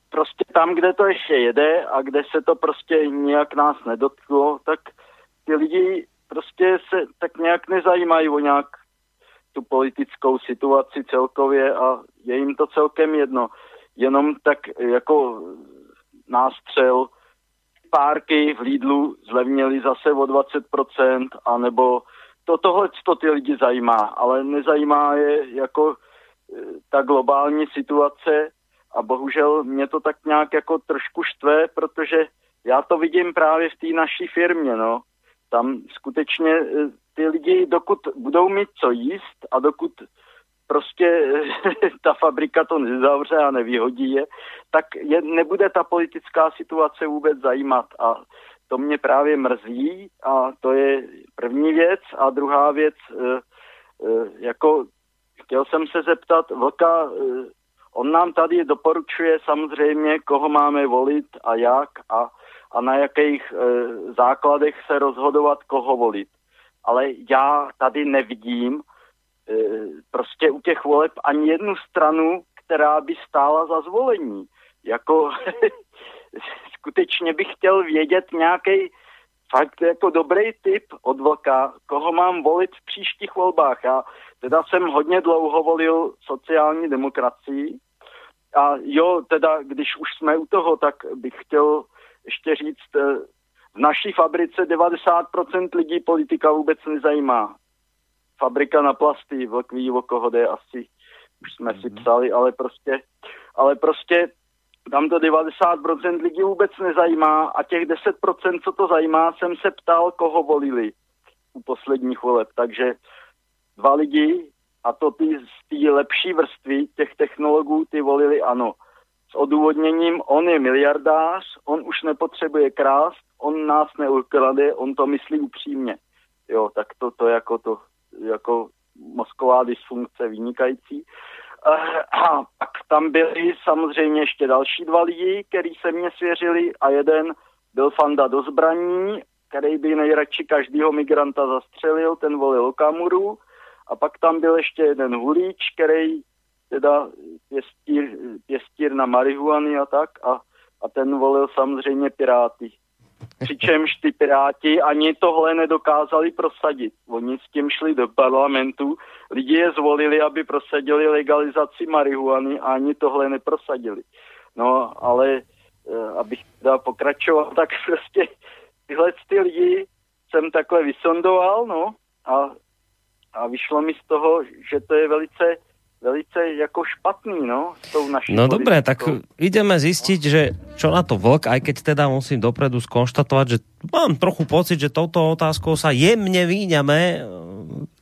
prostě tam, kde to ještě jede a kde se to prostě nějak nás nedotklo, tak ty lidi prostě se tak nějak nezajímají o nějak tu politickou situaci celkově a je jim to celkem jedno. Jenom tak jako nástřel párky v Lidlu zlevněly zase o 20%, anebo to tohle to ty lidi zajímá, ale nezajímá je jako e, ta globální situace a bohužel mě to tak nějak jako trošku štve, protože já to vidím právě v té naší firmě, no tam skutečně eh, ty lidi, dokud budou mít co jíst a dokud prostě ta fabrika to nezavře a nevyhodí je, tak je, nebude ta politická situace vůbec zajímat. A to mě právě mrzí a to je první věc. A druhá věc, eh, eh, jako chtěl jsem se zeptat Vlka, on nám tady doporučuje samozřejmě, koho máme volit a jak a a na jakých e, základech se rozhodovat, koho volit. Ale já tady nevidím e, prostě u těch voleb ani jednu stranu, která by stála za zvolení. Jako skutečně bych chtěl vědět nějaký fakt jako dobrý tip od Vlka, koho mám volit v příštích volbách. Já teda jsem hodně dlouho volil sociální demokracii a jo, teda když už jsme u toho, tak bych chtěl ještě říct, eh, v naší fabrice 90% lidí politika vůbec nezajímá. Fabrika na plasty, vlk ví, o koho jde asi, už jsme si mhm. psali, ale prostě, ale prostě tam to 90% lidí vůbec nezajímá a těch 10%, co to zajímá, jsem se ptal, koho volili u posledních voleb. Takže dva lidi, a to ty z té lepší vrstvy těch technologů, ty volili ano. S odůvodněním, on je miliardář, on už nepotřebuje krást, on nás neuklade, on to myslí upřímně. Jo, tak to, to jako to, jako mozková dysfunkce vynikající. Eh, a pak tam byli samozřejmě ještě další dva lidi, kteří se mě svěřili a jeden byl fanda do zbraní, který by nejradši každého migranta zastřelil, ten volil Okamuru. A pak tam byl ještě jeden hulíč, který teda pěstír, pěstír na marihuany a tak a, a ten volil samozřejmě Piráty. Přičemž ty Piráti ani tohle nedokázali prosadit. Oni s tím šli do parlamentu, lidi je zvolili, aby prosadili legalizaci marihuany a ani tohle neprosadili. No, ale e, abych teda pokračoval, tak prostě tyhle ty lidi jsem takhle vysondoval, no, a, a vyšlo mi z toho, že to je velice velice jako špatný, no, s tou naší No dobré, tak ideme zistiť, že čo na to vlk, aj keď teda musím dopredu skonštatovať, že mám trochu pocit, že touto otázkou sa jemne výňame e,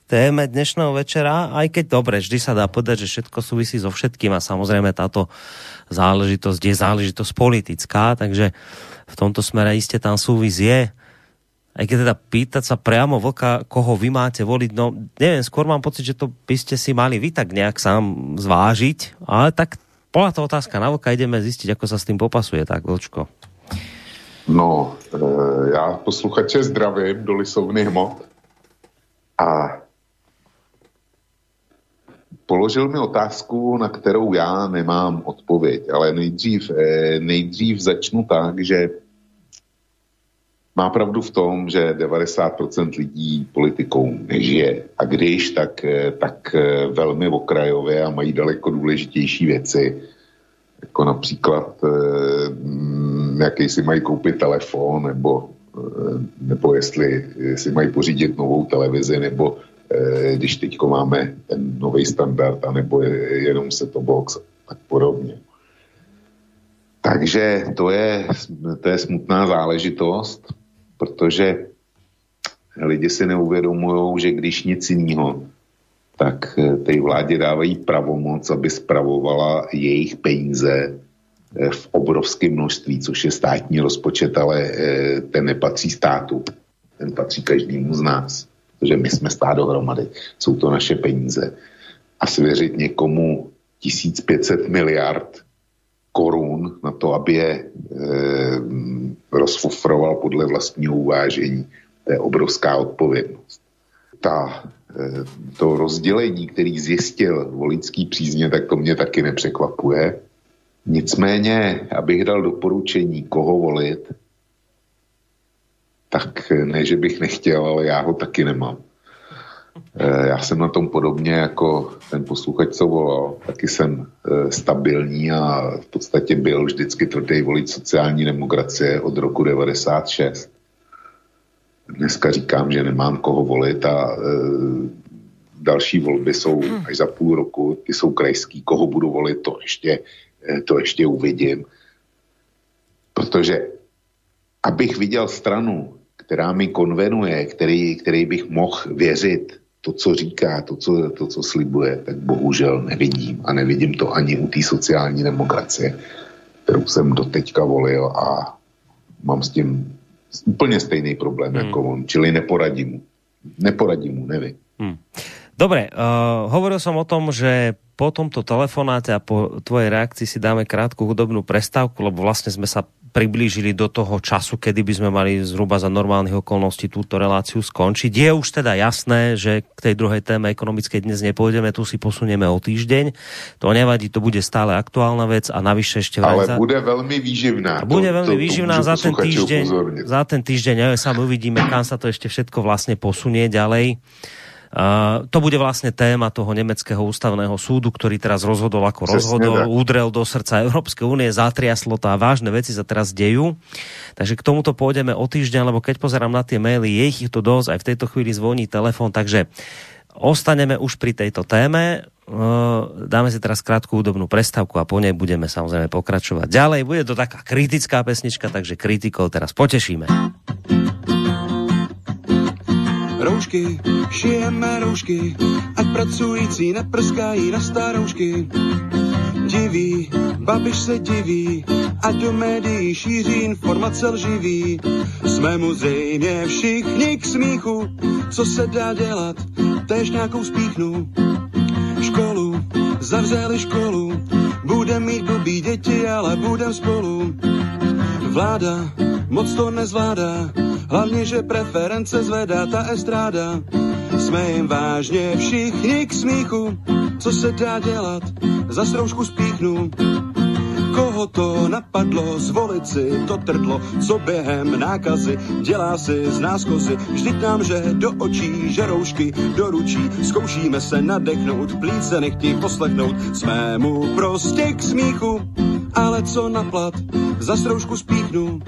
téme dnešného večera, aj keď dobre, vždy sa dá povedať, že všetko súvisí so všetkým a samozrejme táto záležitosť je záležitosť politická, takže v tomto smere iste tam súvis je aj keď teda pýtať sa priamo vlka, koho vy máte voliť, no neviem, skôr mám pocit, že to by ste si mali vy tak nejak sám zvážiť, ale tak bola to otázka na vlka, ideme zistiť, ako sa s tým popasuje, tak vlčko. No, e, já posluchače zdravím do lisovny hmot a položil mi otázku, na kterou já nemám odpověď, ale nejdřív, e, nejdřív začnu tak, že má pravdu v tom, že 90% lidí politikou nežije. A když, tak, eh, tak eh, velmi okrajově a mají daleko důležitější věci, jako například, eh, jaký si mají koupit telefon, nebo, nebo jestli si mají pořídit novou televizi, nebo když teď máme ten nový standard, anebo je, jenom se to box, tak podobně. Takže to je, to je smutná záležitost protože lidi si neuvědomují, že když nic jiného, tak eh, té vládě dávají pravomoc, aby spravovala jejich peníze eh, v obrovském množství, což je státní rozpočet, ale eh, ten nepatří státu, ten patří každému z nás, protože my jsme stát dohromady, jsou to naše peníze. A svěřit někomu 1500 miliard korun na to, aby je e, rozfufroval podle vlastního uvážení. To je obrovská odpovědnost. Ta, e, to rozdělení, který zjistil volický přízně, tak to mě taky nepřekvapuje. Nicméně, abych dal doporučení, koho volit, tak ne, že bych nechtěl, ale já ho taky nemám. Eh, já jsem na tom podobně jako ten posluchač, co volal, taky jsem eh, stabilní a v podstatě byl vždycky tvrdý volit sociální demokracie od roku 96. Dneska říkám, že nemám koho volit a e, další volby jsou až za půl roku, ty jsou krajský. Koho budu volit, to ještě, to ještě uvidím. Protože abych viděl stranu, která mi konvenuje, který, který bych mohl věřit, to, co říká, to co, to, co slibuje, tak bohužel nevidím. A nevidím to ani u té sociální demokracie, kterou jsem doteďka volil a mám s tím úplně stejný problém hmm. jako on, čili neporadím mu. Neporadím mu, nevím. Hmm. Dobre, uh, hovoril som o tom, že po tomto telefonáte a po tvojej reakcii si dáme krátku hudobnú prestávku, lebo vlastne sme sa priblížili do toho času, kedy by sme mali zhruba za normálnych okolností túto reláciu skončiť. Je už teda jasné, že k tej druhej téme ekonomickej dnes nepôjdeme, tu si posunieme o týždeň. To nevadí, to bude stále aktuálna vec a navyše ešte... Ale za... bude veľmi výživná. Bude to, veľmi to, výživná to za ten týždeň. Za ten týždeň, ja sám uvidíme, kam sa to ešte všetko vlastne posunie ďalej. To bude vlastne téma toho nemeckého ústavného súdu, ktorý teraz rozhodol, ako Přesne rozhodol, tak. udrel do srdca Európskej únie, zatriaslo to a vážne veci sa teraz dejú. Takže k tomuto pôjdeme o týždeň, lebo keď pozerám na tie maily, je ich to dosť, aj v tejto chvíli zvoní telefon, takže ostaneme už pri tejto téme. dáme si teraz krátku údobnú prestávku a po nej budeme samozrejme pokračovať ďalej. Bude to taká kritická pesnička, takže kritikov teraz potešíme. Roušky, šijeme roušky, ať pracující neprskají na staroušky. Diví, babiš se diví, ať do médií šíří informace lživý. Jsme mu zřejmě všichni k smíchu, co se dá dělat, též nějakou spíchnu. Školu, zavřeli školu, budem mít blbý děti, ale budem spolu. Vláda moc to nezvládá, hlavně, že preference zvedá ta estráda. Jsme jim vážně všichni k smíchu, co se dá dělat, za stroužku spíchnu. Koho to napadlo, zvolit si to trdlo, co během nákazy dělá si z nás kozy. Vždyť nám, že do očí, že roušky do ručí, zkoušíme se nadechnout, plíce nechtějí poslechnout, jsme mu prostě k smíchu, ale co na plat, za stroužku spíchnu.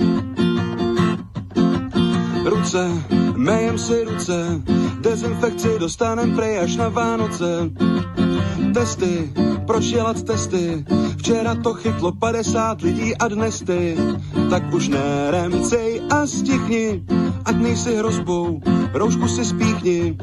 Ruce, mejem si ruce, dezinfekci dostanem prej až na Vánoce. Testy, proč dělat testy? Včera to chytlo 50 lidí a dnes ty. Tak už neremcej a stichni, ať nejsi hrozbou, roušku si spíchni.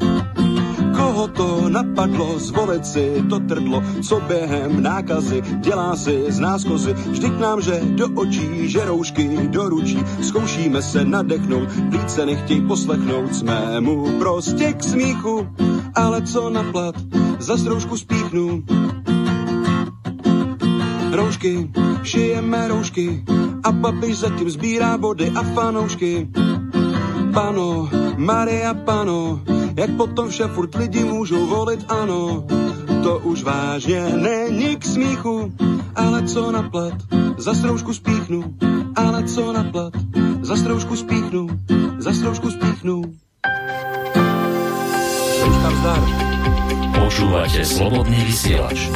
Koho to napadlo, zvolit si to trdlo, co během nákazy dělá si z nás kozy. Vždyť nám, že do očí, že roušky do ručí, zkoušíme se nadechnout, více nechtěj poslechnout, jsme mu prostě k smíchu, ale co na plat, za roušku spíchnu. Roušky, šijeme roušky a papiž zatím sbírá body a fanoušky. Pano, Maria Pano, jak potom vše furt lidi můžou volit ano. To už vážně není k smíchu, ale co na plat, za stroužku spíchnu, ale co na plat, za stroužku spíchnu, za stroužku spíchnu. Počúvate slobodný vysielač.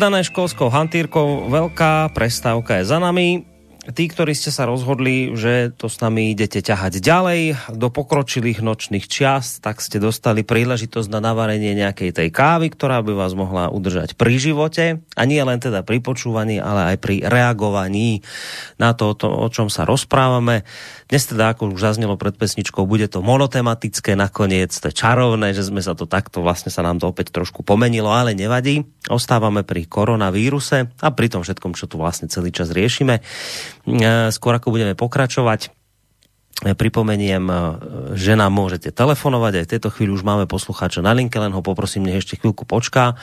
Povedané školskou hantírkou, veľká prestávka je za nami. Tí, ktorí ste sa rozhodli, že to s nami idete ťahať ďalej do pokročilých nočných čiast, tak ste dostali príležitosť na navarenie nejakej tej kávy, ktorá by vás mohla udržať pri živote a nie len teda pri počúvaní, ale aj pri reagovaní na to, to o čom sa rozprávame. Dnes teda, ako už zaznelo pred pesničkou, bude to monotematické nakoniec, to je čarovné, že sme sa to takto, vlastne sa nám to opäť trošku pomenilo, ale nevadí. Ostávame pri koronavíruse a pri tom všetkom, čo tu vlastne celý čas riešime. E, Skôr ako budeme pokračovať, e, pripomeniem, e, že nám môžete telefonovať, aj v tejto chvíli už máme poslucháča na linke, len ho poprosím, nech ešte chvíľku počká.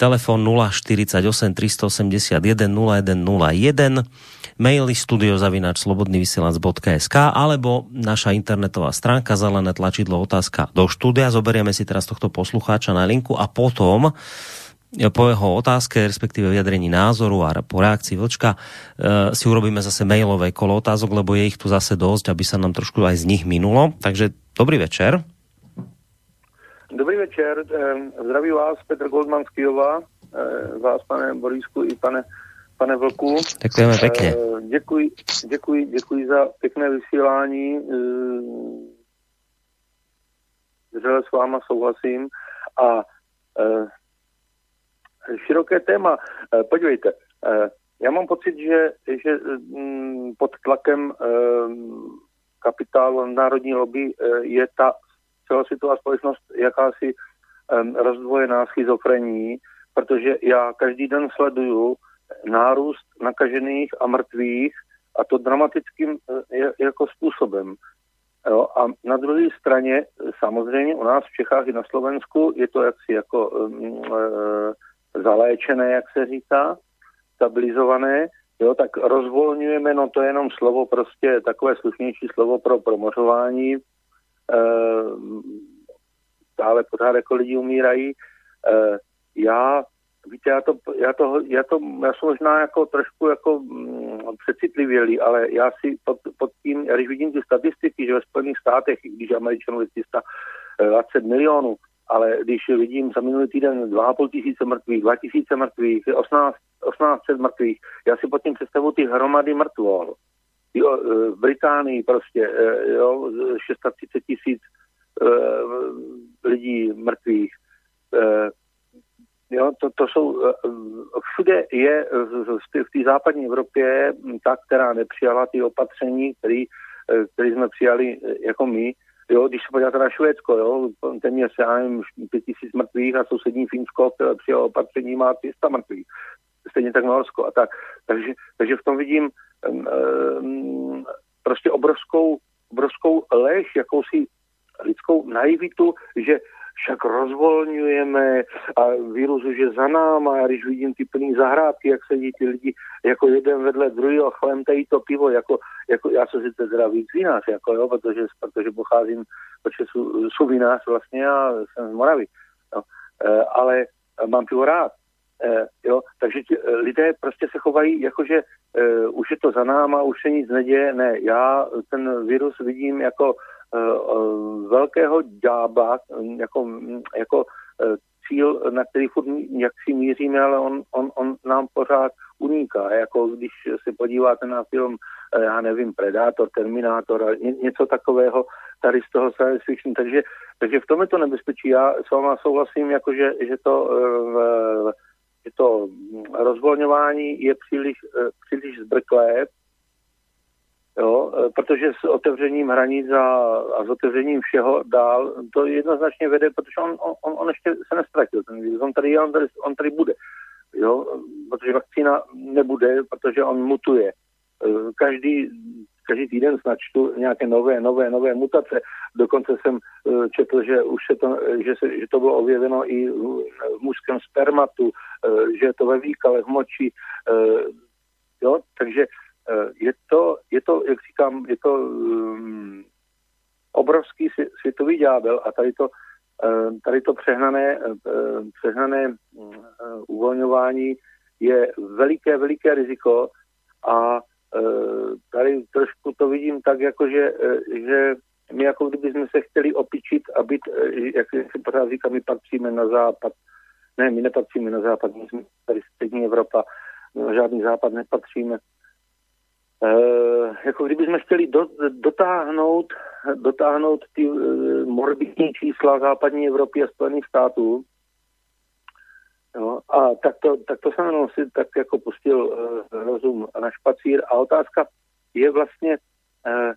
Telefón 048 381 0101 maily studiozavinač slobodnyvysielac.sk alebo naša internetová stránka zelené tlačidlo otázka do štúdia. Zoberieme si teraz tohto poslucháča na linku a potom po jeho otázke, respektíve vyjadrení názoru a po reakcii Vlčka e, si urobíme zase mailové kolo otázok, lebo je ich tu zase dosť, aby sa nám trošku aj z nich minulo. Takže dobrý večer. Dobrý večer, eh, zdraví vás Petr Goldman z Kijova, eh, vás pane Borisku i pane, pane Vlku. Děkujeme pěkně. Eh, Děkuji, děkuji, děkuji za pěkné vysílání. Vřele s váma souhlasím a široké téma. Podívejte, já mám pocit, že, že mm, pod tlakem kapitálu národní lobby je ta celosvětová společnost jakási rozdvojená schizofrení, protože já každý den sleduju nárůst nakažených a mrtvých a to dramatickým jako způsobem. Jo, a na druhé straně, samozřejmě u nás v Čechách i na Slovensku je to jaksi jako e, zaléčené, jak se říká, stabilizované, jo, tak rozvolňujeme, no to je jenom slovo, prostě takové slušnější slovo pro promořování, stále pořád jako lidi umírají. Já, víte, já to, já to, já to, já jsem možná jako trošku jako mm, přecitlivělý, ale já si pod, pod tím, já když vidím ty statistiky, že ve Spojených státech, i když Američanů je 320 milionů, ale když vidím za minulý týden 2,5 tisíce mrtvých, 2 tisíce mrtvých, 18, 1800 mrtvých, já si pod tím představu ty hromady mrtvol jo, v Británii prostě, jo, 630 tisíc lidí mrtvých. Jo, to, to jsou, všude je v té západní Evropě ta, která nepřijala ty opatření, který, který jsme přijali jako my, Jo, když se podíváte na Švédsko, jo, téměř, já nevím, 5 tisíc mrtvých a sousední Finsko, přijalo opatření, má 300 mrtvých. Stejně tak Norsko a tak. Takže, takže v tom vidím um, prostě obrovskou, obrovskou lež, jakousi lidskou naivitu, že však rozvolňujeme a virus už je za náma a když vidím ty plný zahrádky, jak sedí ty lidi jako jeden vedle druhého, chlemtají to pivo, jako, jako já jsem sice teda víc vinař, jako jo, protože, protože pocházím, protože jsou, jsou vinař vlastně, já jsem z Moravy, jo, e, ale mám pivo rád. Eh, jo, takže ti, eh, lidé prostě se chovají jako, že eh, už je to za náma, už se nic neděje. Ne, já ten virus vidím jako velkého ďábla, jako, jako eh, cíl, na který furt jak si míříme, ale on, on, on nám pořád uniká. Jako když se podíváte na film, eh, já nevím, Predátor, Terminátor ně, něco takového tady z toho science fiction. Takže, takže v tom je to nebezpečí. Já s váma souhlasím, jako že, že to eh, že to rozvolňování je příliš, eh, příliš zbrklé, jo, eh, protože s otevřením hranic a, a s otevřením všeho dál to jednoznačně vede, protože on, on, on ještě se nestratil, ten virus, on tady je, on tady, on tady bude, jo, protože vakcína nebude, protože on mutuje. Eh, Každý, každý týden snad čtu nějaké nové, nové, nové mutace. Dokonce jsem eh, četl, že už se to, že, se, že to bylo objeveno i v mužském spermatu, že je to ve výkale, v moči. Jo, takže je to, je to, jak říkám, je to um, obrovský svě- světový ďábel a tady to, eh, tady to přehnané, eh, přehnané mm, eh, uvolňování je veliké, veliké riziko a eh, tady trošku to vidím tak, jako že, eh, že my jako kdyby jsme se chtěli opičit a být, eh, jak se pořád říká, my patříme na západ. Ne, my nepatříme na západ, my jsme tady střední Evropa, na žádný západ nepatříme. Eh, jako kdyby jsme chtěli do, dotáhnout, dotáhnout ty eh, morbidní čísla západní Evropy a Spojených států. Jo, a tak to, tak to jsem si tak jako pustil eh, rozum na špacír. A otázka je vlastně, eh,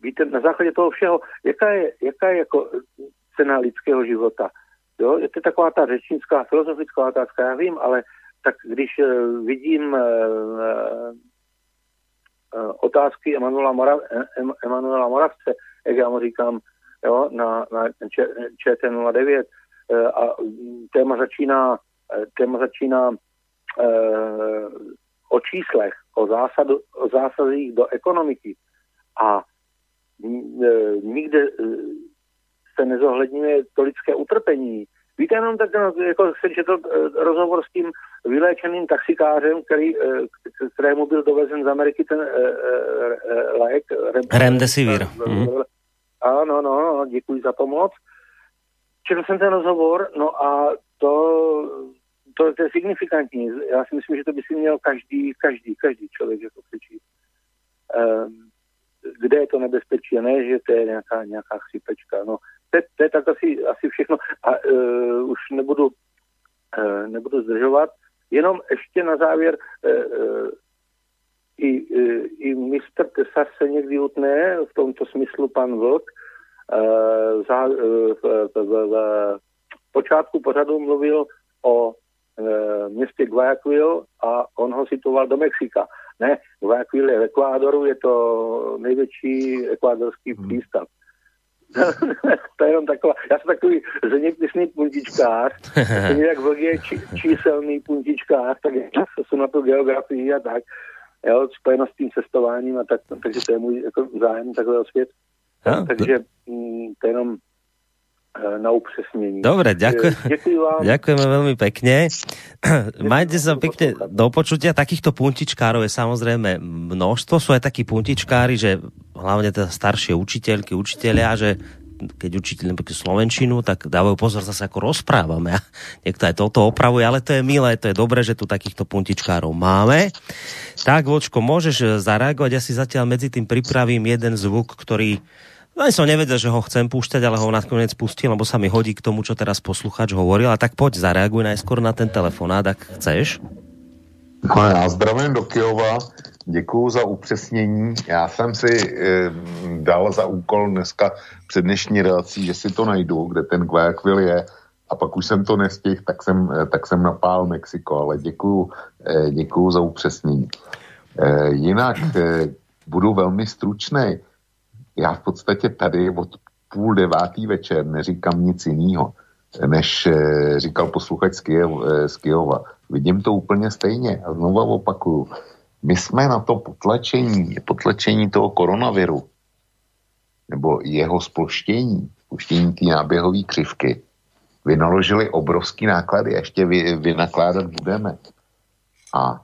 víte, na základě toho všeho, jaká je, jaká je jako cena lidského života. Jo, je to taková ta řečnická, filozofická otázka, já vím, ale tak když eh, vidím otázky Emanuela, Morav, Em- Emanuela Moravce, jak já mu říkám, jo, na, na Č- ČT09 eh, a téma začíná, eh, téma začíná eh, o číslech, o, zásadu, o zásazích do ekonomiky a eh, nikde eh, se nezohledňuje to lidské utrpení. Víte, jenom tak, no, jako jsem četl eh, rozhovor s tím vyléčeným taxikářem, který, eh, kterému byl dovezen z Ameriky ten eh, lék. Rem- Remdesivir. Mhm. Ano, no, no, děkuji za pomoc. Četl jsem ten rozhovor, no a to, to, to je signifikantní. Já si myslím, že to by si měl každý, každý, každý člověk jako přečíst. Um, kde je to nebezpečí a ne, že to je nějaká, nějaká chřipečka. No, to, to je tak asi, asi všechno. A uh, už nebudu, uh, nebudu zdržovat. Jenom ještě na závěr uh, i, uh, i mistr Tesař se někdy utne, v tomto smyslu pan Vlk, uh, za, uh, v, v, v, v počátku pořadu mluvil o uh, městě Guayaquil a on ho situoval do Mexika. Ne, Guayaquil je v Ekvádoru, je to největší ekvádorský přístav. to je jenom taková, já jsem takový zeměpisný puntičkář, jsem jak vlk je či, číselný puntičkář, tak já jsem na to geografii a tak, jo, spojeno s tím cestováním a tak, takže to je můj jako zájem takového svět. Ja, takže mm, to je jenom na upřesnění. Dobre, ďakujem. Eh, Děkuji vám. Ďakujeme veľmi pekne. Majte sa pekne do počutia. Takýchto puntičkárov je samozrejme množstvo. Sú aj takí puntičkári, že hlavne teda staršie učiteľky, učiteľia, že keď učiteľ napríklad Slovenčinu, tak dávajú pozor zase ako rozprávame. A niekto aj toto opravuje, ale to je milé, to je dobré, že tu takýchto puntičkárov máme. Tak, Vočko, môžeš zareagovať, ja si zatiaľ medzi tým pripravím jeden zvuk, ktorý No som nevedel, že ho chcem púšťať, ale ho nakoniec pustil, lebo sa mi hodí k tomu, čo teraz posluchač hovoril. A tak poď, zareaguj najskôr na ten telefonát, ak chceš. No já zdravím do Kyjova, děkuju za upřesnění. Já jsem si eh, dal za úkol dneska před dnešní relací, že si to najdu, kde ten Guayaquil je a pak už jsem to nestihl, tak jsem, eh, tak jsem napál Mexiko, ale děkuju, eh, děkuju za upřesnění. Eh, jinak eh, budu velmi stručný. Já v podstatě tady od půl devátý večer neříkám nic jiného, než eh, říkal posluchač z, eh, z Kyjova. Vidím to úplně stejně a znova opakuju. My jsme na to potlačení, potlačení toho koronaviru nebo jeho sploštění, sploštění té náběhové křivky, vynaložili obrovský náklady a ještě vy, vynakládat budeme. A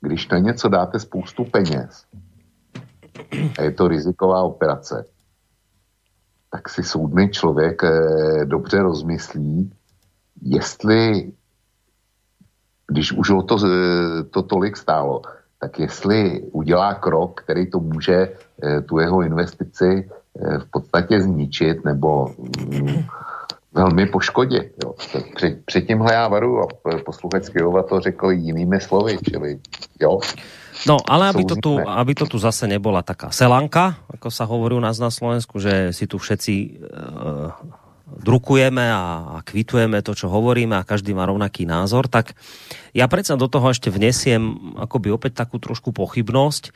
když na něco dáte spoustu peněz a je to riziková operace, tak si soudný člověk eh, dobře rozmyslí, jestli, když už to, eh, to tolik stálo, tak jestli udělá krok, který to může eh, tu jeho investici v podstatě zničit nebo mm, velmi poškodit. Jo. Před, před tímhle já varu a posluchač to řekl jinými slovy, čili jo. No, ale aby to, tu, aby to tu zase nebola taká selanka, ako sa hovorí u nás na Slovensku, že si tu všetci e, drukujeme a, a kvitujeme to, čo hovoríme a každý má rovnaký názor, tak ja predsa do toho ešte vnesiem akoby opäť takú trošku pochybnosť. E,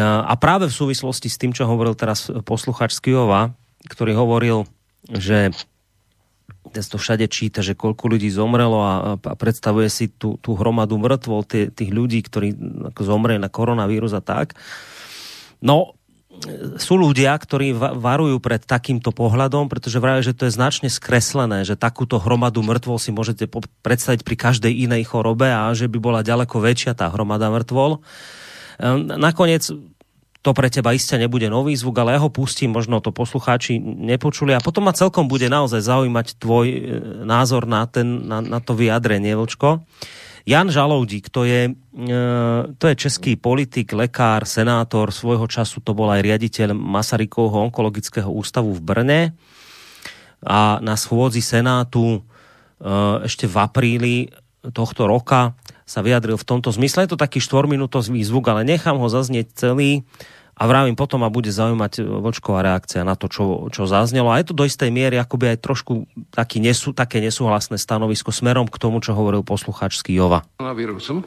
a práve v súvislosti s tým, čo hovoril teraz posluchač z Kyjova, ktorý hovoril, že dnes to všade číta, že koľko ľudí zomrelo a, a predstavuje si tú, tú hromadu mŕtvol tých, tých ľudí, ktorí zomreli na koronavírus a tak. No, sú ľudia, ktorí va- varujú pred takýmto pohľadom, pretože vrajú, že to je značne skreslené, že takúto hromadu mŕtvol si môžete predstaviť pri každej inej chorobe a že by bola ďaleko väčšia tá hromada mŕtvol. Ehm, Nakoniec to pre teba iste nebude nový zvuk, ale ja ho pustím, možno to poslucháči nepočuli a potom ma celkom bude naozaj zaujímať tvoj e, názor na, ten, na, na to vyjadrenie, Vlčko. Jan Žaloudík, to je, e, to je český politik, lekár, senátor, svojho času to bol aj riaditeľ Masarykovho onkologického ústavu v Brne a na schôdzi Senátu e, ešte v apríli tohto roka sa vyjadril v tomto zmysle. Je to taký štvorminútový zvuk, ale nechám ho zaznieť celý a vravím, potom ma bude zaujímať e, Vlčková reakcia na to, čo, čo zaznelo. A je to do istej miery akoby aj trošku taký nesú, také nesúhlasné stanovisko smerom k tomu, čo hovoril z Kijova. koronavirusem.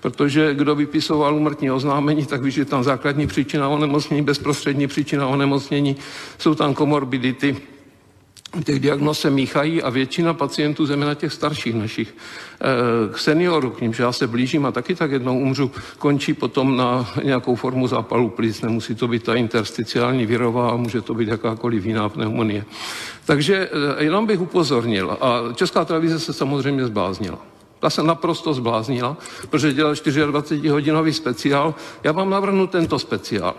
Protože kdo vypisoval umrtní oznámení, tak ví, že tam základní příčina onemocnění, bezprostřední příčina onemocnění, jsou tam komorbidity, těch diagnóz se míchají a většina pacientů, zejména těch starších našich eh, seniorů, k nímž já se blížím a taky tak jednou umřu, končí potom na nějakou formu zápalu plic. Nemusí to být ta intersticiální virová a může to být jakákoliv jiná pneumonie. Takže eh, jenom bych upozornil, a Česká televize se samozřejmě zbláznila. Ta se naprosto zbláznila, protože dělal 24-hodinový speciál. Já vám navrhnu tento speciál.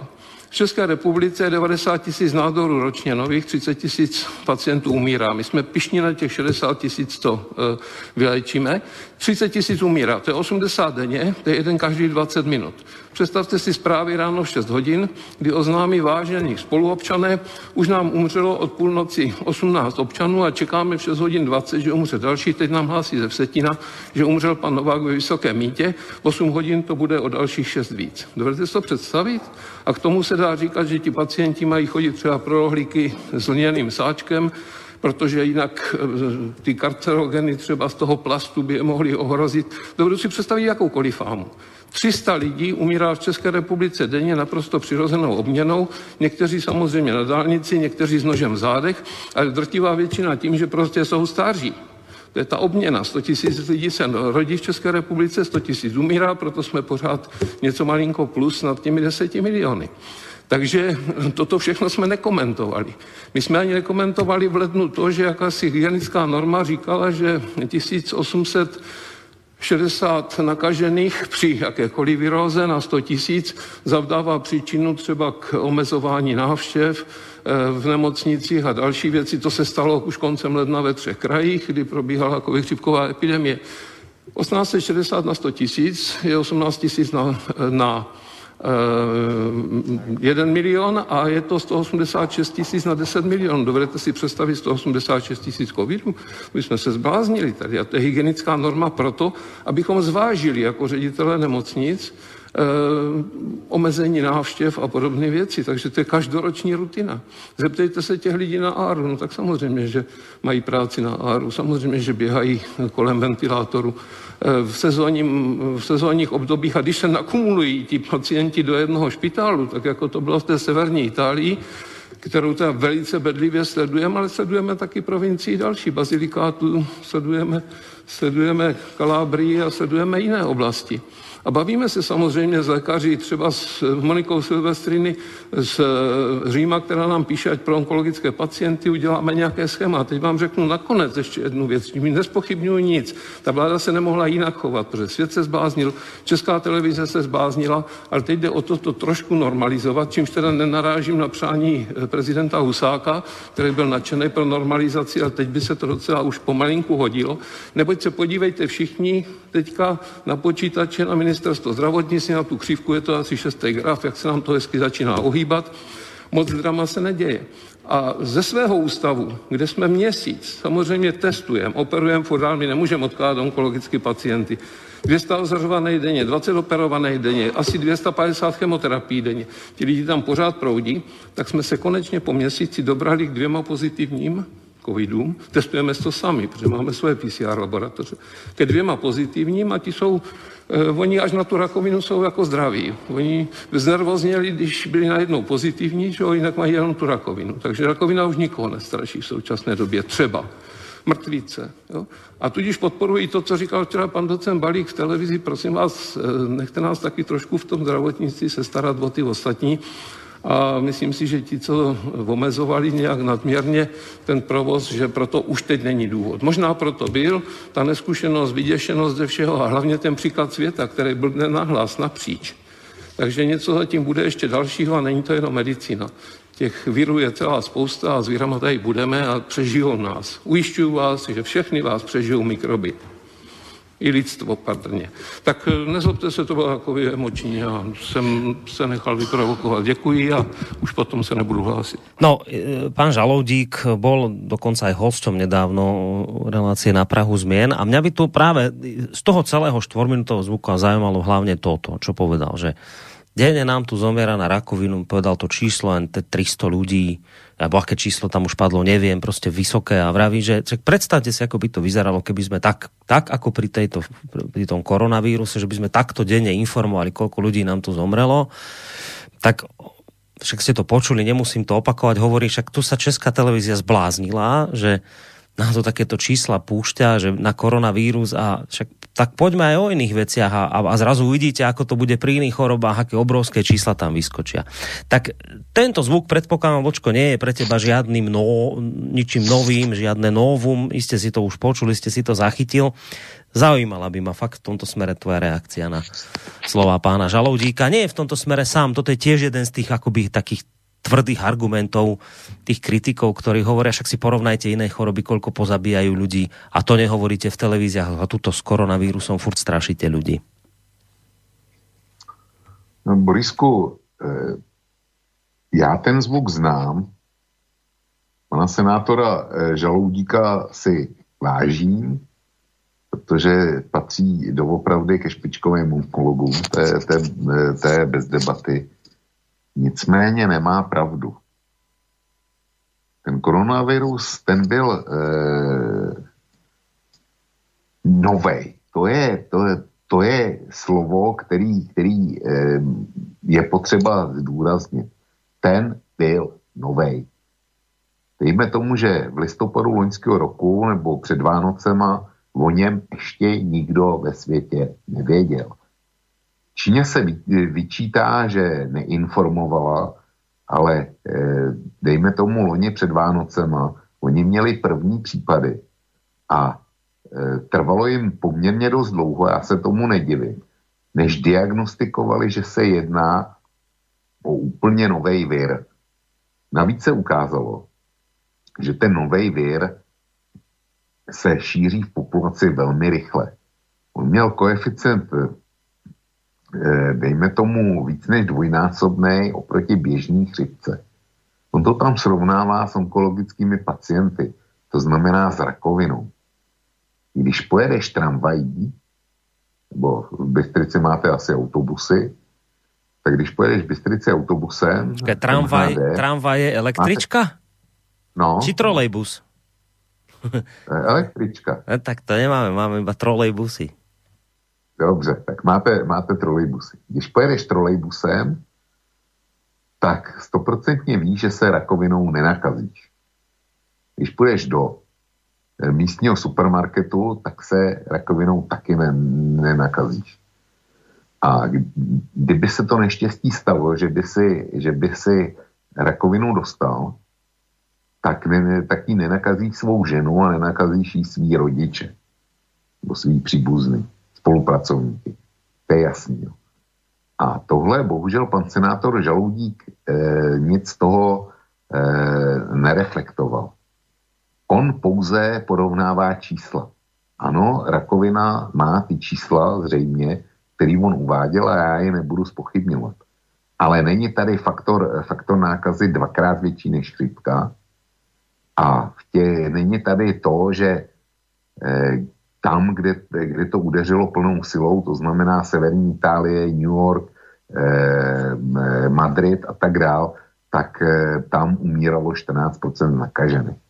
V České republice je 90 tisíc nádorů ročně nových, 30 tisíc pacientů umírá. My jsme pišní na těch 60 tisíc, to e, vylečíme. 30 tisíc umírá, to je 80 denně, to je jeden každý 20 minut. Představte si zprávy ráno v 6 hodin, kdy oznámí vážení spoluobčané, už nám umřelo od půlnoci 18 občanů a čekáme v 6 hodin 20, že umře další. Teď nám hlásí ze Vsetina, že umřel pan Novák ve Vysokém mítě. V 8 hodin to bude o dalších 6 víc. Dovedete si to představit? A k tomu se dá říkat, že ti pacienti mají chodit třeba pro rohlíky s lněným sáčkem, protože jinak eh, ty karcerogeny třeba z toho plastu by je mohly ohrozit. Dovedu si představit jakoukoliv fámu. 300 lidí umírá v České republice denně naprosto přirozenou obměnou, někteří samozřejmě na dálnici, někteří s nožem v zádech, ale drtivá většina tím, že prostě jsou stáří. To je ta obměna. 100 tisíc lidí se rodí v České republice, 100 tisíc umírá, proto jsme pořád něco malinko plus nad těmi 10 miliony. Takže toto všechno jsme nekomentovali. My jsme ani nekomentovali v lednu to, že jakási hygienická norma říkala, že 1800 60 nakažených při jakékoliv viróze na 100 tisíc zavdává příčinu třeba k omezování návštěv eh, v nemocnicích a další věci. To se stalo už koncem ledna ve třech krajích, kdy probíhala covid chřipková epidemie. 1860 na 100 tisíc je 18 tisíc na, na 1 milion a je to 186 tisíc na 10 milionů. Dovedete si představit 186 tisíc covidů? My jsme se zbláznili tady a to je hygienická norma proto, abychom zvážili jako ředitelé nemocnic eh, omezení návštěv a podobné věci. Takže to je každoroční rutina. Zeptejte se těch lidí na ARU, no tak samozřejmě, že mají práci na ARU, samozřejmě, že běhají kolem ventilátoru eh, v, sezónním, v sezónních obdobích a když se nakumulují ti pacienti do jednoho špitálu, tak jako to bylo v té severní Itálii, kterou teda velice bedlivě sledujeme, ale sledujeme taky provincii další, Bazilikátu, sledujeme, sledujeme Kalábrii a sledujeme jiné oblasti. A bavíme se samozřejmě s lékaři, třeba s Monikou Silvestriny z Říma, která nám píše, ať pro onkologické pacienty uděláme nějaké schéma. Teď vám řeknu nakonec ještě jednu věc, tím nespochybnuju nic. Ta vláda se nemohla jinak chovat, protože svět se zbláznil, česká televize se zbláznila, ale teď jde o to, to trošku normalizovat, čímž teda nenarážím na přání prezidenta Husáka, který byl nadšený pro normalizaci, ale teď by se to docela už pomalinku hodilo. Neboť se podívejte všichni teďka na počítače na ministerstvo zdravotnictví, na tu křivku je to asi šestý graf, jak se nám to hezky začíná ohýbat. Moc drama se neděje. A ze svého ústavu, kde jsme měsíc, samozřejmě testujeme, operujeme, furt my nemůžeme odkládat onkologické pacienty. 200 ozařovaných denně, 20 operovaných denně, asi 250 chemoterapií denně. Ti lidi tam pořád proudí, tak jsme se konečně po měsíci dobrali k dvěma pozitivním covidům. Testujeme to sami, protože máme svoje PCR laboratoře. Ke dvěma pozitivním a ti jsou oni až na tu rakovinu jsou jako zdraví. Oni znervozněli, když byli najednou pozitivní, že jinak mají jenom tu rakovinu. Takže rakovina už nikoho nestraší v současné době. Třeba mrtvíce. Jo? A tudíž podporuji to, co říkal včera pan docent Balík v televizi. Prosím vás, eh, nechte nás taky trošku v tom zdravotnictví se starat o ty ostatní. A myslím si, že ti, co omezovali nějak nadměrně ten provoz, že proto už teď není důvod. Možná proto byl ta neskušenost, vyděšenost ze všeho a hlavně ten příklad světa, který byl nahlas napříč. Takže něco zatím bude ještě dalšího a není to jenom medicína. Těch virů je celá spousta a s tady budeme a přežijou nás. Ujišťuju vás, že všechny vás přežijou mikroby i lidstvo patrně. Tak eh, nezlobte se, to bylo takový emoční. Já jsem se nechal vyprovokovat. Děkuji a už potom se nebudu hlásit. No, e, pán Žaloudík bol dokonca aj hosťom nedávno relácie na Prahu zmien a mňa by tu práve z toho celého štvorminútového zvuka zaujímalo hlavne toto, čo povedal, že Denne nám tu zomiera na rakovinu, povedal to číslo, len 300 ľudí, alebo aké číslo tam už padlo, neviem, prostě vysoké. A vraví, že čak predstavte si, ako by to vyzeralo, keby sme tak, tak ako pri, tejto, pri tom koronavíruse, že by sme takto denne informovali, koľko ľudí nám tu zomrelo, tak však ste to počuli, nemusím to opakovať, hovorí, však tu sa Česká televízia zbláznila, že na to takéto čísla púšťa, že na koronavírus a však tak poďme aj o iných veciach a, a zrazu uvidíte, ako to bude pri iných chorobách, aké obrovské čísla tam vyskočia. Tak tento zvuk, predpokladám, Vočko, nie je pre teba žiadnym no, ničím novým, žiadne novum, iste si to už počuli, ste si to zachytil. Zaujímala by ma fakt v tomto smere tvoja reakcia na slova pána Žaloudíka. Nie je v tomto smere sám, toto je tiež jeden z tých akoby takých tvrdých argumentov tých kritikov, ktorí hovoria, však si porovnajte iné choroby, koľko pozabíjajú ľudí a to nehovoríte v televíziách a tuto s koronavírusom furt strašíte ľudí. No, Borisku, eh, já ten zvuk znám. Pana senátora eh, Žaloudíka si vážím, protože patří doopravdy ke špičkovým onkologům, to je bez debaty. Nicméně nemá pravdu. Ten koronavirus, ten byl e, novej. To je, to, je, to je slovo, který, který e, je potřeba zdůraznit. Ten byl novej. Dejme tomu, že v listopadu loňského roku nebo před Vánocema o něm ještě nikdo ve světě nevěděl. Číně se vyčítá, že neinformovala, ale eh, dejme tomu loni před Vánocema, oni měli první případy a eh, trvalo jim poměrně dost dlouho, já se tomu nedivím, než diagnostikovali, že se jedná o úplně nový vir. Navíc se ukázalo, že ten nový vir se šíří v populaci velmi rychle. On měl koeficient Eh, dejme tomu víc než dvojnásobný oproti běžný chřipce. On to tam srovnává s onkologickými pacienty, to znamená s rakovinou. Když pojedeš tramvají, nebo v Bystrici máte asi autobusy, tak když pojedeš v Bystrici autobusem... Počkej, tramvaj, MHD, tramvaj je električka? Máte, no. Či trolejbus? Električka. No, tak to nemáme, máme iba trolejbusy. Dobře, tak máte, máte trolejbusy. Když pojedeš trolejbusem, tak stoprocentně víš, že se rakovinou nenakazíš. Když půjdeš do eh, místního supermarketu, tak se rakovinou taky ne, nenakazíš. A kdy- kdyby se to neštěstí stalo, že by si, že by si rakovinu dostal, tak, ne, tak ji nenakazíš svou ženu a nenakazíš jí svý rodiče nebo svý příbuzný, spolupracovníky. To je jasný. A tohle bohužel pan senátor Žaloudík eh, nic z toho eh, nereflektoval. On pouze porovnává čísla. Ano, rakovina má ty čísla zřejmě, který on uváděl a já je nebudu spochybňovat. Ale není tady faktor, faktor nákazy dvakrát větší než chřipka a v tě, není tady to, že eh, tam, kde, kde to udeřilo plnou silou, to znamená Severní Itálie, New York, eh, m- Madrid a tak dál, tak eh, tam umíralo 14% nakažených.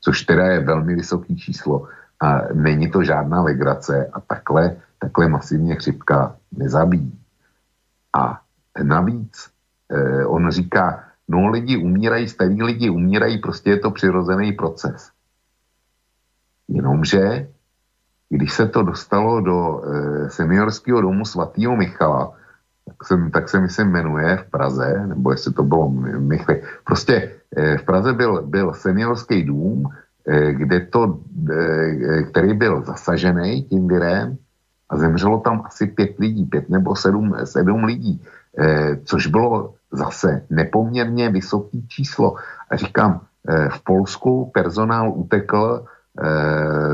Což teda je velmi vysoký číslo a není to žádná legrace a takhle, takhle masivně chřipka nezabíjí. A navíc eh, on říká, no lidi umírají, starí lidi umírají, prostě je to přirozený proces. Jenomže, když se to dostalo do eh, seniorského domu svatého Michala, tak se, tak se myslím jmenuje v Praze, nebo jestli to bylo Michal. Prostě eh, v Praze byl, byl seniorský dům, eh, kde to, eh, který byl zasažený tím virem a zemřelo tam asi pět lidí, pět nebo sedm, sedm lidí, eh, což bylo zase nepoměrně vysoký číslo. A říkám, eh, v Polsku personál utekl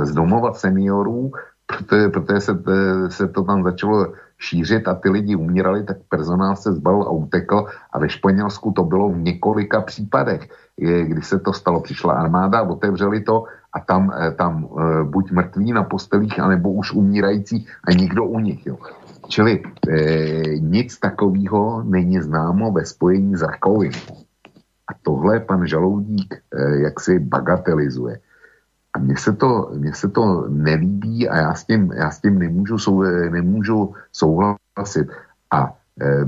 z domova seniorů, protože, protože se, eh, se to tam začalo šířit a ty lidi umírali, tak personál se zbalil a utekl a ve Španělsku to bylo v několika případech, kdy se to stalo, přišla armáda, otevřeli to a tam, eh, tam eh, buď mrtví na postelích, anebo už umírající a nikdo u nich. Jo. Čili eh, nic takového není známo ve spojení s rakovinou. A tohle pan Žaloudík eh, jaksi bagatelizuje. A mně se to, mně se to nelíbí a já s tím, já s tím nemůžu, sou, nemůžu souhlasit. A e,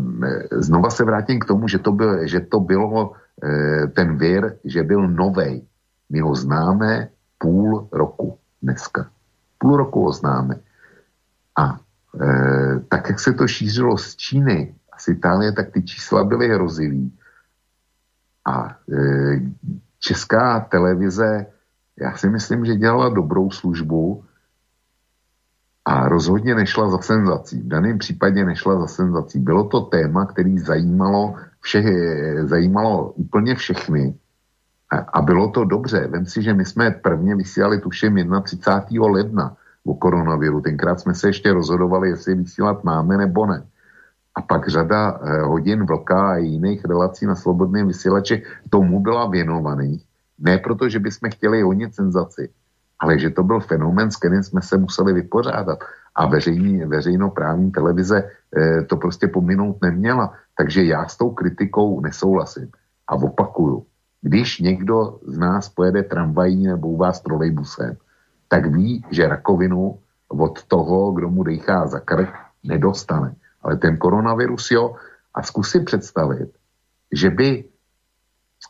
znova se vrátím k tomu, že to, byl, že to bylo e, ten vir, že byl novej. My ho známe půl roku dneska. Půl roku ho známe. A e, tak, jak se to šířilo z Číny a z Itálie, tak ty čísla byly hrozivý. A e, česká televize já si myslím, že dělala dobrou službu a rozhodně nešla za senzací. V daném případě nešla za senzací. Bylo to téma, který zajímalo, vše, zajímalo úplně všechny a, a bylo to dobře. Vem si, že my jsme prvně vysílali tuším 31. ledna o koronaviru. Tenkrát jsme se ještě rozhodovali, jestli vysílat máme nebo ne. A pak řada eh, hodin vlka a jiných relací na slobodném vysílači tomu byla věnovaných. Ne proto, že bychom chtěli honit senzaci, ale že to byl fenomén, s kterým jsme se museli vypořádat. A veřejný, veřejnoprávní televize eh, to prostě pominout neměla. Takže já s tou kritikou nesouhlasím. A opakuju, když někdo z nás pojede tramvají nebo u vás trolejbusem, tak ví, že rakovinu od toho, kdo mu dechá za krk, nedostane. Ale ten koronavirus jo. A zkus si představit, že by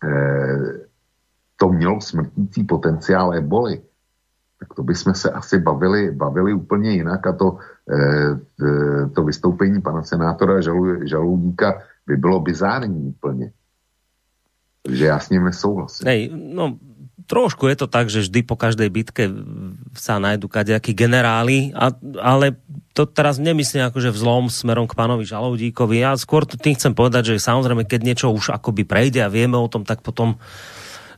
eh, to mělo smrtící potenciál eboli, tak to bychom se asi bavili, bavili úplně jinak a to, eh, to vystoupení pana senátora Žalou, Žaloudíka by bylo bizární úplně. Takže já s ním nesouhlasím. Hej, no trošku je to tak, že vždy po každej bitke sa nájdu kadejakí generáli, a, ale to teraz nemyslím akože vzlom smerom k pánovi Žaloudíkovi. Ja skôr tým chcem povedať, že samozrejme, keď niečo už akoby prejde a vieme o tom, tak potom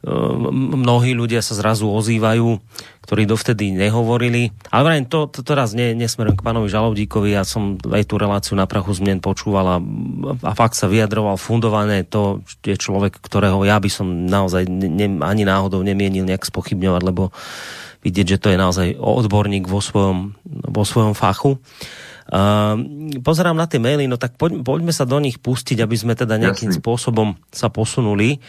mnohí ľudia sa zrazu ozývajú, ktorí dovtedy nehovorili. Ale vrajím, to, to teraz nie, nesmerujem k pánovi Žaloudíkovi, ja som aj tú reláciu na prachu zmien počúval a, a fakt sa vyjadroval fundované. To je človek, ktorého ja by som naozaj ne, ani náhodou nemienil nejak spochybňovať, lebo vidieť, že to je naozaj odborník vo svojom, vo svojom fachu. Uh, pozerám na tie maily, no tak poď, poďme sa do nich pustiť, aby sme teda nejakým Jasný. spôsobom sa posunuli.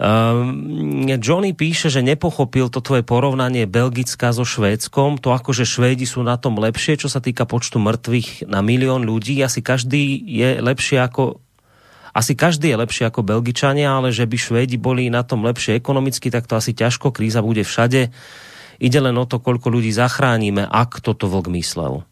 Um, Johnny píše, že nepochopil to tvoje porovnanie Belgická so Švédskom, to ako, že Švédi sú na tom lepšie, čo sa týka počtu mŕtvych na milión ľudí, asi každý je lepšie ako asi každý je lepší ako Belgičania, ale že by Švédi boli na tom lepšie ekonomicky, tak to asi ťažko, kríza bude všade. Ide len o to, koľko ľudí zachránime, ak toto vlk myslel.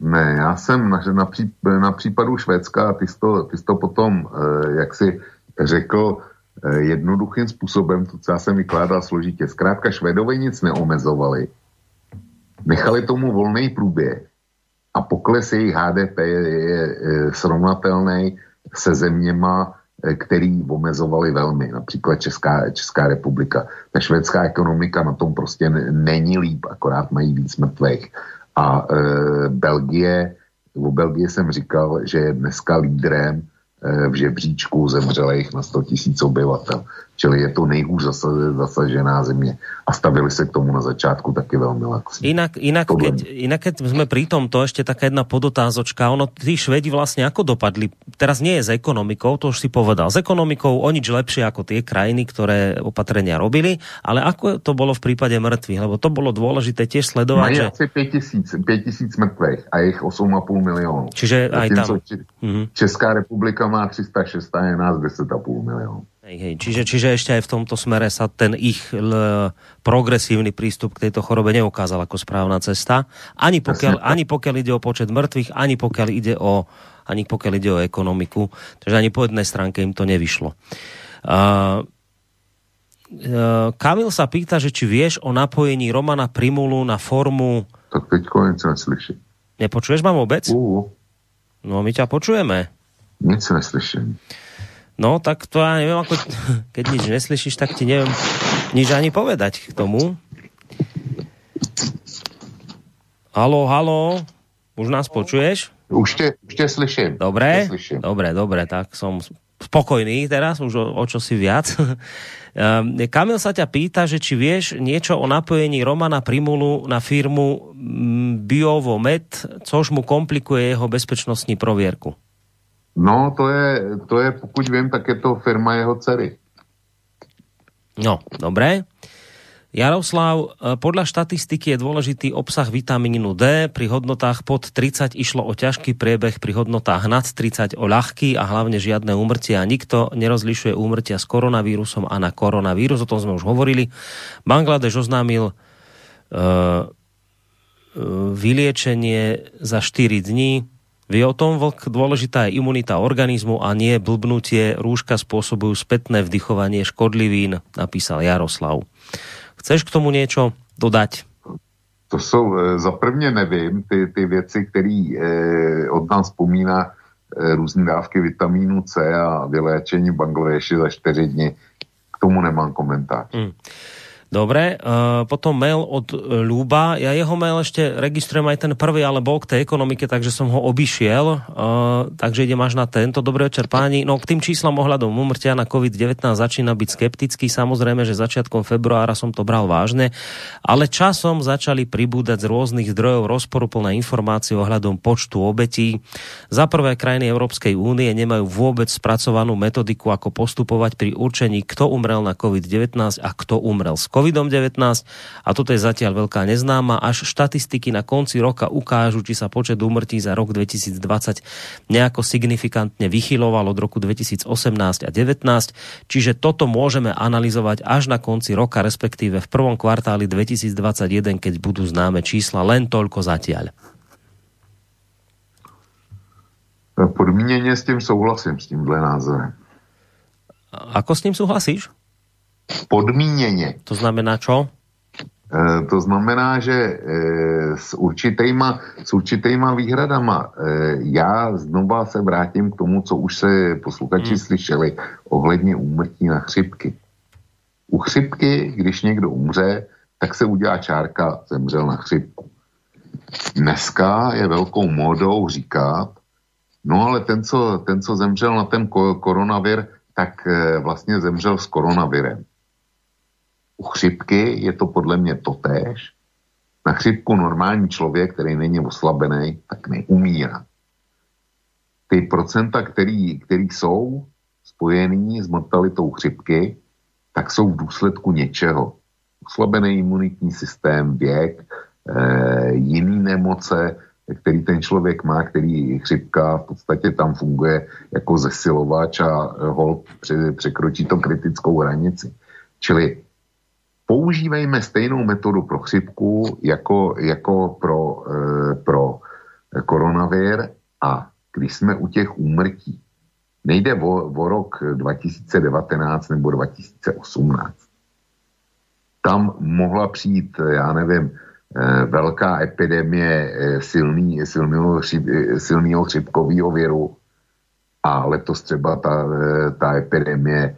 Ne, já jsem na, na, pří, na případu Švédska, ty jsi to, ty jsi to potom, eh, jak si řekl, eh, jednoduchým způsobem, to, co já jsem vykládal složitě. Zkrátka Švédové nic neomezovali, nechali tomu volný průběh a pokles jejich HDP je, je, srovnatelný se zeměma, eh, který omezovali velmi, například Česká, Česká republika. Ta švédská ekonomika na tom prostě ne- není líp, akorát mají víc mrtvých. A e, Belgie, o Belgie jsem říkal, že je dneska lídrem v žebříčku zemřelých na 100 tisíc obyvatel. Čili je to nejhůř zasa- zasažená země. A stavili se k tomu na začátku taky velmi laxně. Inak, inak, Tohle. keď, inak keď sme pri tomto, ešte taká jedna podotázočka, ono, tí Švedi vlastne ako dopadli? Teraz nie je s ekonomikou, to už si povedal. S ekonomikou o nič lepšie ako tie krajiny, ktoré opatrenia robili, ale ako to bolo v prípade mŕtvych? Lebo to bolo dôležité tiež sledovať, Mají že... asi 5 tisíc, 5 tisíc mrtvých a jich 8,5 milionů. Čiže aj tam. Mhm. Česká republika má 306 a je nás 10,5 milionů. Hej, hej. Čiže, čiže ešte aj v tomto smere sa ten ich l, progresívny prístup k tejto chorobe neukázal ako správna cesta. Ani pokiaľ, ani pokiaľ ide o počet mŕtvych, ani pokiaľ ide o, ani pokiaľ ide o ekonomiku. Takže ani po jednej stránke im to nevyšlo. Uh, uh, Kamil sa pýta, že či vieš o napojení Romana Primulu na formu... Tak teďko nic neslyším. Nepočuješ ma vôbec? Uh, No my ťa počujeme. nic neslyším. No, tak to ja neviem, ako, keď nič neslyšíš, tak ti neviem nič ani povedať k tomu. Halo, halo, už nás počuješ? Už tě, už tě slyším. Dobre, Tě slyším. dobre, dobre, tak som spokojný teraz, už o, o čo si viac. Um, Kamil sa ťa pýta, že či vieš niečo o napojení Romana Primulu na firmu mm, Biovomet, což mu komplikuje jeho bezpečnostní provierku. No, to je, to je, pokud vím, tak je to firma jeho dcery. No, dobré. Jaroslav, e, podľa štatistiky je dôležitý obsah vitamínu D. Pri hodnotách pod 30 išlo o ťažký priebeh, pri hodnotách nad 30 o ľahký a hlavne žiadne úmrtia. Nikto nerozlišuje úmrtia s koronavírusom a na koronavírus, o tom sme už hovorili. Bangladeš oznámil uh, vyliečenie za 4 dní. Vie o tom vlk, dôležitá je imunita organizmu a nie blbnutie. Rúška spôsobujú spätné vdychovanie škodlivín, napísal Jaroslav. Chceš k tomu niečo dodať? To jsou, eh, za prvně nevím, ty, ty věci, které eh, od nás vzpomíná eh, různé dávky vitamínu C a vyléčení v Bangladeši za 4 dny. K tomu nemám komentář. Mm. Dobre, uh, potom mail od uh, Ľuba. Ja jeho mail ešte registrujem aj ten prvý, ale bol k tej ekonomike, takže som ho obišiel. Uh, takže idem až na tento. Dobrý večer páni. No k tým číslam ohľadom umrtia na COVID-19 začína byť skeptický. Samozrejme, že začiatkom februára som to bral vážne, ale časom začali pribúdať z rôznych zdrojov rozporuplné informácie ohľadom počtu obetí. Za prvé krajiny Európskej únie nemajú vôbec spracovanú metodiku, ako postupovať pri určení, kto umrel na COVID-19 a kto umrel s COVID-19 a toto je zatiaľ veľká neznáma. Až štatistiky na konci roka ukážu, či sa počet úmrtí za rok 2020 nejako signifikantne vychyloval od roku 2018 a 2019, čiže toto môžeme analyzovať až na konci roka, respektíve v prvom kvartáli 2021, keď budú známe čísla. Len toľko zatiaľ. Podmíněně s tím souhlasím, s tímhle názorem. Ako s ním súhlasíš? Podmíněně. To znamená čo? E, to znamená, že e, s, určitýma, s určitýma výhradama e, já znova se vrátím k tomu, co už se posluchači hmm. slyšeli ohledně úmrtí na chřipky. U chřipky, když někdo umře, tak se udělá čárka, zemřel na chřipku. Dneska je velkou módou říkat, no ale ten, co, ten, co zemřel na ten ko- koronavir, tak e, vlastně zemřel s koronavirem. U chřipky je to podle mě totéž. Na chřipku normální člověk, který není oslabený, tak neumírá. Ty procenta, který, který jsou spojený s mortalitou chřipky, tak jsou v důsledku něčeho. Oslabený imunitní systém, věk, e, jiný nemoce, který ten člověk má, který chřipka v podstatě tam funguje jako zesilovač a hol překročí to kritickou hranici. Čili používejme stejnou metodu pro chřipku jako, jako pro, e, pro koronavir a když jsme u těch úmrtí, nejde o, o rok 2019 nebo 2018. Tam mohla přijít, já nevím, e, velká epidemie silný, silného, silného chřipkového viru a letos třeba ta, ta epidemie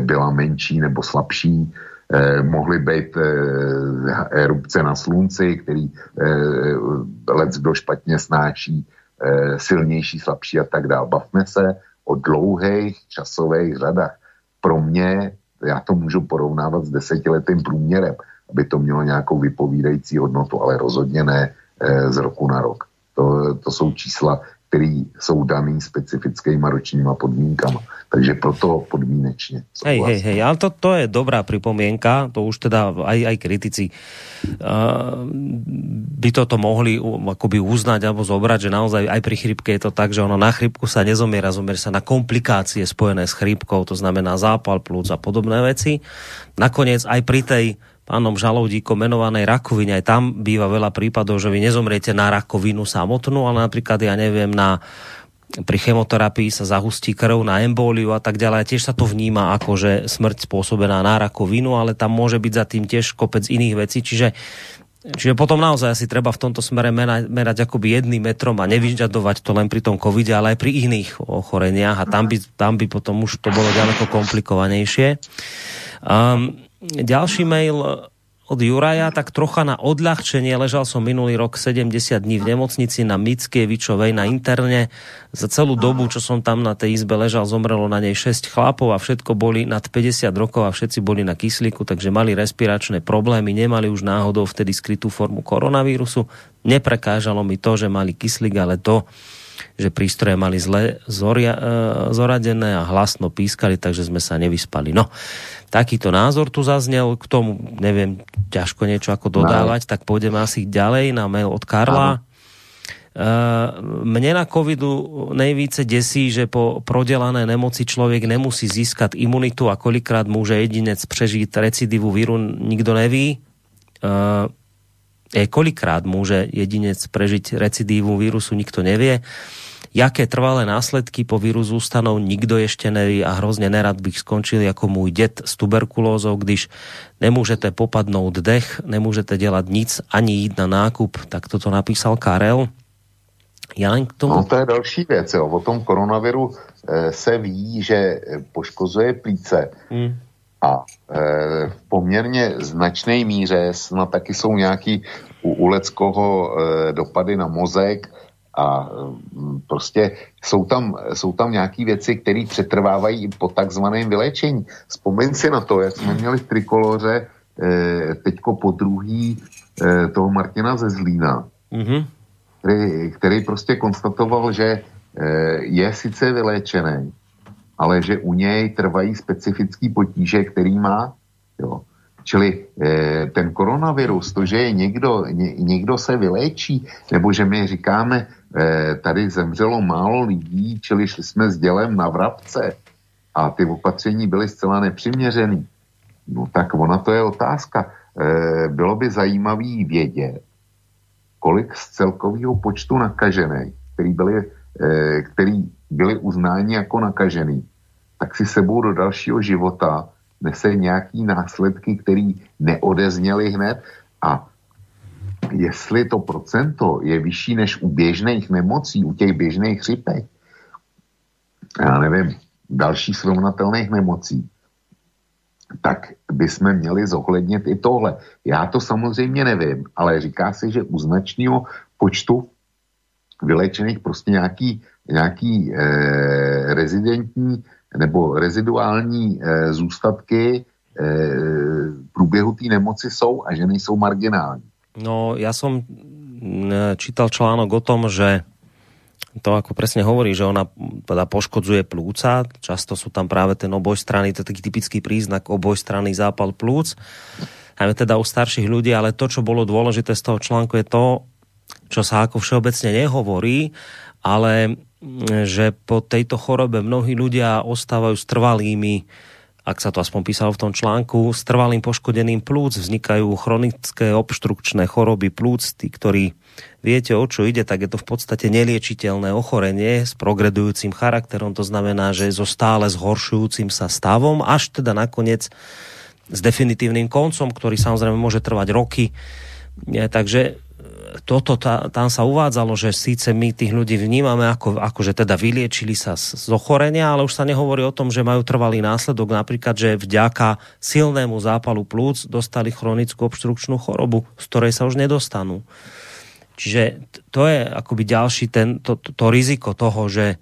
byla menší nebo slabší, eh, mohly být eh, erupce na slunci, který eh, let kdo špatně snáší, eh, silnější, slabší a tak dále. Bavme se o dlouhých časových řadách. Pro mě, já to můžu porovnávat s desetiletým průměrem, aby to mělo nějakou vypovídající hodnotu, ale rozhodně ne eh, z roku na rok. To, to jsou čísla, které jsou daný specifickými ročníma podmínkama. Takže proto podmínečně. Hej, hej, hej, ale to, to je dobrá pripomienka, to už teda aj, aj kritici uh, by toto mohli uh, akoby uznať alebo zobrať, že naozaj aj pri chrypke je to tak, že ono na chrypku sa nezomiera, zomiera sa na komplikácie spojené s chrypkou, to znamená zápal plúc a podobné veci. Nakoniec aj pri tej pánom žalúdikom menovanej rakovine, aj tam býva veľa prípadov, že vy nezomriete na rakovinu samotnú, ale napríklad, ja neviem, na pri chemoterapii sa zahustí krv na embóliu a tak ďalej. Tiež sa to vníma ako, že smrť spôsobená na rakovinu, ale tam môže byť za tým tiež kopec iných vecí. Čiže Čiže potom naozaj asi treba v tomto smere merať, merať akoby jedným metrom a nevyžadovať to len pri tom covide, ale aj pri iných ochoreniach a tam by, tam by potom už to bolo ďaleko komplikovanejšie. Um, ďalší mail od Juraja, tak trocha na odľahčenie. Ležal som minulý rok 70 dní v nemocnici na Mickievičovej na interne. Za celú dobu, čo som tam na tej izbe ležal, zomrelo na nej 6 chlapov a všetko boli nad 50 rokov a všetci boli na kyslíku, takže mali respiračné problémy, nemali už náhodou vtedy skrytú formu koronavírusu. Neprekážalo mi to, že mali kyslík, ale to, že prístroje mali zle zoria, e, zoradené a hlasno pískali, takže sme sa nevyspali. No, takýto názor tu zaznel, k tomu neviem ťažko niečo ako dodávať, no. tak pôjdeme asi ďalej na mail od Karla. Uh, mne na covidu nejvíce desí, že po prodelané nemoci člověk nemusí získat imunitu a kolikrát může jedinec přežít recidivu víru, nikdo neví. Uh, je, kolikrát může jedinec prežiť recidivu vírusu, nikto nevie. Jaké trvalé následky po víru zůstanou, nikdo ještě neví a hrozně nerad bych skončil jako můj dět s tuberkulózou, když nemůžete popadnout dech, nemůžete dělat nic, ani jít na nákup, tak toto napísal Karel. Já k tomu... No to je další věc, jo. O tom koronaviru e, se ví, že poškozuje plíce hmm. a e, v poměrně značné míře snad taky jsou nějaký u, u Leckoho e, dopady na mozek, a mm, prostě jsou tam, jsou tam nějaké věci, které přetrvávají i po takzvaném vyléčení. Vzpomeň si na to, jak jsme měli v trikoloře eh, teďko po druhý eh, toho Martina ze Zlína, mm-hmm. který, který prostě konstatoval, že eh, je sice vyléčený, ale že u něj trvají specifický potíže, který má. Jo. Čili eh, ten koronavirus, to, že je někdo, ně, někdo se vyléčí, nebo že my říkáme, tady zemřelo málo lidí, čili šli jsme s dělem na vrabce a ty opatření byly zcela nepřiměřený. No tak ona to je otázka. Eh, bylo by zajímavý vědět, kolik z celkového počtu nakažených, který byli, eh, který byli uznáni jako nakažený, tak si sebou do dalšího života nese nějaký následky, který neodezněly hned a jestli to procento je vyšší než u běžných nemocí, u těch běžných chřipek, já nevím, dalších srovnatelných nemocí, tak bychom měli zohlednit i tohle. Já to samozřejmě nevím, ale říká se, že u značného počtu vylečených prostě nějaký, nějaký eh, rezidentní nebo reziduální e, zůstatky e, průběhu té nemoci jsou a že nejsou marginální. No, ja som čítal článok o tom, že to ako presne hovorí, že ona teda poškodzuje plúca, často sú tam práve ten obojstranný, to je taký typický príznak obojstranný zápal plúc, aj teda u starších ľudí, ale to, čo bolo dôležité z toho článku je to, čo sa ako všeobecne nehovorí, ale mm, že po tejto chorobe mnohí ľudia ostávajú s trvalými ak sa to aspoň písalo v tom článku, s trvalým poškodeným plúc vznikajú chronické obštrukčné choroby plúc, tí, ktorí viete, o čo ide, tak je to v podstate neliečiteľné ochorenie s progredujúcim charakterom, to znamená, že so stále zhoršujúcim sa stavom, až teda nakoniec s definitívnym koncom, ktorý samozrejme môže trvať roky. Takže toto, tá, tam sa uvádzalo, že síce my tých ľudí vnímame ako, ako že teda vyliečili sa z, z ochorenia, ale už sa nehovorí o tom, že majú trvalý následok, napríklad, že vďaka silnému zápalu plúc dostali chronickú obštrukčnú chorobu, z ktorej sa už nedostanú. Čiže to je akoby ďalší ten, to, to, to riziko toho, že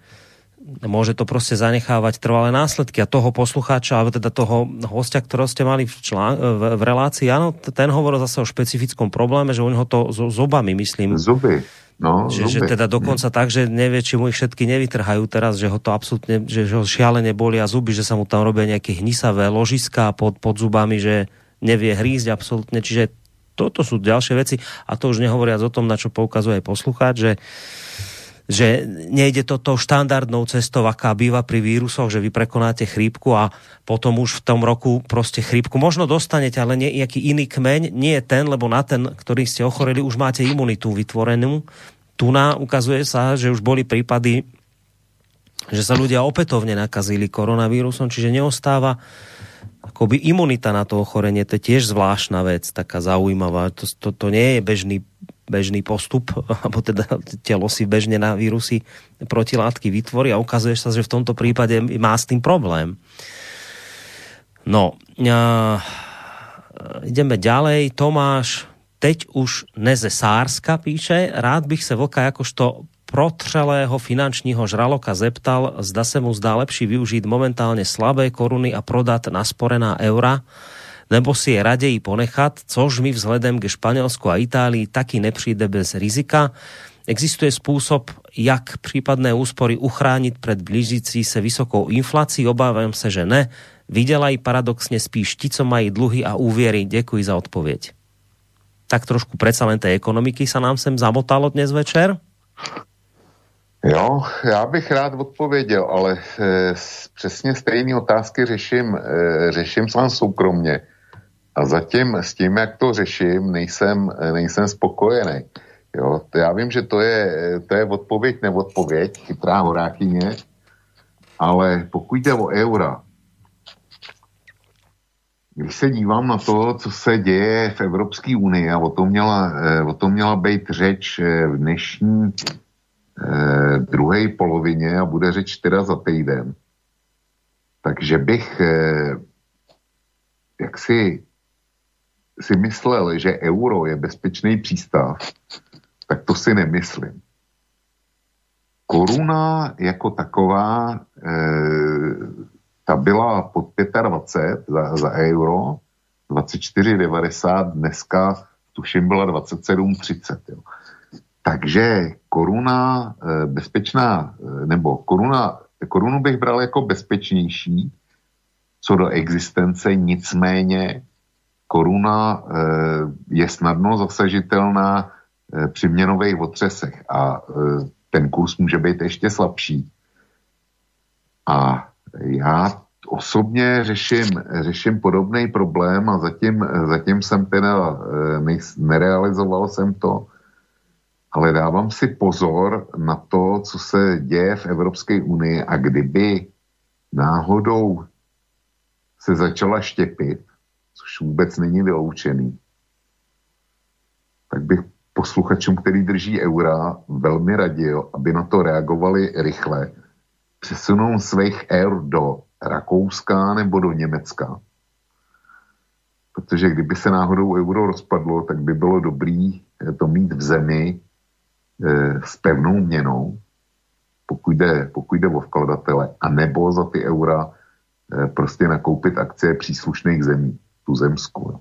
môže to prostě zanechávať trvalé následky. A toho poslucháča, alebo teda toho hostia, ktorého ste mali v, člán, v, v relácii, áno, ten hovoril zase o špecifickom probléme, že u neho to so zobami, myslím. Zuby. No, že, že teda dokonca tak, že nevie, či mu ich všetky nevytrhajú teraz, že ho to absolútne, že, že ho šialene bolia zuby, že sa mu tam robia nejaké hnisavé ložiská pod, pod zubami, že nevie hrízť absolútne. Čiže toto sú ďalšie veci a to už nehovoriac o tom, na čo poukazuje aj poslucháč, že že nejde to tou štandardnou cestou, aká býva pri vírusoch, že vy prekonáte chrípku a potom už v tom roku prostě chrípku možno dostanete, ale nejaký iný kmeň, nie ten, lebo na ten, ktorý ste ochoreli, už máte imunitu vytvorenú. Tu na ukazuje sa, že už boli prípady, že sa ľudia opätovne nakazili koronavírusom, čiže neostáva akoby imunita na to ochorenie, to je tiež zvláštna vec, taká zaujímavá. To, to, to nie je bežný bežný postup, alebo teda telo si bežne na vírusy protilátky vytvorí a ukazuje sa, že v tomto prípade má s tým problém. No, a, ideme ďalej. Tomáš, teď už Neze Sárska píše, rád bych se Vlka jakožto protřelého finančního žraloka zeptal, zda se mu zdá lepší využít momentálně slabé koruny a prodat nasporená eura, nebo si je raději ponechat, což mi vzhledem ke Španělsku a Itálii taky nepřijde bez rizika. Existuje způsob, jak případné úspory uchránit před blížící se vysokou inflací? Obávám se, že ne. Vydělají paradoxně spíš ti, co mají dluhy a úvěry. Děkuji za odpověď. Tak trošku predsa len tej ekonomiky sa nám sem zamotalo dnes večer. Jo, já bych rád odpověděl, ale e, přesně stejné otázky řeším, e, řeším sám soukromně. A zatím s tím, jak to řeším, nejsem, nejsem spokojený. Jo, to já vím, že to je, to je odpověď, neodpověď, chytrá horákyně, ale pokud jde o eura, když se dívám na to, co se děje v Evropské unii, a o tom měla, o tom měla být řeč v dnešní eh, druhé polovině a bude řeč teda za týden, takže bych eh, jaksi si myslel, že euro je bezpečný přístav, tak to si nemyslím. Koruna jako taková, e, ta byla pod 25 za, za euro, 24,90, dneska tuším byla 27,30. Jo. Takže koruna e, bezpečná, e, nebo koruna, korunu bych bral jako bezpečnější co do existence, nicméně koruna eh, je snadno zasažitelná eh, při měnových otřesech a eh, ten kurz může být ještě slabší. A já osobně řeším, řeším podobný problém a zatím, zatím jsem teda nerealizoval jsem to, ale dávám si pozor na to, co se děje v Evropské unii a kdyby náhodou se začala štěpit, což vůbec není vyloučený, tak bych posluchačům, který drží eura, velmi radil, aby na to reagovali rychle, přesunou svých eur do Rakouska nebo do Německa. Protože kdyby se náhodou euro rozpadlo, tak by bylo dobrý to mít v zemi e, s pevnou měnou, pokud jde, pokud jde o vkladatele, a nebo za ty eura e, prostě nakoupit akcie příslušných zemí tuzemsku.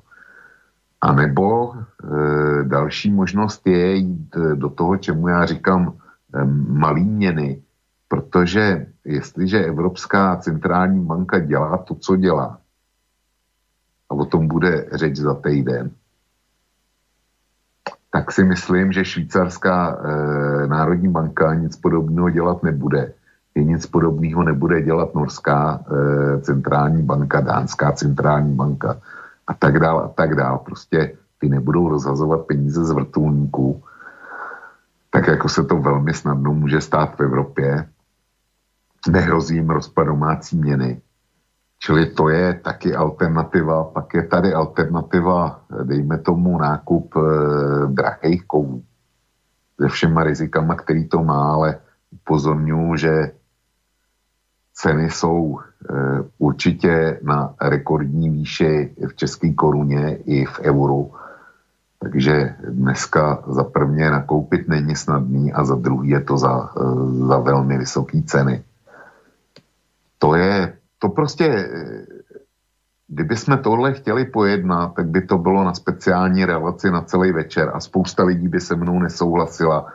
A nebo e, další možnost je jít e, do toho, čemu já říkám e, malý měny, protože jestliže Evropská centrální banka dělá to, co dělá, a o tom bude řeč za týden, tak si myslím, že švýcarská e, národní banka nic podobného dělat nebude. I nic podobného nebude dělat norská e, centrální banka, dánská centrální banka a tak dál a tak dál. Prostě ty nebudou rozhazovat peníze z vrtulníků, tak jako se to velmi snadno může stát v Evropě. Nehrozí jim rozpad domácí měny. Čili to je taky alternativa. Pak je tady alternativa, dejme tomu, nákup e, drahých kovů. Se všema rizikama, který to má, ale upozorňuji, že ceny jsou e, určitě na rekordní výši v české koruně i v euru. Takže dneska za prvně nakoupit není snadný a za druhý je to za, e, za velmi vysoké ceny. To je, to prostě, e, kdyby jsme tohle chtěli pojednat, tak by to bylo na speciální relaci na celý večer a spousta lidí by se mnou nesouhlasila.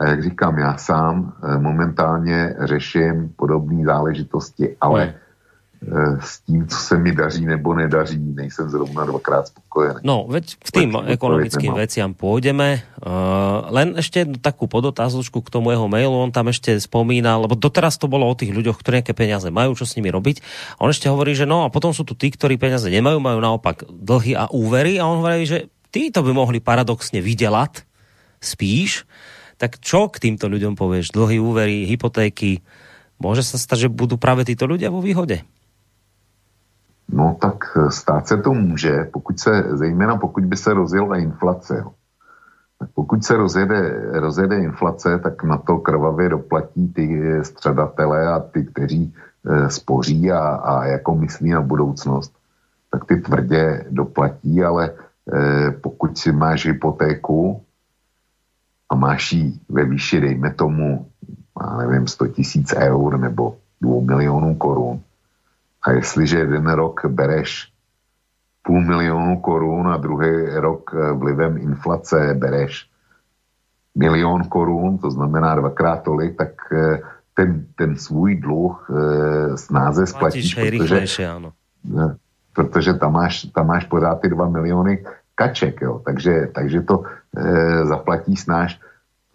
A jak říkám, já sám e, momentálně řeším podobné záležitosti, ale hmm s tím, co se mi daří nebo nedaří, nejsem zrovna dvakrát spokojený. No, veď k tým ekonomickým veciam pôjdeme. Uh, len ešte jednu takú podotázočku k tomu jeho mailu. On tam ešte spomínal, lebo doteraz to bolo o tých ľuďoch, ktorí nejaké peniaze majú, čo s nimi robiť. A on ešte hovorí, že no a potom sú tu tí, ktorí peniaze nemajú, majú naopak dlhy a úvery. A on hovorí, že títo by mohli paradoxne vydelať spíš. Tak čo k týmto ľuďom povieš? Dlhy, úvery, hypotéky. Môže sa stať, že budú práve títo ľudia vo výhode? No tak stát se to může, pokud se, zejména pokud by se rozjela inflace. Jo. Tak pokud se rozjede, rozjede inflace, tak na to krvavě doplatí ty středatele a ty, kteří e, spoří a, a jako myslí na budoucnost, tak ty tvrdě doplatí, ale e, pokud si máš hypotéku a máš ji ve výši, dejme tomu, já nevím, 100 tisíc eur nebo 2 milionů korun, a jestliže jeden rok bereš půl milionu korun a druhý rok eh, vlivem inflace bereš milion korun, to znamená dvakrát tolik, tak eh, ten, ten svůj dluh e, snáze splatíš, protože, ano. Protože tam máš, tam máš pořád ty dva miliony kaček, jo, takže, takže to e, zaplatí snáš,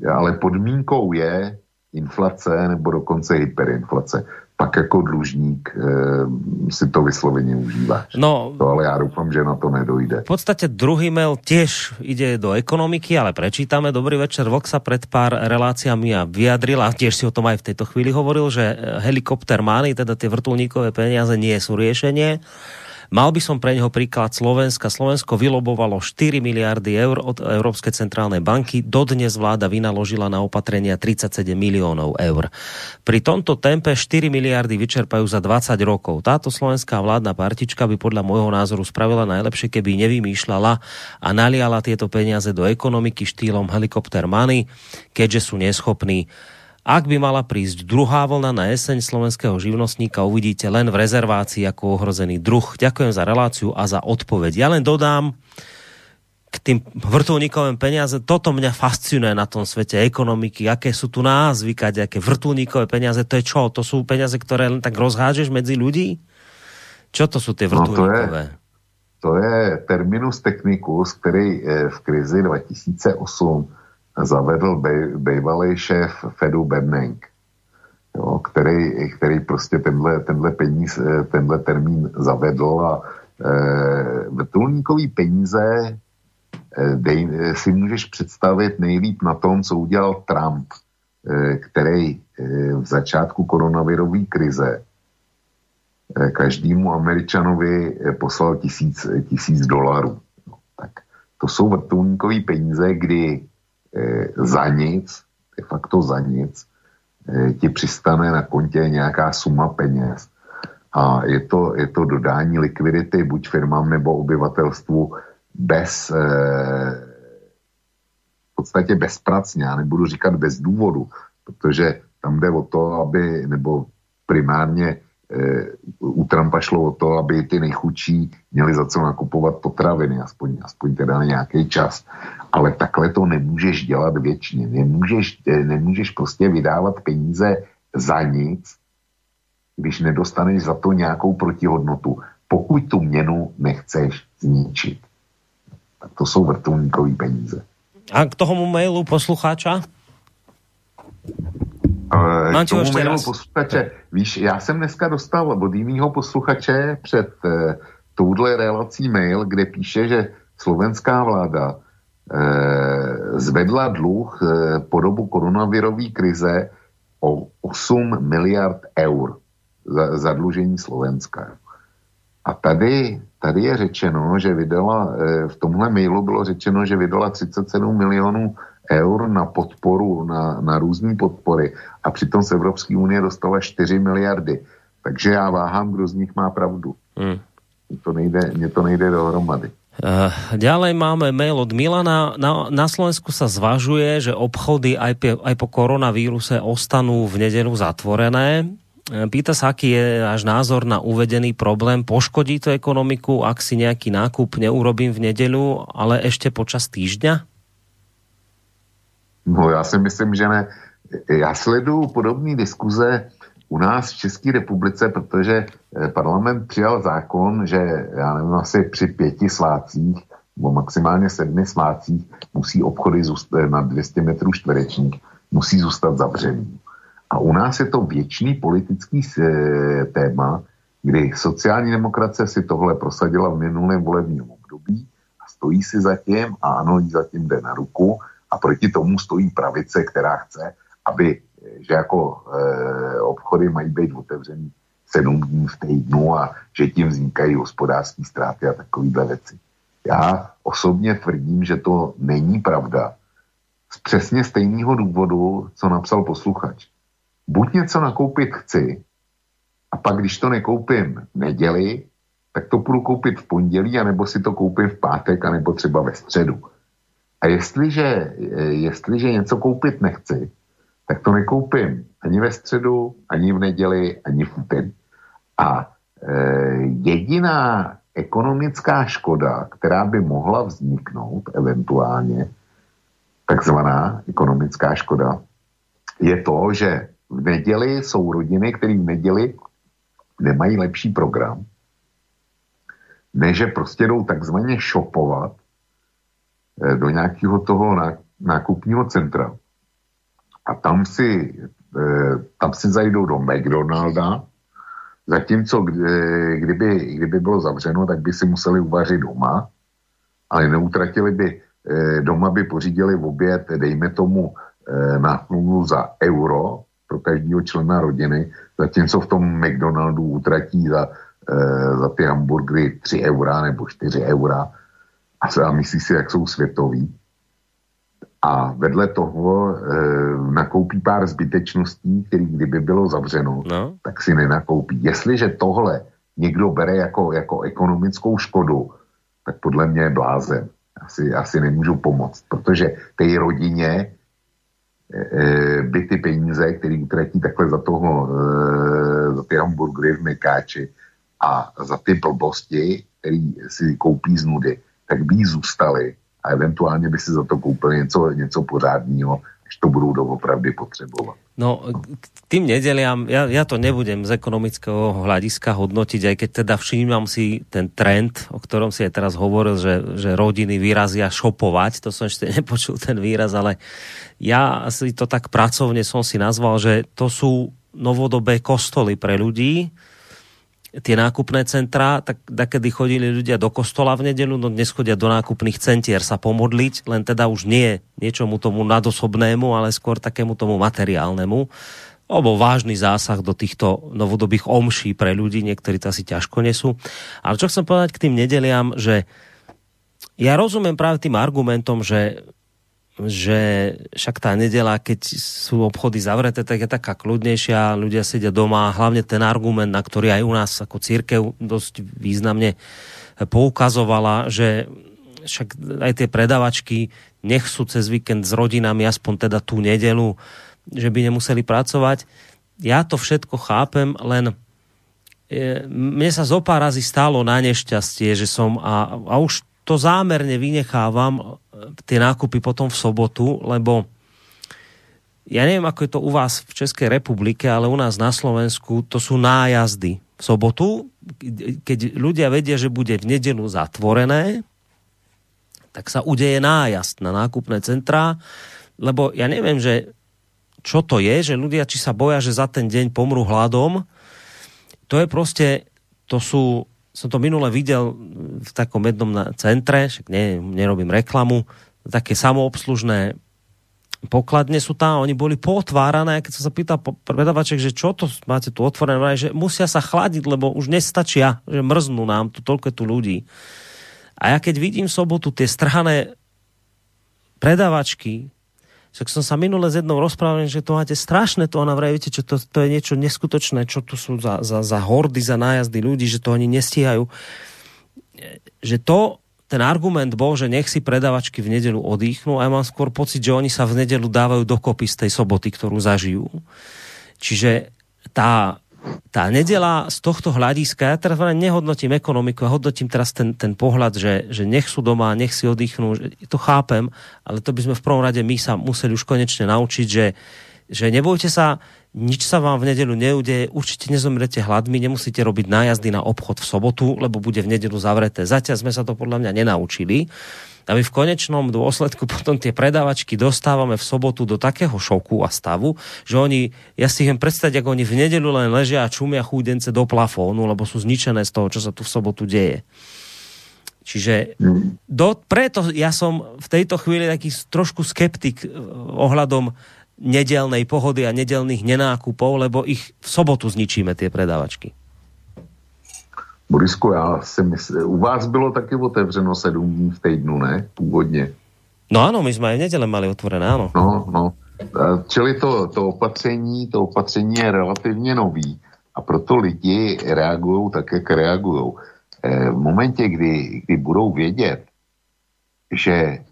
ale podmínkou je inflace nebo dokonce hyperinflace pak jako dlužník e, si to vysloveně užívá. No, to ale já doufám, že na to nedojde. V podstate druhý mail tiež ide do ekonomiky, ale prečítame. Dobrý večer, Vlk sa pred pár reláciami a vyjadril a tiež si o tom aj v tejto chvíli hovoril, že helikopter mány, teda tie vrtulníkové peniaze nie sú riešenie Mal by som pre neho príklad Slovenska. Slovensko vylobovalo 4 miliardy eur od Európskej centrálnej banky. Dodnes vláda vynaložila na opatrenia 37 miliónov eur. Pri tomto tempe 4 miliardy vyčerpajú za 20 rokov. Táto slovenská vládna partička by podľa môjho názoru spravila najlepšie, keby nevymýšľala a naliala tieto peniaze do ekonomiky štýlom helikopter money, keďže sú neschopní ak by mala prísť druhá vlna na jeseň slovenského živnostníka, uvidíte len v rezervácii ako ohrozený druh. Ďakujem za reláciu a za odpoveď. Ja len dodám k tým vrtulníkovým peniaze. Toto mňa fascinuje na tom svete ekonomiky. Aké sú tu názvy, aké vrtulníkové peniaze. To je čo? To sú peniaze, ktoré len tak rozhážeš medzi ľudí? Čo to sú tie vrtulníkové? No to, je, to je terminus technicus, který v krizi 2008 zavedl bývalý šéf Fedu Bernanke, jo, který, který prostě tenhle, tenhle, peníz, tenhle termín zavedl a e, vrtulníkový peníze e, dej, si můžeš představit nejlíp na tom, co udělal Trump, který v začátku koronavirové krize každému Američanovi poslal tisíc, tisíc dolarů. No, tak to jsou vrtulníkové peníze, kdy Eh, za nic, de facto za nic, eh, ti přistane na kontě nějaká suma peněz. A je to, je to dodání likvidity buď firmám nebo obyvatelstvu bez, eh, v podstatě bezpracně, já nebudu říkat bez důvodu, protože tam jde o to, aby, nebo primárně u Trumpa šlo o to, aby ty nejchudší měli za co nakupovat potraviny, aspoň, aspoň teda na nějaký čas. Ale takhle to nemůžeš dělat věčně. Nemůžeš, nemůžeš prostě vydávat peníze za nic, když nedostaneš za to nějakou protihodnotu, pokud tu měnu nechceš zničit. Tak to jsou vrtulníkové peníze. A k tomu mailu poslucháča? Mám k tomu raz. posluchače, víš, já jsem dneska dostal od jiného posluchače před uh, touhle relací mail, kde píše, že slovenská vláda uh, zvedla dluh uh, po dobu koronavirové krize o 8 miliard eur za, zadlužení Slovenska. A tady, tady je řečeno, že vydala, eh, v tomhle mailu bylo řečeno, že vydala 37 milionů eur na podporu, na, na různé podpory a přitom z Evropské unie dostala 4 miliardy. Takže já váhám, kdo z nich má pravdu. Hmm. Mně to nejde, mně to nejde dohromady. Uh, ďalej máme mail od Milana. Na, na Slovensku sa zvažuje, že obchody aj, pe, aj po koronavíruse ostanú v nedelu zatvorené. E, Pýta sa, aký je náš názor na uvedený problém. Poškodí to ekonomiku, ak si nejaký nákup neurobím v nedeľu, ale ešte počas týždňa? No já si myslím, že ne. Já sleduju podobné diskuze u nás v České republice, protože eh, parlament přijal zákon, že já nevím, asi při pěti svácích nebo maximálně sedmi svácích musí obchody zůstat na 200 metrů čtverečních, musí zůstat zavřený. A u nás je to věčný politický eh, téma, kdy sociální demokracie si tohle prosadila v minulém volebním období a stojí si za tím a ano, jí zatím jde na ruku a proti tomu stojí pravice, která chce, aby, že jako e, obchody mají být otevřený sedm dní v týdnu a že tím vznikají hospodářské ztráty a takovéhle věci. Já osobně tvrdím, že to není pravda. Z přesně stejného důvodu, co napsal posluchač. Buď něco nakoupit chci, a pak, když to nekoupím v neděli, tak to půjdu koupit v pondělí, anebo si to koupím v pátek, anebo třeba ve středu. A jestliže, eh, jestliže něco koupit nechci, tak to nekoupím ani ve středu, ani v neděli, ani v úterý. A e, jediná ekonomická škoda, která by mohla vzniknout eventuálně, takzvaná ekonomická škoda, je to, že v neděli jsou rodiny, které v neděli nemají lepší program, než že prostě jdou takzvaně šopovat do nějakého toho ná- nákupního centra. A tam si, eh, tam si zajdou do McDonalda, zatímco kdy- kdyby, kdyby bylo zavřeno, tak by si museli uvařit doma, ale neutratili by, eh, doma by pořídili v oběd, dejme tomu, eh, na za euro pro každého člena rodiny, zatímco v tom McDonaldu utratí za, eh, za ty hamburgery 3 eura nebo 4 eura a, myslí si, jak jsou světoví. A vedle toho e, nakoupí pár zbytečností, který kdyby bylo zavřeno, No. tak si nenakoupí. Jestliže tohle někdo bere jako, jako ekonomickou škodu, tak podle mě je blázen. Asi, asi nemůžu pomoct, protože té rodině e, by ty peníze, které utratí takhle za toho, e, za ty hamburgery v Mekáči a za ty blbosti, které si koupí z nudy, tak by jí zůstaly a eventuálně by si za to koupili něco, něco pořádného, až to budou doopravdy potřebovat. No, k tým nedeliam, ja, ja to nebudem z ekonomického hľadiska hodnotiť, aj keď teda všímam si ten trend, o ktorom si aj teraz hovoril, že, že rodiny vyrazia šopovať, to som ešte nepočul ten výraz, ale ja si to tak pracovne som si nazval, že to sú novodobé kostoly pre ľudí, tie nákupné centrá, tak kedy chodili ľudia do kostola v nedelu, no dnes chodia do nákupných centier sa pomodliť, len teda už nie niečomu tomu nadosobnému, ale skôr takému tomu materiálnemu. Lebo vážny zásah do týchto novodobých omší pre ľudí, niektorí to asi ťažko nesú. Ale čo chcem povedať k tým nedeliam, že ja rozumiem práve tým argumentom, že že však tá nedela, keď sú obchody zavreté, tak je taká kľudnejšia, ľudia sedia doma, hlavne ten argument, na ktorý aj u nás ako církev dosť významne poukazovala, že však aj tie predavačky nech sú cez víkend s rodinami aspoň teda tú nedelu, že by nemuseli pracovať. Ja to všetko chápem, len e, mne sa zo pár razy stalo na nešťastie, že som a, a už to zámerne vynechávam tie nákupy potom v sobotu, lebo ja neviem, ako je to u vás v Českej republike, ale u nás na Slovensku to sú nájazdy. V sobotu, keď ľudia vedia, že bude v nedelu zatvorené, tak sa udeje nájazd na nákupné centrá, lebo ja neviem, že čo to je, že ľudia či sa boja, že za ten deň pomrú hladom, to je proste, to sú, som to minule videl v takom jednom na centre, však ne, nerobím reklamu, také samoobslužné pokladne sú tam, oni boli potvárané, keď som sa pýtal predavaček, že čo to máte tu otvorené, vraj, že musia sa chladiť, lebo už nestačia, že mrznú nám tu toľko tu ľudí. A ja keď vidím sobotu tie strhané predavačky, tak som sa minule s jednou rozprával, že to máte strašné, to ona vraj, viete, čo to, to je niečo neskutočné, čo tu sú za, za, za hordy, za nájazdy ľudí, že to oni nestíhajú. Že to, ten argument bol, že nech si predavačky v nedelu odýchnú a ja mám skôr pocit, že oni sa v nedelu dávajú dokopy z tej soboty, ktorú zažijú. Čiže tá, tá nedela z tohto hľadiska, ja teraz nehodnotím ekonomiku, ja hodnotím teraz ten, ten pohľad, že, že nech sú doma, nech si oddychnú, že to chápem, ale to by sme v prvom rade my sa museli už konečne naučiť, že, že nebojte sa, nič sa vám v nedelu neudeje, určite nezomrete hladmi, nemusíte robiť nájazdy na obchod v sobotu, lebo bude v nedelu zavreté. Zatiaľ sme sa to podľa mňa nenaučili. A my v konečnom dôsledku potom tie predávačky dostávame v sobotu do takého šoku a stavu, že oni, ja si viem predstaviť, ako oni v nedelu len ležia a čumia chúdence do plafónu, lebo sú zničené z toho, čo sa tu v sobotu deje. Čiže do, preto ja som v tejto chvíli taký trošku skeptik eh, ohľadom nedelnej pohody a nedelných nenákupov, lebo ich v sobotu zničíme tie predávačky. Borisku, já si myslím, u vás bylo taky otevřeno sedm dní v týdnu, ne? Původně. No áno, my sme aj v nedele mali otvorené, áno. No, no. Čili to, to opatření, to opatření je relativně nový a proto lidi reagují tak, jak reagují. E, V momentě, kdy, kdy budou vědět, že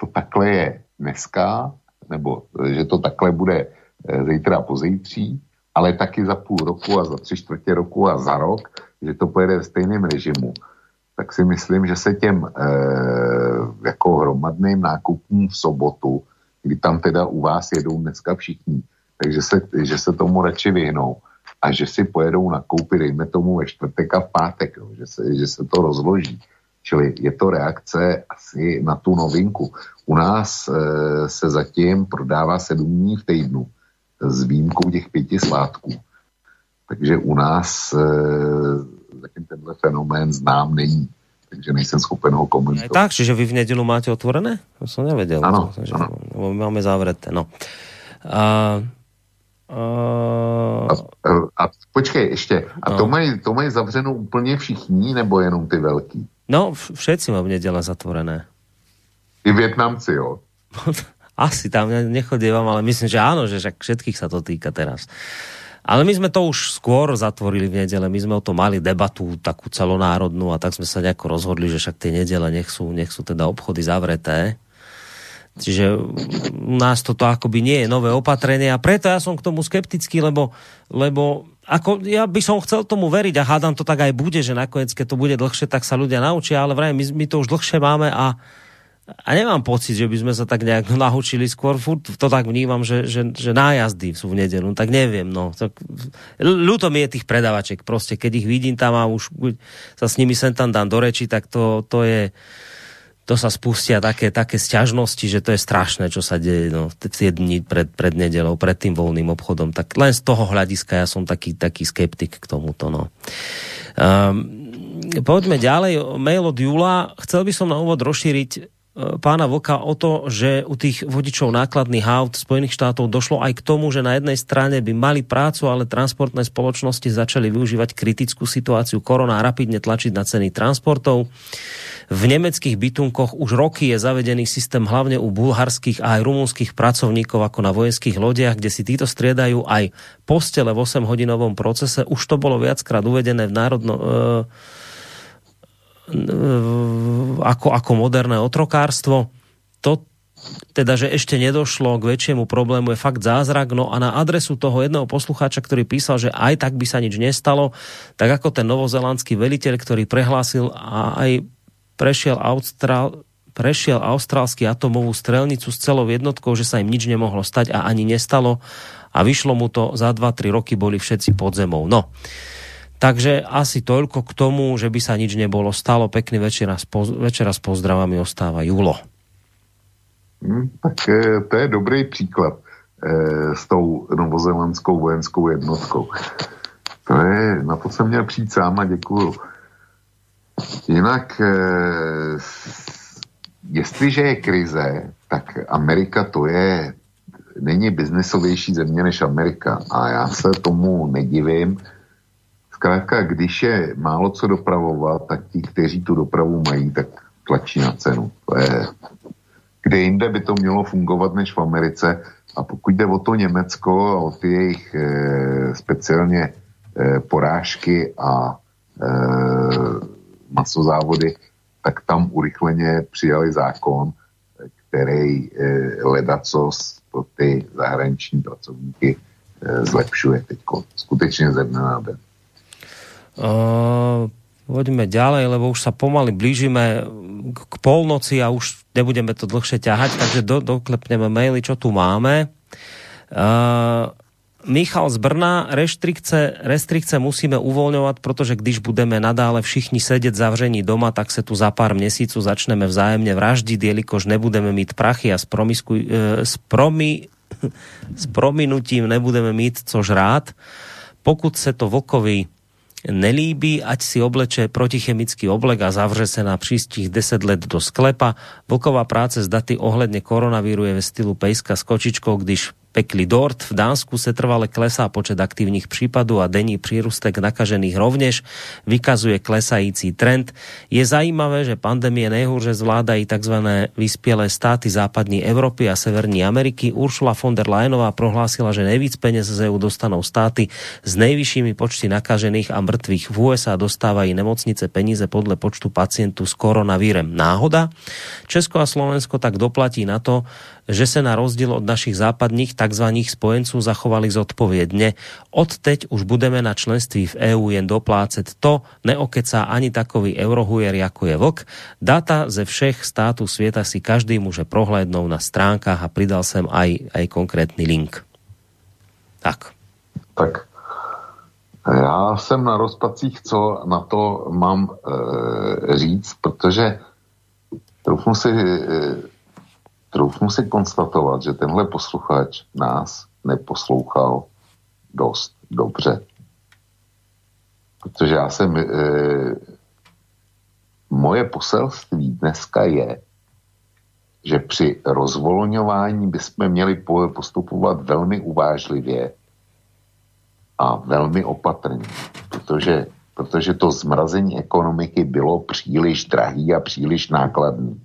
to takhle je dneska, nebo že to takhle bude e, zítra a pozítří, ale taky za půl roku a za tři čtvrtě roku a za rok, že to pojede ve stejném režimu, tak si myslím, že se těm e, jako hromadným nákupům v sobotu, kdy tam teda u vás jedou dneska všichni, takže se, že se tomu radši vyhnou a že si pojedou nakoupit, dejme tomu ve čtvrtek a v pátek, jo, že, se, že se to rozloží. Čili je to reakce asi na tu novinku. U nás e, se zatím prodává sedm dní v týdnu s výjimkou těch pěti svátků. Takže u nás e, zatím tenhle fenomén znám není. Takže nejsem schopen ho komentovat. tak, čiže vy v nedelu máte otvorené? To som nevedel. Áno, To- že, áno. lebo my máme zavreté, no. A, a, A, a počkej ještě, a No. to mají, to mají zavřenou úplně všichni, nebo jenom ty velký? no, všetci mám v nedele zatvorené. I Větnamci, jo? Asi tam ne- nechodievam, ale myslím, že áno, že však všetkých sa to týka teraz. Ale my sme to už skôr zatvorili v nedele, my sme o tom mali debatu takú celonárodnú a tak sme sa nejako rozhodli, že však tie nedele nech sú, nech sú teda obchody zavreté. Čiže u nás toto akoby nie je nové opatrenie a preto ja som k tomu skeptický, lebo, lebo ako, ja by som chcel tomu veriť a hádam to tak aj bude, že nakoniec, keď to bude dlhšie, tak sa ľudia naučia, ale vraj my, my to už dlhšie máme a a nemám pocit, že by sme sa tak nejak naučili skôr, furt to tak vnímam, že, že, že nájazdy sú v nedelu, tak neviem, no. Tak, ľúto mi je tých predavaček, proste, keď ich vidím tam a už sa s nimi sem tam dám do reči, tak to, to je, to sa spustia také, také sťažnosti, že to je strašné, čo sa deje no, tie dni pred, pred nedelou, pred tým voľným obchodom. Tak len z toho hľadiska ja som taký, taký skeptik k tomuto. No. Um, poďme ďalej. Mail od Jula. Chcel by som na úvod rozšíriť pána Voka o to, že u tých vodičov nákladných aut Spojených štátov došlo aj k tomu, že na jednej strane by mali prácu, ale transportné spoločnosti začali využívať kritickú situáciu korona a rapidne tlačiť na ceny transportov. V nemeckých bytunkoch už roky je zavedený systém hlavne u bulharských a aj rumúnskych pracovníkov ako na vojenských lodiach, kde si títo striedajú aj postele v 8-hodinovom procese. Už to bolo viackrát uvedené v národno... E, ako, ako moderné otrokárstvo. To teda, že ešte nedošlo k väčšiemu problému, je fakt zázrak. No a na adresu toho jedného poslucháča, ktorý písal, že aj tak by sa nič nestalo, tak ako ten novozelandský veliteľ, ktorý prehlásil a aj prešiel Austral, prešiel austrálsky atomovú strelnicu s celou jednotkou, že sa im nič nemohlo stať a ani nestalo a vyšlo mu to za 2-3 roky boli všetci pod zemou. No, Takže asi toľko k tomu, že by sa nič nebolo stalo. Pekný večer a s, poz- večer a s pozdravami ostáva Julo. Hmm, tak eh, to je dobrý příklad eh, s tou novozelandskou vojenskou jednotkou. To je, na to jsem měl přijít sám a děkuju. Jinak, eh, jestliže je krize, tak Amerika to je, není biznesovější země než Amerika. A já se tomu nedivím. Zkrátka, když je málo co dopravovat, tak ti, kteří tu dopravu mají, tak tlačí na cenu. To je, kde jinde by to mělo fungovat než v Americe. A pokud jde o to Německo a o ty jejich e, speciálně e, porážky a e, masozávody, tak tam urychleně přijali zákon, který e, ledacos pro ty zahraniční pracovníky e, zlepšuje teď. Skutečně ze dne na den. Uh, poďme ďalej, lebo už sa pomaly blížime k- polnoci a už nebudeme to dlhšie ťahať, takže do, doklepneme maily, čo tu máme. Uh, Michal z Brna, restrikce, restrikce musíme uvolňovat, protože když budeme nadále všichni sedět zavření doma, tak se tu za pár měsíců začneme vzájemně vraždit, jelikož nebudeme mít prachy a s, promisku, e, s, promi, s prominutím nebudeme mít co žrát. Pokud se to Vlkovi nelíbí, ať si obleče protichemický oblek a zavře se na příštích 10 let do sklepa. Vlková práce z daty ohledně koronavíru je ve stylu pejska s kočičkou, když pekli dort. V Dánsku se trvale klesá počet aktívnych prípadov a denní přírustek nakažených rovněž vykazuje klesající trend. Je zajímavé, že pandemie nejhůře zvládají tzv. vyspělé státy západní Evropy a Severní Ameriky. Ursula von der Leyenová prohlásila, že nejvíc peněz z EU dostanou státy s nejvyššími počty nakažených a mŕtvych. V USA dostávají nemocnice peníze podle počtu pacientů s koronavírem. Náhoda? Česko a Slovensko tak doplatí na to, že se na rozdíl od našich západních takzvaných spojenců zachovali zodpovědně. Od teď už budeme na členství v EU jen doplácet. To neokecá ani takový eurohujer, jako je vlk. Data ze všech států světa si každý může prohlédnout na stránkách a pridal jsem aj, aj konkrétny link. Tak. Tak já jsem na rozpacích, co na to mám e, říct, protože troufnu si, e, troufnu si konstatovat, že tenhle posluchač nás neposlouchal dost dobře. Protože já jsem, e, moje poselství dneska je, že při rozvolňování bychom měli po- postupovat velmi uvážlivě a velmi opatrně, protože, protože to zmrazení ekonomiky bylo příliš drahý a příliš nákladný,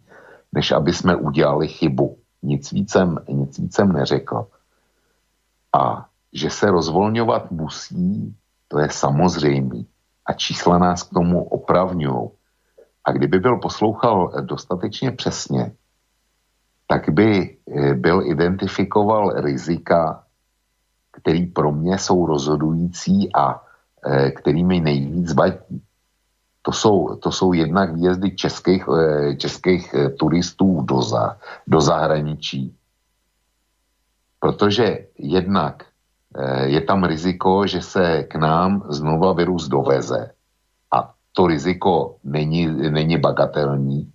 než aby jsme udělali chybu. Nic víc jsem, nic víc jsem neřekl. A že se rozvolňovat musí, to je samozřejmé. A čísla nás k tomu opravňují. A kdyby byl poslouchal dostatečně přesně, tak by eh, byl identifikoval rizika, který pro mě jsou rozhodující a e, kterými nejvíc vadí. To jsou, to jsou jednak výjezdy českých, e, českých e, turistů do, za, do zahraničí. Protože jednak e, je tam riziko, že se k nám znova virus doveze. A to riziko není, není bagatelní.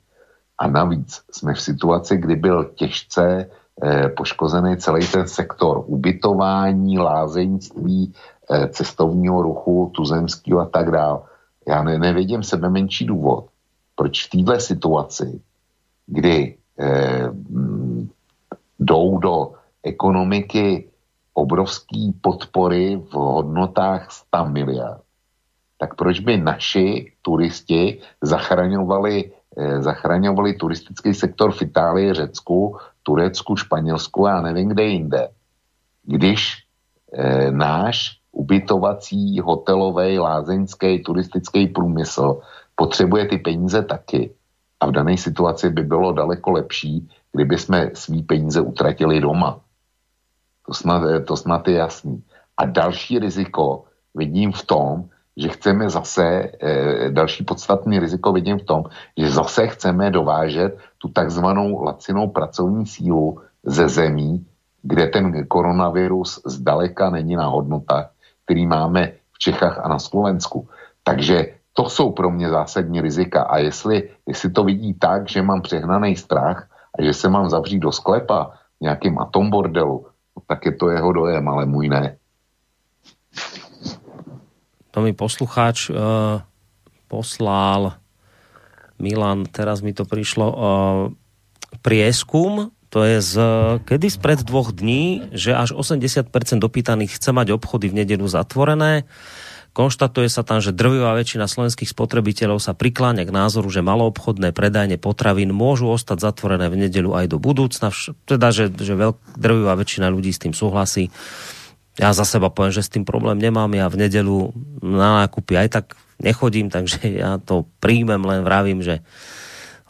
A navíc jsme v situaci, kdy byl těžce eh, poškozený celý ten sektor ubytování, lázeňství, eh, cestovního ruchu, tuzemského a tak dále. Já ne, nevidím sebe menší důvod, proč v této situaci, kdy eh, mm, jdou do ekonomiky obrovský podpory v hodnotách 100 miliard, tak proč by naši turisti zachraňovali, eh, zachraňovali turistický sektor v Itálii, Řecku, Turecku, Španělsku a nevím kde jinde. Když eh, náš ubytovací, hotelový, lázeňský, turistický průmysl potřebuje ty peníze taky. A v dané situaci by bylo daleko lepší, kdyby jsme svý peníze utratili doma. To snad, to snad je jasný. A další riziko vidím v tom, že chceme zase, e, další podstatný riziko vidím v tom, že zase chceme dovážet tu takzvanou lacinou pracovní sílu ze zemí, kde ten koronavirus zdaleka není na hodnotách, který máme v Čechách a na Slovensku. Takže to jsou pro mě zásadní rizika. A jestli, jestli to vidí tak, že mám přehnaný strach a že se mám zavřít do sklepa v nějakým atombordelu, tak je to jeho dojem, ale můj ne. To mi poslucháč uh, poslal Milan, teraz mi to prišlo uh, prieskum, to je z, kedy spred dvoch dní, že až 80% dopýtaných chce mať obchody v nedelu zatvorené. Konštatuje sa tam, že drvivá väčšina slovenských spotrebiteľov sa prikláňa k názoru, že maloobchodné predajne potravín môžu ostať zatvorené v nedelu aj do budúcna. Teda, že, že veľk, drvivá väčšina ľudí s tým súhlasí. Ja za seba poviem, že s tým problém nemám. Ja v nedelu na nákupy aj tak nechodím, takže ja to príjmem, len vravím, že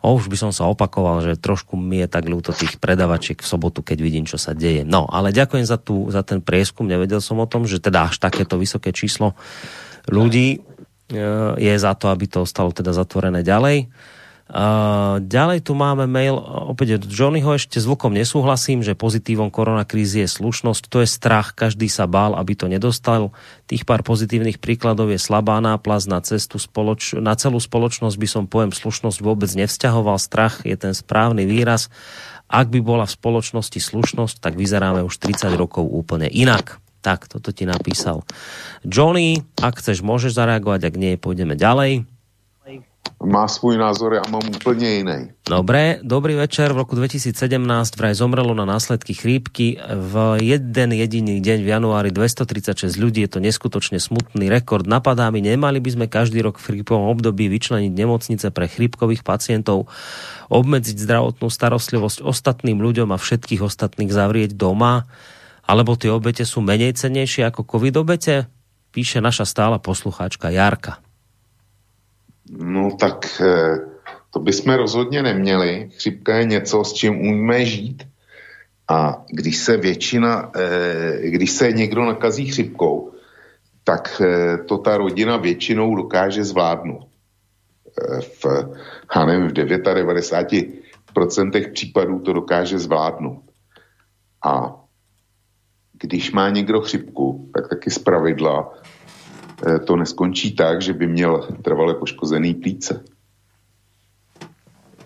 O, už by som sa opakoval, že trošku mi je tak ľúto tých predavačiek v sobotu, keď vidím, čo sa deje. No, ale ďakujem za, tu, za ten prieskum, nevedel som o tom, že teda až takéto vysoké číslo ľudí e, je za to, aby to ostalo teda zatvorené ďalej. Uh, ďalej tu máme mail opäť od Johnnyho, ešte zvukom nesúhlasím, že pozitívom koronakrízy je slušnosť, to je strach, každý sa bál, aby to nedostal. Tých pár pozitívnych príkladov je slabá náplaz na, cestu spoloč- na celú spoločnosť by som pojem slušnosť vôbec nevzťahoval, strach je ten správny výraz. Ak by bola v spoločnosti slušnosť, tak vyzeráme už 30 rokov úplne inak. Tak, toto ti napísal Johnny. Ak chceš, môžeš zareagovať, ak nie, pôjdeme ďalej. Má svůj názor, já mám úplně jiný. Dobre, dobrý večer. V roku 2017 vraj zomrelo na následky chrípky. V jeden jediný deň v januári 236 ľudí. Je to neskutočne smutný rekord. Napadá mi, nemali by sme každý rok v chrípovom období vyčleniť nemocnice pre chrípkových pacientov, obmedziť zdravotnú starostlivosť ostatným ľuďom a všetkých ostatných zavrieť doma, alebo tie obete sú menej cenejšie ako covid obete? Píše naša stála poslucháčka Jarka. No tak eh, to bychom rozhodně neměli. Chřipka je něco, s čím umíme žít. A když se většina, eh, když se někdo nakazí chřipkou, tak eh, to ta rodina většinou dokáže zvládnout. V, já nevím, v 99% případů to dokáže zvládnout. A když má někdo chřipku, tak taky z pravidla to neskončí tak, že by měl trvale poškozený plíce.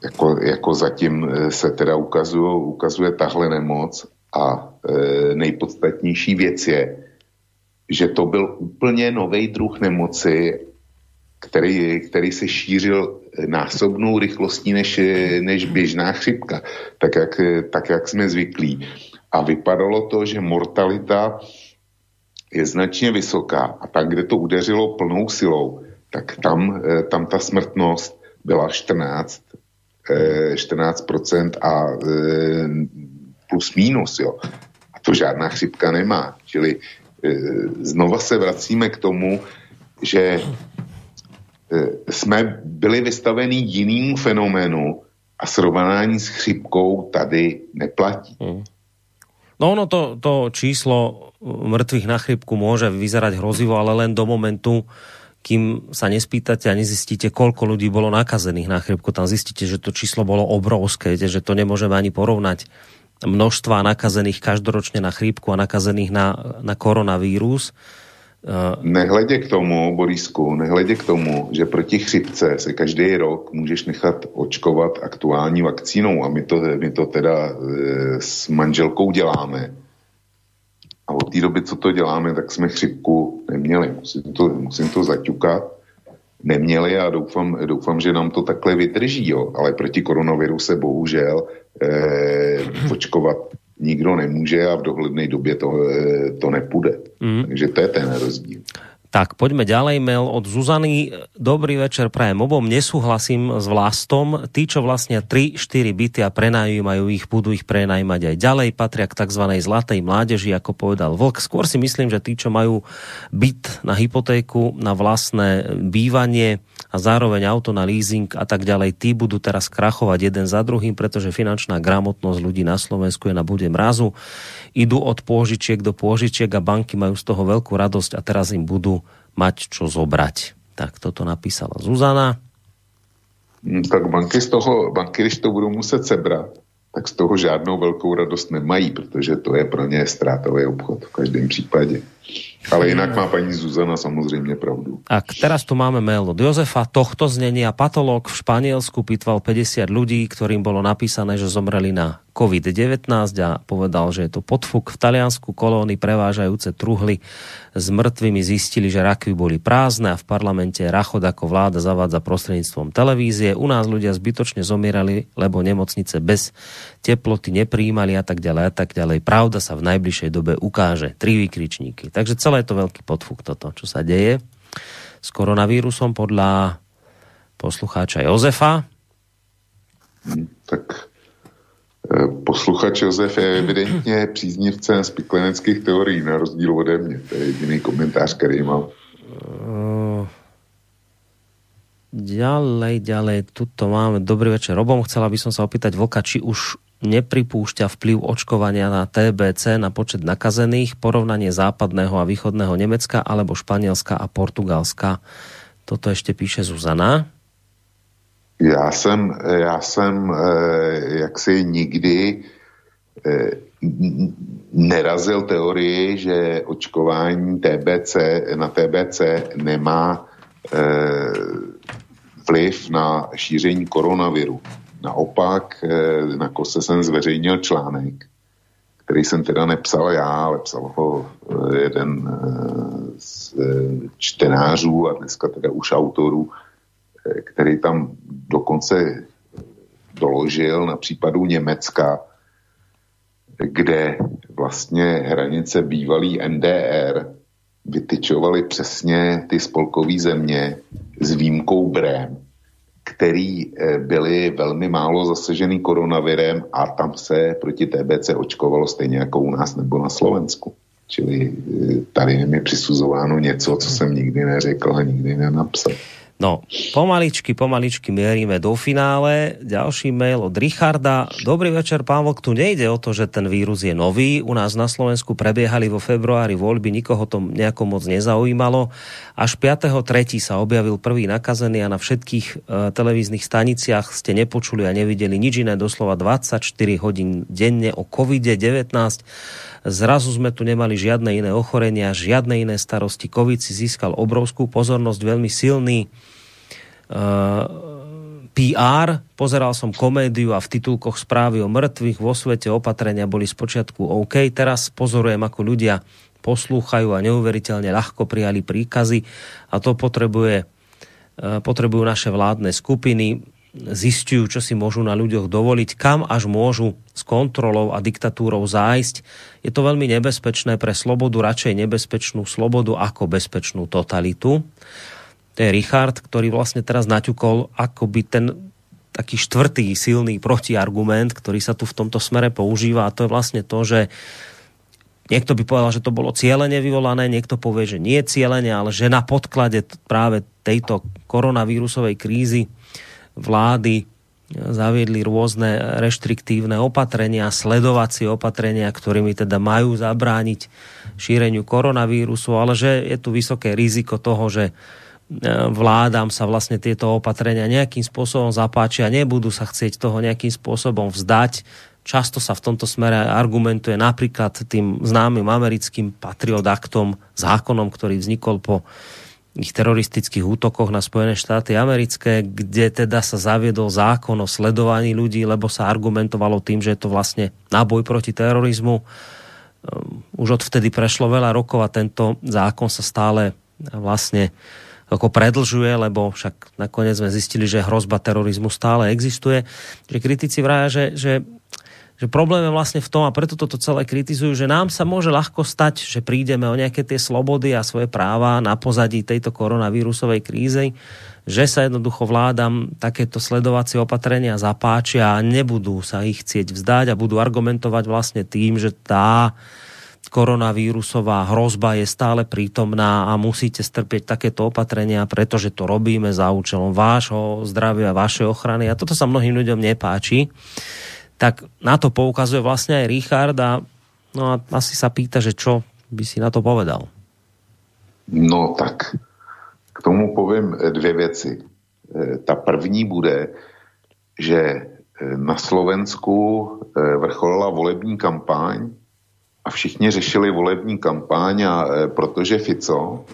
Jako, jako zatím eh, se teda ukazuje, ukazuje tahle nemoc a e, nejpodstatnější věc je, že to byl úplně nový druh nemoci, který, který se šířil násobnou rychlostí než, než běžná chřipka, tak jak, tak jak jsme zvyklí. A vypadalo to, že mortalita je značně vysoká a tam, kde to udeřilo plnou silou, tak tam, eh, tam ta smrtnost byla 14, eh, 14% a eh, plus minus, jo. A to žádná chřipka nemá. Čili znova se vracíme k tomu, že jsme byli vystaveni jinému fenoménu a srovnání s chřipkou tady neplatí. Hmm. No ono to, to číslo mŕtvych na chrypku môže vyzerať hrozivo, ale len do momentu, kým sa nespýtate a nezistíte, koľko ľudí bolo nakazených na chrypku. Tam zistíte, že to číslo bolo obrovské, že to nemôžeme ani porovnať množstva nakazených každoročne na chrípku a nakazených na, na koronavírus. Nehledě k tomu, Borisku, nehledě k tomu, že proti chřipce se každý rok můžeš nechat očkovat aktuální vakcínou a my to, my to teda e, s manželkou děláme. A od té doby, co to děláme, tak jsme chřipku neměli. Musím to, musím to zaťukat. Neměli a doufám, doufám, že nám to takhle vydrží, jo. Ale proti koronaviru se bohužel e, očkovat nikdo nemůže a v dohledné době to, e, to nepůjde. Mm. Takže to je ten rozdíl. Tak, poďme ďalej. Mail od Zuzany. Dobrý večer, prajem obom. Nesúhlasím s vlastom. Tí, čo vlastne 3-4 byty a prenajímajú ich, budú ich prenajímať aj ďalej. Patria k tzv. zlatej mládeži, ako povedal Vlk. Skôr si myslím, že tí, čo majú byt na hypotéku, na vlastné bývanie a zároveň auto na leasing a tak ďalej, tí budú teraz krachovať jeden za druhým, pretože finančná gramotnosť ľudí na Slovensku je na bude mrazu. Idú od pôžičiek do pôžičiek a banky majú z toho veľkú radosť a teraz im budú mať čo zobrať. Tak toto napísala Zuzana. Hm, Tak banky z toho, banky, když to budou muset sebrat, tak z toho žádnou velkou radost nemají, protože to je pro ně ztrátový obchod v každém případě. Ale jinak má paní Zuzana samozřejmě pravdu. A teraz tu máme mail od Jozefa. Tohto znenia patológ v Španielsku pitval 50 ľudí, ktorým bolo napísané, že zomreli na COVID-19 a povedal, že je to podfuk. V Taliansku kolóny prevážajúce truhly s mŕtvými zistili, že rakvy boli prázdne a v parlamente Rachod ako vláda zavádza prostredníctvom televízie. U nás ľudia zbytočne zomierali, lebo nemocnice bez teploty nepríjmali a tak ďalej a tak ďalej. Pravda sa v najbližšej dobe ukáže. Tri vykričníky. Takže celé je to veľký podfuk toto, čo sa deje s koronavírusom podľa poslucháča Jozefa. Tak eh, posluchač Josef je evidentně příznivcem spikleneckých teorií, na rozdíl ode mě. To je jediný komentář, který mám. Uh, ďalej, ďalej, tuto máme. Dobrý večer, Robom. Chcela by som sa opýtať Vlka, či už nepripúšťa vplyv očkovania na TBC na počet nakazených, porovnanie západného a východného Nemecka alebo Španielska a Portugalska. Toto ešte píše Zuzana. Já jsem, já jsem eh, jaksi nikdy eh, nerazil teorii, že očkování TBC, na TBC nemá eh, vliv na šíření koronaviru. Naopak eh, na kose jsem zveřejnil článek, který jsem teda nepsal já, ale psal ho eh, jeden eh, z čtenářů a dneska teda už autorů, který tam dokonce doložil na případu Německa, kde vlastně hranice bývalý NDR vytyčovaly přesně ty spolkové země s výjimkou Brém, který eh, byly velmi málo zasažený koronavirem a tam se proti TBC očkovalo stejně jako u nás nebo na Slovensku. Čili eh, tady je mi přisuzováno něco, co jsem nikdy neřekl a nikdy nenapsal. No, pomaličky, pomaličky mierime do finále. Ďalší mail od Richarda. Dobrý večer, pán Vlk, tu nejde o to, že ten vírus je nový. U nás na Slovensku prebiehali vo februári voľby, nikoho to nejako moc nezaujímalo. Až 5.3. sa objavil prvý nakazený a na všetkých e, televíznych staniciach ste nepočuli a nevideli nič iné, doslova 24 hodín denne o COVID-19. Zrazu sme tu nemali žiadne iné ochorenia, žiadne iné starosti. COVID si získal obrovskú pozornosť, veľmi silný uh, PR. Pozeral som komédiu a v titulkoch správy o mŕtvych vo svete opatrenia boli spočiatku OK. Teraz pozorujem, ako ľudia poslúchajú a neuveriteľne ľahko prijali príkazy a to potrebuje, uh, potrebujú naše vládne skupiny zistujú, čo si môžu na ľuďoch dovoliť, kam až môžu s kontrolou a diktatúrou zájsť. Je to veľmi nebezpečné pre slobodu, radšej nebezpečnú slobodu ako bezpečnú totalitu. To je Richard, ktorý vlastne teraz naťukol akoby ten taký štvrtý silný protiargument, ktorý sa tu v tomto smere používa a to je vlastne to, že niekto by povedal, že to bolo cieľene vyvolané, niekto povie, že nie cieľene, ale že na podklade práve tejto koronavírusovej krízy vlády zaviedli rôzne reštriktívne opatrenia, sledovacie opatrenia, ktorými teda majú zabrániť šíreniu koronavírusu, ale že je tu vysoké riziko toho, že vládám sa vlastne tieto opatrenia nejakým spôsobom zapáčia, nebudú sa chcieť toho nejakým spôsobom vzdať. Často sa v tomto smere argumentuje napríklad tým známym americkým Patriot Actom, zákonom, ktorý vznikol po ich teroristických útokoch na Spojené štáty americké, kde teda sa zaviedol zákon o sledovaní ľudí, lebo sa argumentovalo tým, že je to vlastne náboj proti terorizmu. Už odvtedy prešlo veľa rokov a tento zákon sa stále vlastne ako predlžuje, lebo však nakoniec sme zistili, že hrozba terorizmu stále existuje. Že kritici vraja, že, že že problém je vlastne v tom, a preto toto celé kritizujú, že nám sa môže ľahko stať, že prídeme o nejaké tie slobody a svoje práva na pozadí tejto koronavírusovej krízy, že sa jednoducho vládam takéto sledovacie opatrenia zapáčia a nebudú sa ich chcieť vzdať a budú argumentovať vlastne tým, že tá koronavírusová hrozba je stále prítomná a musíte strpieť takéto opatrenia, pretože to robíme za účelom vášho zdravia, vašej ochrany. A toto sa mnohým ľuďom nepáči tak na to poukazuje vlastne aj Richard a, no a asi sa pýta, že čo by si na to povedal. No tak k tomu povím dvě věci. Ta první bude, že na Slovensku vrcholila volební kampaň a všichni řešili volební kampaň a protože Fico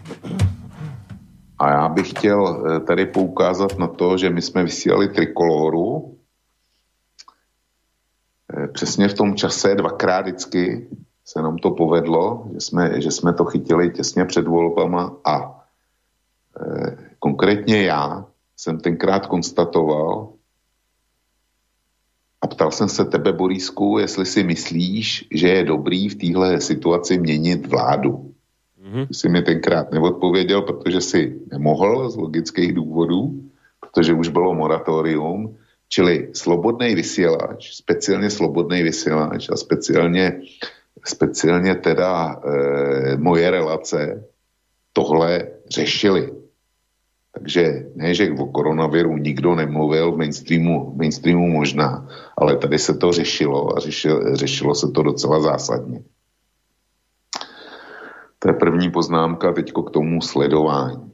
a já bych chtěl tady poukázat na to, že my jsme vysílali trikoloru přesně v tom čase dvakrát vždycky se nám to povedlo, že jsme, že jsme to chytili těsně před volbama a e, konkrétně já jsem tenkrát konstatoval a ptal jsem se tebe, Borísku, jestli si myslíš, že je dobrý v téhle situaci měnit vládu. Mm-hmm. Ty jsi mi tenkrát neodpověděl, protože si nemohl z logických důvodů, protože už bylo moratorium, čili slobodný vysílač, speciálně slobodný vysílač a speciálně, speciálně teda e, moje relace tohle řešili. Takže ne, že o koronaviru nikdo nemluvil, v mainstreamu, mainstreamu možná, ale tady se to řešilo a řešilo, řešilo se to docela zásadně. To je první poznámka teď k tomu sledování.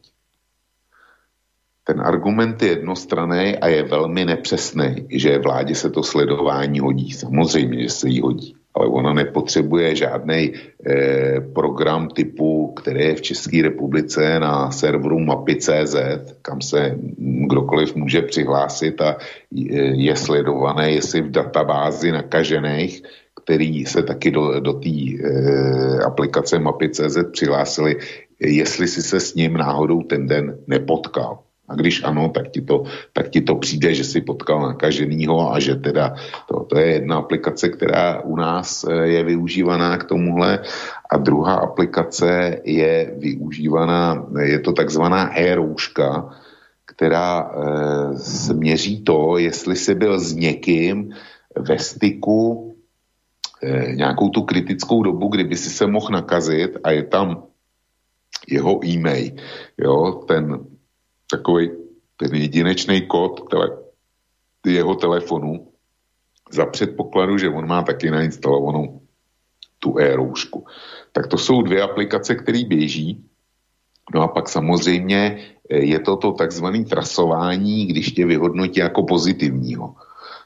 Ten argument je jednostranný a je velmi nepřesný, že vládě se to sledování hodí. Samozřejmě, že se jí hodí ale ona nepotřebuje žádný eh, program typu, který je v České republice na serveru mapy.cz, kam se kdokoliv může přihlásit a je, je sledované, jestli v databázi nakažených, který se taky do, do té eh, aplikace mapy.cz přihlásili, jestli si se s ním náhodou ten den nepotkal. A když ano, tak ti to, tak ti to přijde, že si potkal nakaženýho a že teda to, to je jedna aplikace, která u nás eh, je využívaná k tomuhle. A druhá aplikace je využívaná, je to takzvaná e-rouška, která e, měří to, jestli jsi byl s někým ve styku e, nějakou tu kritickou dobu, kdyby si se mohl nakazit a je tam jeho e-mail, jo, ten takový ten jedinečný kód tele, jeho telefonu za předpokladu, že on má taky nainstalovanou tu e-roušku. Tak to jsou dvě aplikace, které běží. No a pak samozřejmě eh, je to to takzvané trasování, když tě vyhodnotí jako pozitivního,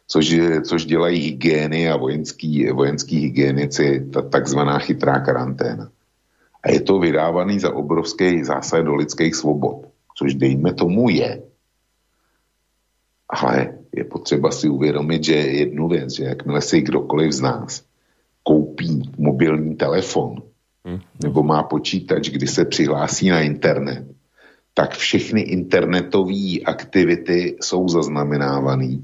což, což dělají hygieny a vojenský, vojenský hygienici, ta takzvaná chytrá karanténa. A je to vydávaný za obrovský zásah do lidských svobod což dejme tomu je. Ale je potřeba si uvědomit, že jednu věc, že jakmile si kdokoliv z nás koupí mobilní telefon hmm. nebo má počítač, kdy se přihlásí na internet, tak všechny internetové aktivity jsou zaznamenávané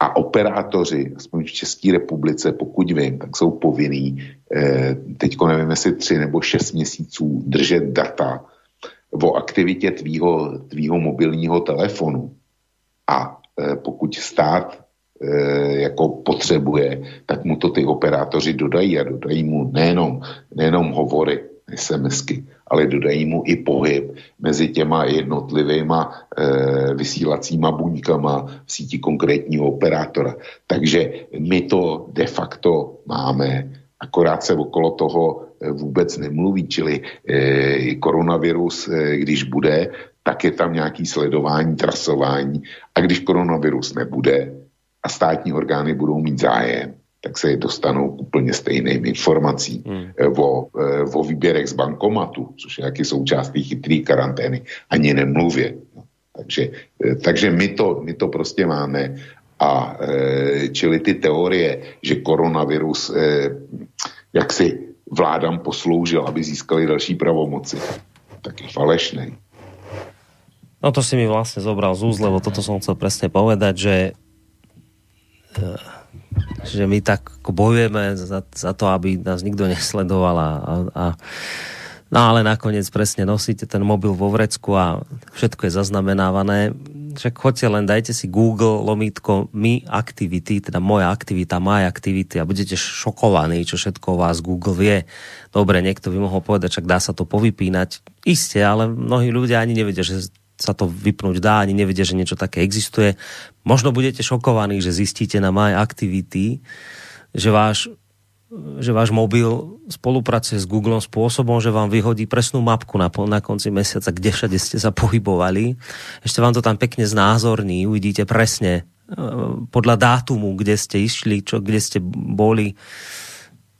a operátoři, aspoň v České republice, pokud vím, tak jsou povinní, eh, teďko nevím, jestli tři nebo šest měsíců držet data o aktivitě tvýho, tvýho mobilního telefonu a e, pokud stát e, jako potřebuje, tak mu to ty operátoři dodají a dodají mu nejenom, nejenom hovory, SMSky, ale dodají mu i pohyb mezi těma jednotlivýma e, vysílacíma buňkama v síti konkrétního operátora. Takže my to de facto máme, akorát se okolo toho vůbec nemluví, čili eh, koronavirus, eh, když bude, tak je tam nějaký sledování, trasování a když koronavirus nebude a státní orgány budou mít zájem, tak se dostanou úplně stejným informací hmm. o, o výběrech z bankomatu, což je jaký součástí chytrý karantény, ani nemluvě. Takže, takže my, to, my to prostě máme a čili ty teorie, že koronavirus jak si vládám posloužil, aby získali další pravomoci. Tak je falešný. No to si mi vlastne zobral z úz, lebo toto som chcel presne povedať, že eh, že my tak bojujeme za, za to, aby nás nikto nesledoval a, a, no ale nakoniec presne nosíte ten mobil vo vrecku a všetko je zaznamenávané však choďte len, dajte si Google lomítko my aktivity, teda moja aktivita, my aktivity a budete šokovaní, čo všetko o vás Google vie. Dobre, niekto by mohol povedať, čak dá sa to povypínať. Isté, ale mnohí ľudia ani nevedia, že sa to vypnúť dá, ani nevedia, že niečo také existuje. Možno budete šokovaní, že zistíte na My Activity, že váš že váš mobil spolupracuje s Google spôsobom, že vám vyhodí presnú mapku na, na konci mesiaca, kde všade ste sa pohybovali. Ešte vám to tam pekne znázorní, uvidíte presne e, podľa dátumu, kde ste išli, čo, kde ste boli.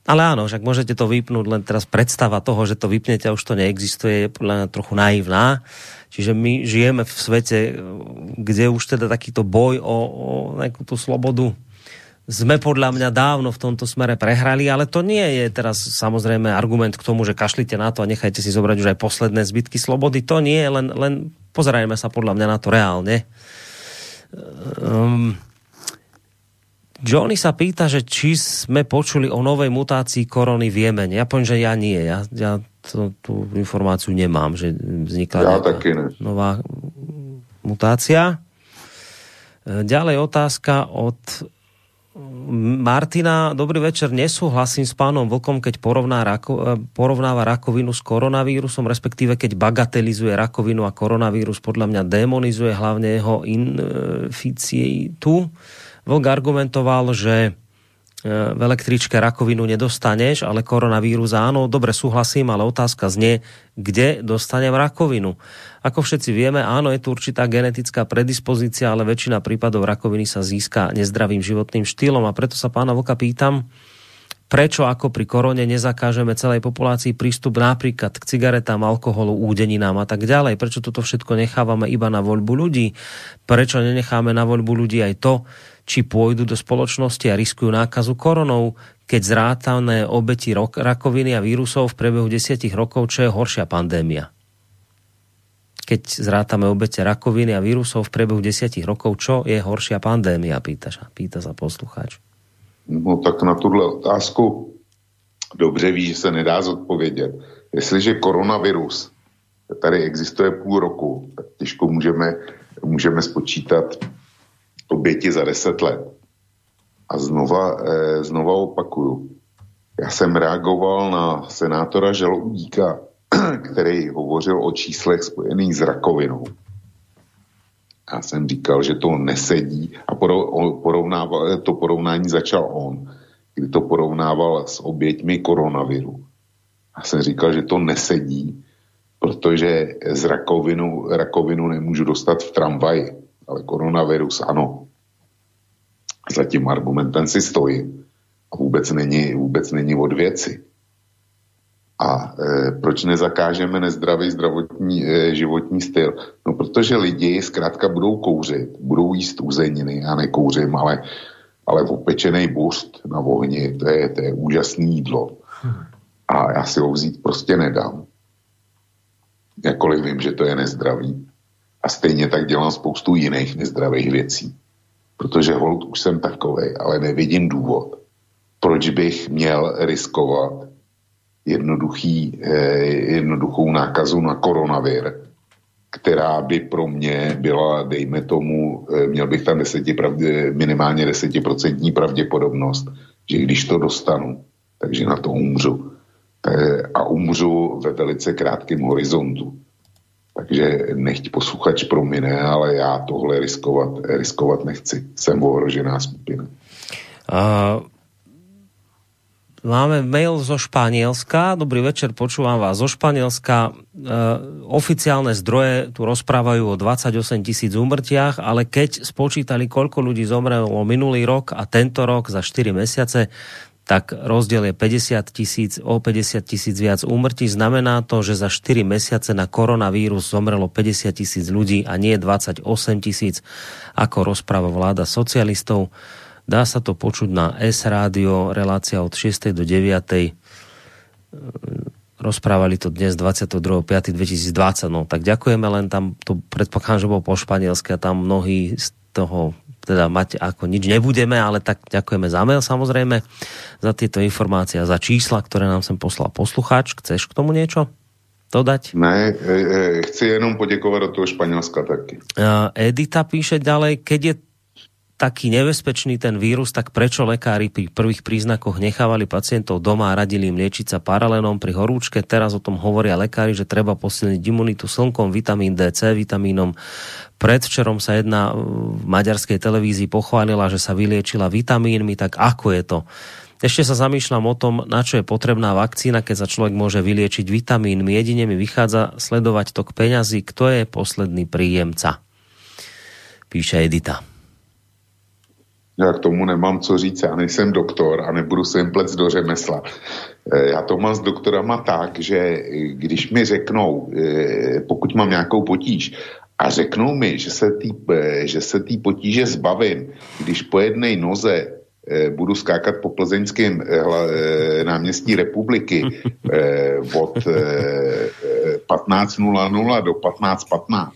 Ale áno, však môžete to vypnúť, len teraz predstava toho, že to vypnete a už to neexistuje, je podľa mňa trochu naivná. Čiže my žijeme v svete, kde už teda takýto boj o, o nejakú tú slobodu sme podľa mňa dávno v tomto smere prehrali, ale to nie je teraz samozrejme argument k tomu, že kašlite na to a nechajte si zobrať už aj posledné zbytky slobody. To nie, len, len pozerajme sa podľa mňa na to reálne. Um, Johnny sa pýta, že či sme počuli o novej mutácii korony v Jemene. Ja poviem, že ja nie. Ja, ja to, tú informáciu nemám, že vznikla nejaká taky ne. nová mutácia. Ďalej otázka od Martina. Dobrý večer. Nesúhlasím s pánom Vlkom, keď porovná rako, e, porovnáva rakovinu s koronavírusom, respektíve keď bagatelizuje rakovinu a koronavírus, podľa mňa demonizuje hlavne jeho inficitu. Vlk argumentoval, že e, v električke rakovinu nedostaneš, ale koronavírus áno, dobre súhlasím, ale otázka znie, kde dostanem rakovinu. Ako všetci vieme, áno, je tu určitá genetická predispozícia, ale väčšina prípadov rakoviny sa získa nezdravým životným štýlom a preto sa pána Vlka pýtam, prečo ako pri korone nezakážeme celej populácii prístup napríklad k cigaretám, alkoholu, údeninám a tak ďalej. Prečo toto všetko nechávame iba na voľbu ľudí? Prečo nenecháme na voľbu ľudí aj to, či pôjdu do spoločnosti a riskujú nákazu koronou, keď zrátané obeti rakoviny a vírusov v priebehu desiatich rokov, čo je horšia pandémia? Keď zrátame obete rakoviny a vírusov v priebehu desiatich rokov, čo je horšia pandémia, pýta, pýta sa poslucháč. No tak na tuhle otázku dobře ví, že se nedá zodpovědět. Jestliže koronavirus tady existuje půl roku, tak těžko můžeme, můžeme spočítat oběti za deset let. A znova, eh, znova opakuju. Já jsem reagoval na senátora Žaloudíka, který hovořil o číslech spojených s rakovinou. Já jsem říkal, že to nesedí a porovnával, to porovnání začal on, kdy to porovnával s oběťmi koronaviru. Já jsem říkal, že to nesedí, protože z rakovinu, rakovinu nemůžu dostat v tramvaji, ale koronavirus ano. Za tím argumentem si stojím. A vůbec není, vůbec není od věci. A e, proč nezakážeme nezdravý zdravotní e, životní styl? No, protože lidi zkrátka budou kouřit, budou jíst uzeniny, já nekouřím, ale, ale opečený burst na ohni, to je, to je úžasný jídlo. A já si ho vzít prostě nedám. Jakkoliv vím, že to je nezdravý. A stejně tak dělám spoustu jiných nezdravých věcí. Protože hold už jsem takovej, ale nevidím důvod, proč bych měl riskovat jednoduchý, eh, jednoduchou nákazu na koronavir, která by pro mě byla, dejme tomu, eh, měl bych tam deseti pravdě, minimálně desetiprocentní pravděpodobnost, že když to dostanu, takže na to umřu. Eh, a umřu ve velice krátkém horizontu. Takže nechť posluchač promine, ale já tohle riskovat, riskovat nechci. Jsem ohrožená skupina. Uh, Máme mail zo Španielska. Dobrý večer, počúvam vás zo Španielska. E, oficiálne zdroje tu rozprávajú o 28 tisíc úmrtiach, ale keď spočítali, koľko ľudí zomrelo minulý rok a tento rok za 4 mesiace, tak rozdiel je 50 tisíc, o 50 tisíc viac úmrtí. Znamená to, že za 4 mesiace na koronavírus zomrelo 50 tisíc ľudí a nie 28 tisíc, ako rozpráva vláda socialistov. Dá sa to počuť na S rádio, relácia od 6. do 9. Rozprávali to dnes 22.5.2020. No tak ďakujeme, len tam to predpokladám, že bolo po španielsky a tam mnohí z toho teda mať ako nič nebudeme, ale tak ďakujeme za mail samozrejme, za tieto informácie a za čísla, ktoré nám sem poslal poslucháč. Chceš k tomu niečo dodať? Ne, e, e, chci jenom poděkovat do toho Španělska taky. Uh, Edita píše ďalej, keď je taký nebezpečný ten vírus, tak prečo lekári pri prvých príznakoch nechávali pacientov doma a radili im liečiť sa paralenom pri horúčke. Teraz o tom hovoria lekári, že treba posilniť imunitu slnkom, vitamín D, C vitamínom. Predvčerom sa jedna v maďarskej televízii pochválila, že sa vyliečila vitamínmi, tak ako je to? Ešte sa zamýšľam o tom, na čo je potrebná vakcína, keď sa človek môže vyliečiť vitamínmi. Jedine mi vychádza sledovať tok peňazí, kto je posledný príjemca. Píše Edita. Já k tomu nemám co říct, já nejsem doktor a nebudu se jim plec do řemesla. Eh, Já to mám s doktorama tak, že eh, když mi řeknou, eh, pokud mám nějakou potíž, a řeknou mi, že se tý, že se tý potíže zbavím, když po jedné noze budu skákat po plzeňském náměstí republiky od eh, eh, 15.00 do 15.15, no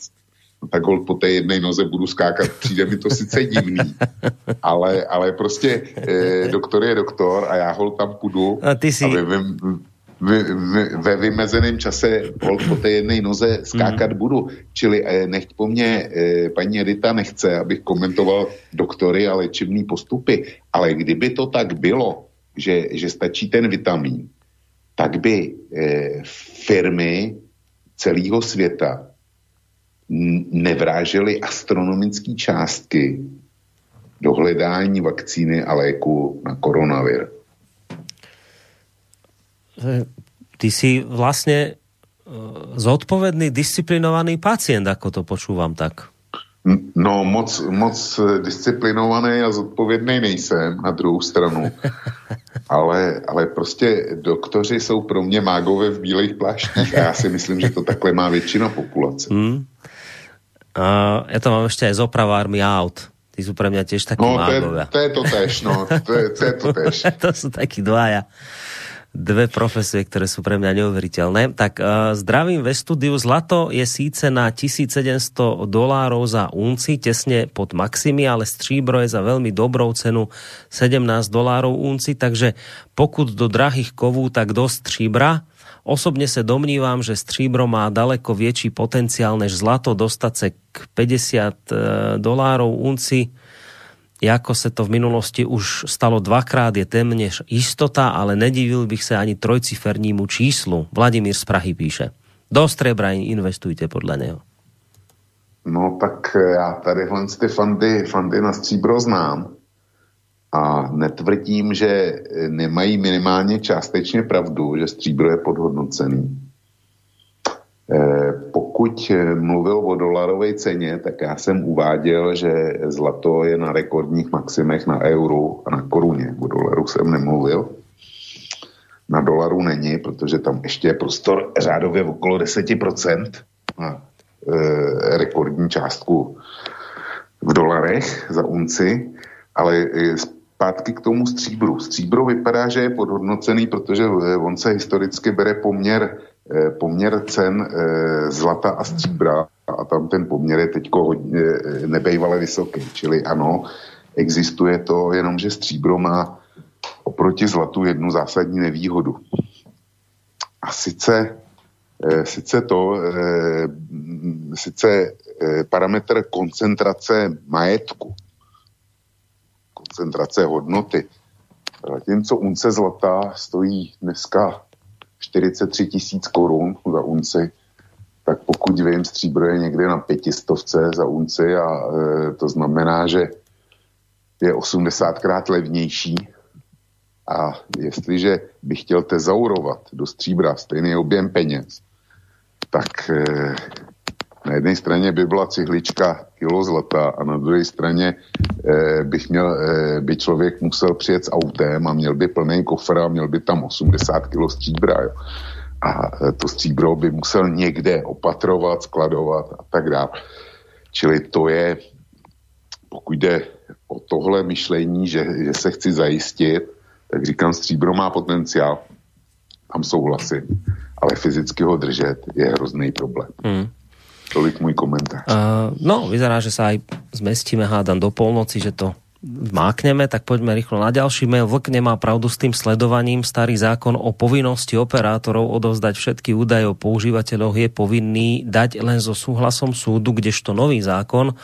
tak hol po té jedné noze budu skákat, přijde mi to sice divný, ale, ale prostě eh, doktor je doktor a já hol tam půjdu A ty si- a ve, ve, ve, vymezeném čase hol po té jedné noze skákat budu. Čili eh, nechť po mně eh, paní Edita nechce, abych komentoval doktory a léčebný postupy, ale kdyby to tak bylo, že, že stačí ten vitamin, tak by eh, firmy celého světa nevrážely astronomické částky do hledání vakcíny a léku na koronavir. Ty si vlastne eh, zodpovedný, disciplinovaný pacient, ako to počúvam tak. No, moc, moc eh, disciplinovaný a zodpovědný nejsem na druhou stranu. Ale, ale prostě doktoři jsou pro mě mágové v bílých pláštích a já si myslím, že to takhle má většina populace. Hmm. A ja to mám ešte aj z opravármi aut. Tí sú pre mňa tiež takí No, to je, mágovia. to je to tež, no, to je to, je to tež. to sú takí dvaja. Dve profesie, ktoré sú pre mňa neuveriteľné. Tak uh, zdravím ve studiu. Zlato je síce na 1700 dolárov za unci, tesne pod maximy, ale stříbro je za veľmi dobrou cenu 17 dolárov unci, takže pokud do drahých kovů, tak do stříbra. Osobně se domnívám, že stříbro má daleko větší potenciál než zlato dostat se k 50 eh, dolárov unci jako se to v minulosti už stalo dvakrát, je téměř jistota, ale nedivil bych se ani trojcifernímu číslu. Vladimír z Prahy píše. Do strebra investujte podle něho. No tak já tadyhle ty fandy, fandy na stříbro znám a netvrdím, že eh, nemají minimálně částečně pravdu, že stříbro je podhodnocený. Eh, Pokud eh, mluvil o dolarové ceně, tak já jsem uváděl, že zlato je na rekordních maximech na euru a na koruně. O dolaru jsem nemluvil. Na dolaru není, protože tam ještě je prostor řádově okolo 10% na eh, rekordní částku v dolarech za unci, ale zpátky k tomu stříbru. Stříbro vypadá, že je podhodnocený, protože eh, on se historicky bere poměr, eh, poměr cen eh, zlata a stříbra a tam ten poměr je teď hodně nebejvale vysoký. Čili ano, existuje to, jenomže stříbro má oproti zlatu jednu zásadní nevýhodu. A sice, sice to, sice parametr koncentrace majetku, koncentrace hodnoty. Zatímco unce zlata stojí dneska 43 tisíc korun za unci, tak pokud vím, stříbro je někde na pětistovce za unci a e, to znamená, že je 80krát levnější a jestliže bych chtěl tezaurovat do stříbra stejný objem peněz, tak e, na jedné straně by byla cihlička kilo zlata a na druhé straně eh, bych měl, eh, by člověk musel přijet s autem a měl by plný kofr a měl by tam 80 kilo stříbra. Jo. A eh, to stříbro by musel někde opatrovat, skladovat a tak dále. Čili to je, pokud jde o tohle myšlení, že, že se chci zajistit, tak říkám, stříbro má potenciál, tam souhlasím, ale fyzicky ho držet je hrozný problém. Hmm. Tolik můj komentář. Uh, no, vyzerá, že sa aj zmestíme hádam do polnoci, že to mákneme, tak poďme rýchlo na ďalší mail. Vlk nemá pravdu s tým sledovaním. Starý zákon o povinnosti operátorov odovzdať všetky údaje o používateľoch je povinný dať len so súhlasom súdu, kdežto nový zákon,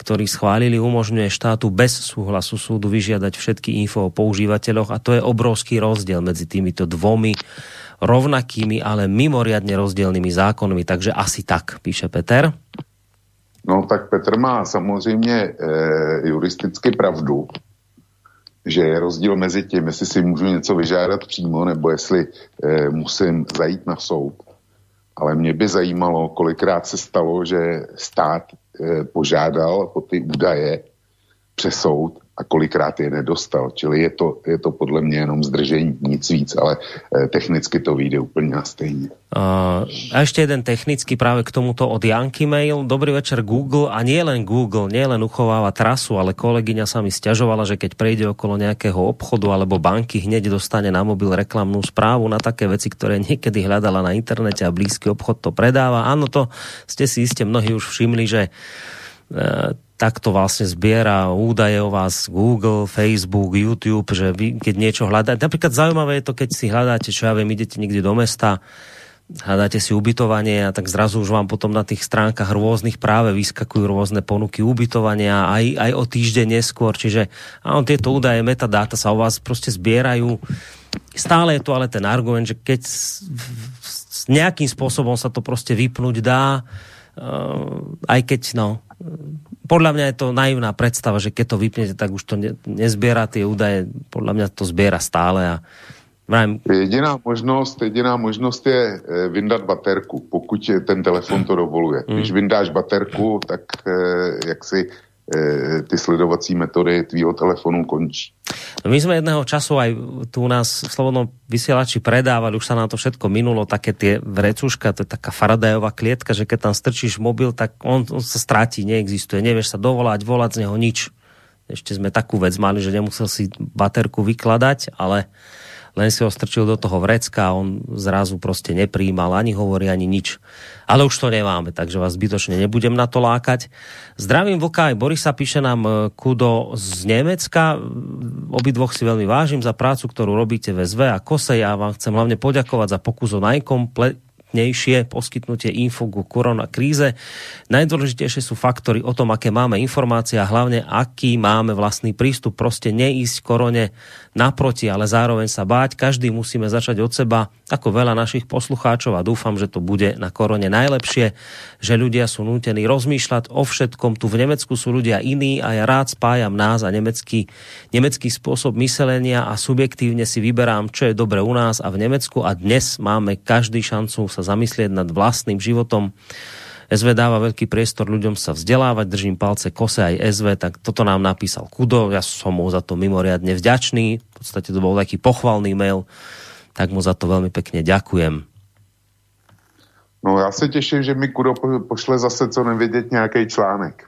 ktorý schválili, umožňuje štátu bez súhlasu súdu vyžiadať všetky info o používateľoch a to je obrovský rozdiel medzi týmito dvomi rovnakými, ale mimoriadne rozdielnymi zákonmi. Takže asi tak, píše Peter. No tak Petr má samozřejmě e, juristicky pravdu, že je rozdíl mezi tím, jestli si můžu něco vyžádat přímo, nebo jestli e, musím zajít na soud. Ale mě by zajímalo, kolikrát se stalo, že stát e, požádal po ty údaje přes soud a kolikrát je nedostal. Čili je to, je to podle mě jenom zdržení, nic víc, ale eh, technicky to vyjde úplně na stejně. Uh, a ešte jeden technický práve k tomuto od Janky mail. Dobrý večer Google a nie len Google, nie len uchováva trasu, ale kolegyňa sa mi stiažovala, že keď prejde okolo nejakého obchodu alebo banky, hneď dostane na mobil reklamnú správu na také veci, ktoré niekedy hľadala na internete a blízky obchod to predáva. Áno, to ste si iste mnohí už všimli, že takto vlastne zbiera údaje o vás Google, Facebook, YouTube, že vy, keď niečo hľadáte, napríklad zaujímavé je to, keď si hľadáte, čo ja viem, idete niekde do mesta, hľadáte si ubytovanie a tak zrazu už vám potom na tých stránkach rôznych práve vyskakujú rôzne ponuky ubytovania aj, aj o týždeň neskôr, čiže áno, tieto údaje, metadáta sa o vás proste zbierajú. Stále je to ale ten argument, že keď nejakým spôsobom sa to proste vypnúť dá, uh, aj keď no, podľa mňa je to naivná predstava, že keď to vypnete, tak už to ne, nezbiera tie údaje. Podľa mňa to zbiera stále a vrajím, Jediná možnost, jediná možnost je eh, vyndat baterku, pokud ten telefon to dovoluje. Mm. Když vyndáš baterku, tak eh, jak si ty sledovací metody tvýho telefonu končí. No my sme jedného času aj tu u nás v Slobodnom vysielači predávali, už sa na to všetko minulo, také tie vrecuška, to je taká Faradajová klietka, že keď tam strčíš mobil, tak on, on sa stratí, neexistuje, nevieš sa dovolať, volať z neho nič. Ešte sme takú vec mali, že nemusel si baterku vykladať, ale len si ho strčil do toho vrecka a on zrazu proste nepríjmal ani hovorí, ani nič. Ale už to nemáme, takže vás zbytočne nebudem na to lákať. Zdravím Vlka aj Borisa, píše nám e, Kudo z Nemecka. Obidvoch si veľmi vážim za prácu, ktorú robíte ve SV a Kose. Ja vám chcem hlavne poďakovať za pokus o najkompletnejšie poskytnutie info ku korona kríze. Najdôležitejšie sú faktory o tom, aké máme informácie a hlavne aký máme vlastný prístup. Proste neísť korone naproti, ale zároveň sa báť. Každý musíme začať od seba, ako veľa našich poslucháčov a dúfam, že to bude na korone najlepšie, že ľudia sú nútení rozmýšľať o všetkom. Tu v Nemecku sú ľudia iní a ja rád spájam nás a nemecký, nemecký spôsob myslenia a subjektívne si vyberám, čo je dobre u nás a v Nemecku a dnes máme každý šancu sa zamyslieť nad vlastným životom. SV dáva veľký priestor ľuďom sa vzdelávať, držím palce kose aj SV, tak toto nám napísal Kudo, ja som mu za to mimoriadne vďačný, v podstate to bol taký pochvalný mail, tak mu za to veľmi pekne ďakujem. No já se těším, že mi Kudo po- pošle zase co nevědět nějaký článek.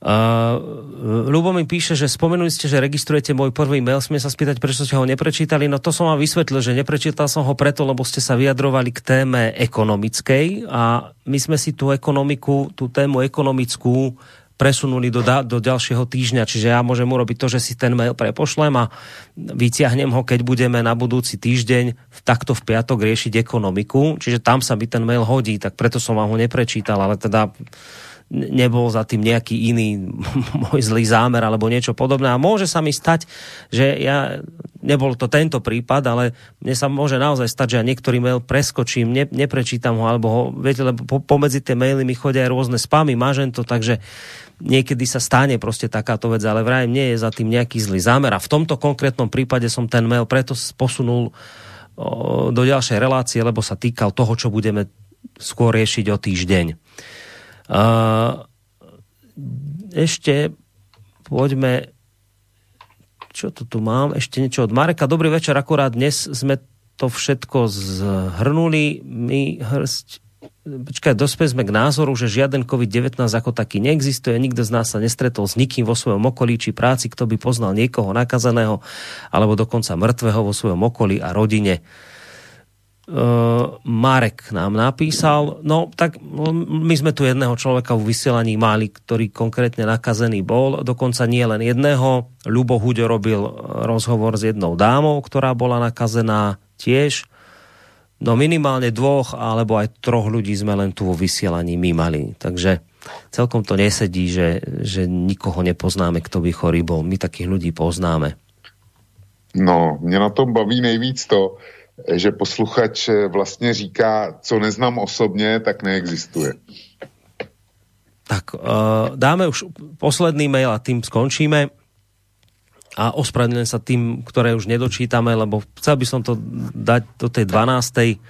Uh, Lubo mi píše, že spomenuli ste, že registrujete môj prvý mail. Smie sa spýtať, prečo ste ho neprečítali. No to som vám vysvetlil, že neprečítal som ho preto, lebo ste sa vyjadrovali k téme ekonomickej a my sme si tú ekonomiku, tú tému ekonomickú presunuli do, do ďalšieho týždňa, čiže ja môžem urobiť to, že si ten mail prepošlem a vyťahnem ho, keď budeme na budúci týždeň v- takto v piatok riešiť ekonomiku, čiže tam sa by ten mail hodí, tak preto som vám ho neprečítal, ale teda nebol za tým nejaký iný môj zlý zámer alebo niečo podobné. A môže sa mi stať, že ja, nebol to tento prípad, ale mne sa môže naozaj stať, že ja niektorý mail preskočím, ne, neprečítam ho, alebo ho, viete, lebo po, pomedzi tie maily mi chodia aj rôzne spamy, mažem to, takže niekedy sa stane proste takáto vec, ale vraj nie je za tým nejaký zlý zámer. A v tomto konkrétnom prípade som ten mail preto posunul o, do ďalšej relácie, lebo sa týkal toho, čo budeme skôr riešiť o týždeň. Ešte poďme čo to tu mám? Ešte niečo od Mareka. Dobrý večer, akurát dnes sme to všetko zhrnuli. My hrst Počkaj, dospeli sme k názoru, že žiaden COVID-19 ako taký neexistuje, nikto z nás sa nestretol s nikým vo svojom okolí či práci, kto by poznal niekoho nakazaného alebo dokonca mŕtvého vo svojom okolí a rodine. Uh, Marek nám napísal, no tak my sme tu jedného človeka v vysielaní mali, ktorý konkrétne nakazený bol, dokonca nie len jedného. Ľubo Huďo robil eh, rozhovor s jednou dámou, ktorá bola nakazená tiež. No minimálne dvoch alebo aj troch ľudí sme len tu vo vysielaní my mali. Takže celkom to nesedí, že, že nikoho nepoznáme, kto by chorý bol. My takých ľudí poznáme. No, mě na tom baví nejvíc to, že posluchač eh, vlastně říká, co neznám osobně, tak neexistuje. Tak uh, dáme už posledný mail a tým skončíme. A ospravedlňujem sa tým, ktoré už nedočítame, lebo chcel by som to dať do tej 12.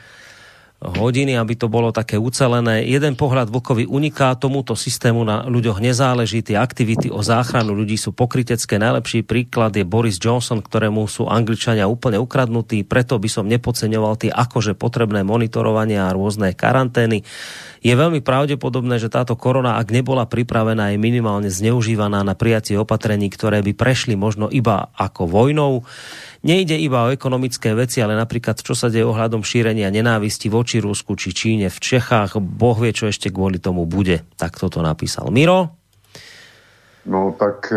hodiny, aby to bolo také ucelené. Jeden pohľad vlkovi uniká, tomuto systému na ľuďoch nezáleží, tie aktivity o záchranu ľudí sú pokrytecké. Najlepší príklad je Boris Johnson, ktorému sú Angličania úplne ukradnutí, preto by som nepodceňoval tie akože potrebné monitorovania a rôzne karantény. Je veľmi pravdepodobné, že táto korona, ak nebola pripravená, je minimálne zneužívaná na prijatie opatrení, ktoré by prešli možno iba ako vojnou. Nejde iba o ekonomické veci, ale napríklad čo sa deje ohľadom šírenia nenávisti voči Rusku či Číne v Čechách. Boh vie, čo ešte kvôli tomu bude. Tak toto napísal Miro. No tak e,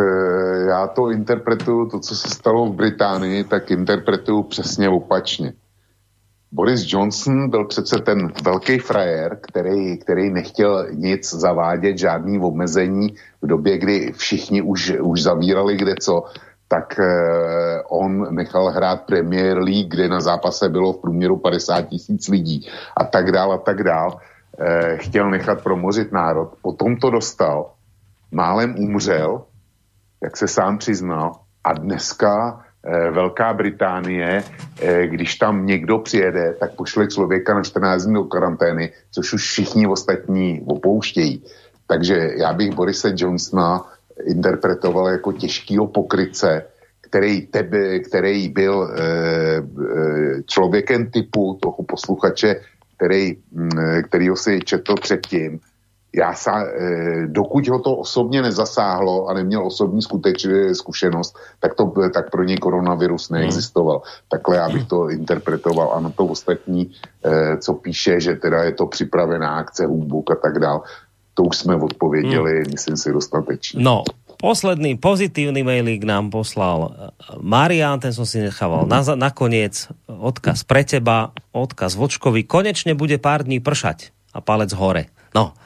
já to interpretuju, to, co se stalo v Británii, tak interpretuju přesně opačně. Boris Johnson byl přece ten velký frajer, který, který nechtěl nic zavádět, žádný omezení v době, kdy všichni už, už zavírali kde co, tak eh, on nechal hrát Premier League, kde na zápase bylo v průměru 50 tisíc lidí a tak dál a tak dál. Eh, chtěl nechat promořit národ, potom to dostal, málem umřel, jak se sám přiznal, a dneska eh, Velká Británie, když tam někdo přijede, tak pošle člověka na 14 dní do karantény, což už všichni ostatní opouštějí. Takže já bych Borise Johnsona interpretoval jako těžkýho pokryce, který, tebe, který byl e, e, člověkem typu toho posluchače, který, m, kterýho si četl předtím. Já sa, e, dokud ho to osobně nezasáhlo a neměl osobní skuteč, zkušenost, tak, to, tak pro něj koronavirus neexistoval. Takhle já bych to interpretoval. A na to ostatní, e, co píše, že teda je to připravená akce Humbuk a tak dál, to už jsme odpověděli, hmm. myslím si, dostatečně. No, posledný pozitívny mailík nám poslal eh, Marian, ten som si nechával na, nakoniec. Odkaz pre teba, odkaz Vočkovi. Konečne bude pár dní pršať a palec hore. No,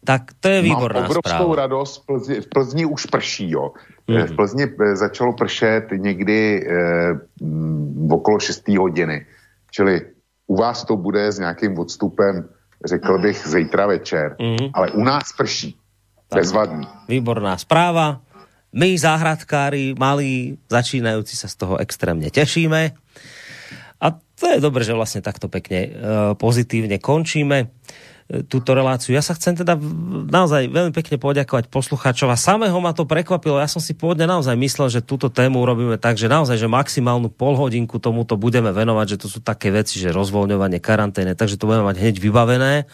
tak to je výborná Mám obrovskou správa. radost, v Plzni, v Plzni už prší, jo. Mhm. Mm. V Plzni eh, začalo pršet někdy eh, mm, okolo 6. hodiny. Čili u vás to bude s nějakým odstupem, řekl bych, zítra večer. Mhm. Ale u nás prší. Bezvadný. Výborná správa. My, záhradkári, malí, začínajúci sa z toho extrémne tešíme. A to je dobré, že vlastne takto pekne e, pozitívne končíme túto reláciu. Ja sa chcem teda naozaj veľmi pekne poďakovať poslucháčov a samého ma to prekvapilo. Ja som si pôvodne naozaj myslel, že túto tému urobíme tak, že naozaj, že maximálnu polhodinku tomuto budeme venovať, že to sú také veci, že rozvoľňovanie karantény, takže to budeme mať hneď vybavené.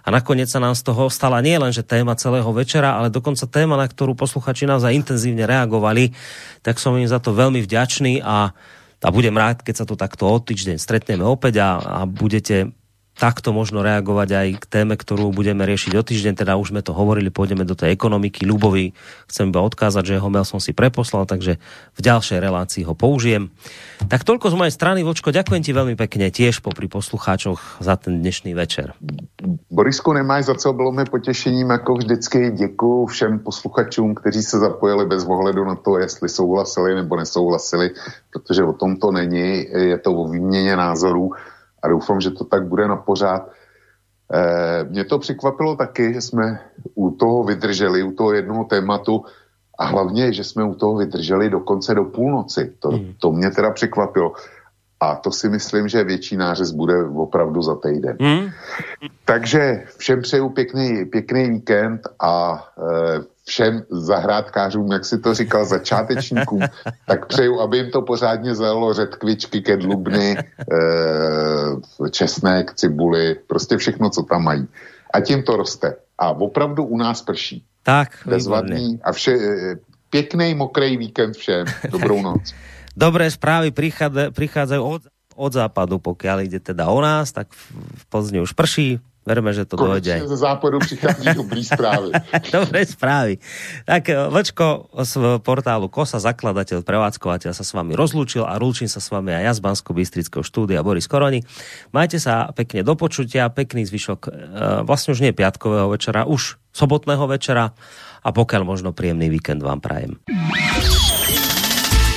A nakoniec sa nám z toho stala nie len, že téma celého večera, ale dokonca téma, na ktorú posluchači naozaj intenzívne reagovali. Tak som im za to veľmi vďačný a, a budem rád, keď sa tu takto o týždeň stretneme opäť a, a budete takto možno reagovať aj k téme, ktorú budeme riešiť o týždeň, teda už sme to hovorili, pôjdeme do tej ekonomiky. Ľubovi chcem iba odkázať, že jeho mail som si preposlal, takže v ďalšej relácii ho použijem. Tak toľko z mojej strany, Vočko, ďakujem ti veľmi pekne tiež popri poslucháčoch za ten dnešný večer. Borisku, nemáš za co, bylo mi potěšením, jako vždycky děkuji všem posluchačům, kteří se zapojili bez ohledu na to, jestli souhlasili nebo nesouhlasili, protože o tom to není, je to o výměně názorů a doufám, že to tak bude na pořád. E, mě to překvapilo taky, že jsme u toho vydrželi, u toho jednoho tématu a hlavně, že jsme u toho vydrželi dokonce do půlnoci. To, to mě teda překvapilo. A to si myslím, že větší nářez bude opravdu za týden. Hmm? Takže všem přeju pěkný, pěkný víkend a e, všem zahrádkářům, jak si to říkal, začátečníkům, tak přeju, aby jim to pořádně zajelo řetkvičky, kedlubny, e, česnek, cibuli, prostě všechno, co tam mají. A tím to roste. A opravdu u nás prší. Tak. Bezvadný a vše, e, pěkný, mokrý víkend všem. Dobrou noc. Dobré prichádza, prichádzajú od, od západu, pokiaľ ide teda o nás, tak v, v Plzni už prší, verme, že to dojde aj. Konečně ze západu přichází dobrý zprávy. Dobré správy. Tak eh, Vlčko z portálu KOSA, zakladateľ, prevádzkovateľ sa s vami rozlúčil a rúčim sa s vami aj ja z bansko bystrického štúdia Boris Koroni. Majte sa pekne do počutia, pekný zvyšok eh, vlastne už nie piatkového večera, už sobotného večera a pokiaľ možno príjemný víkend vám prajem.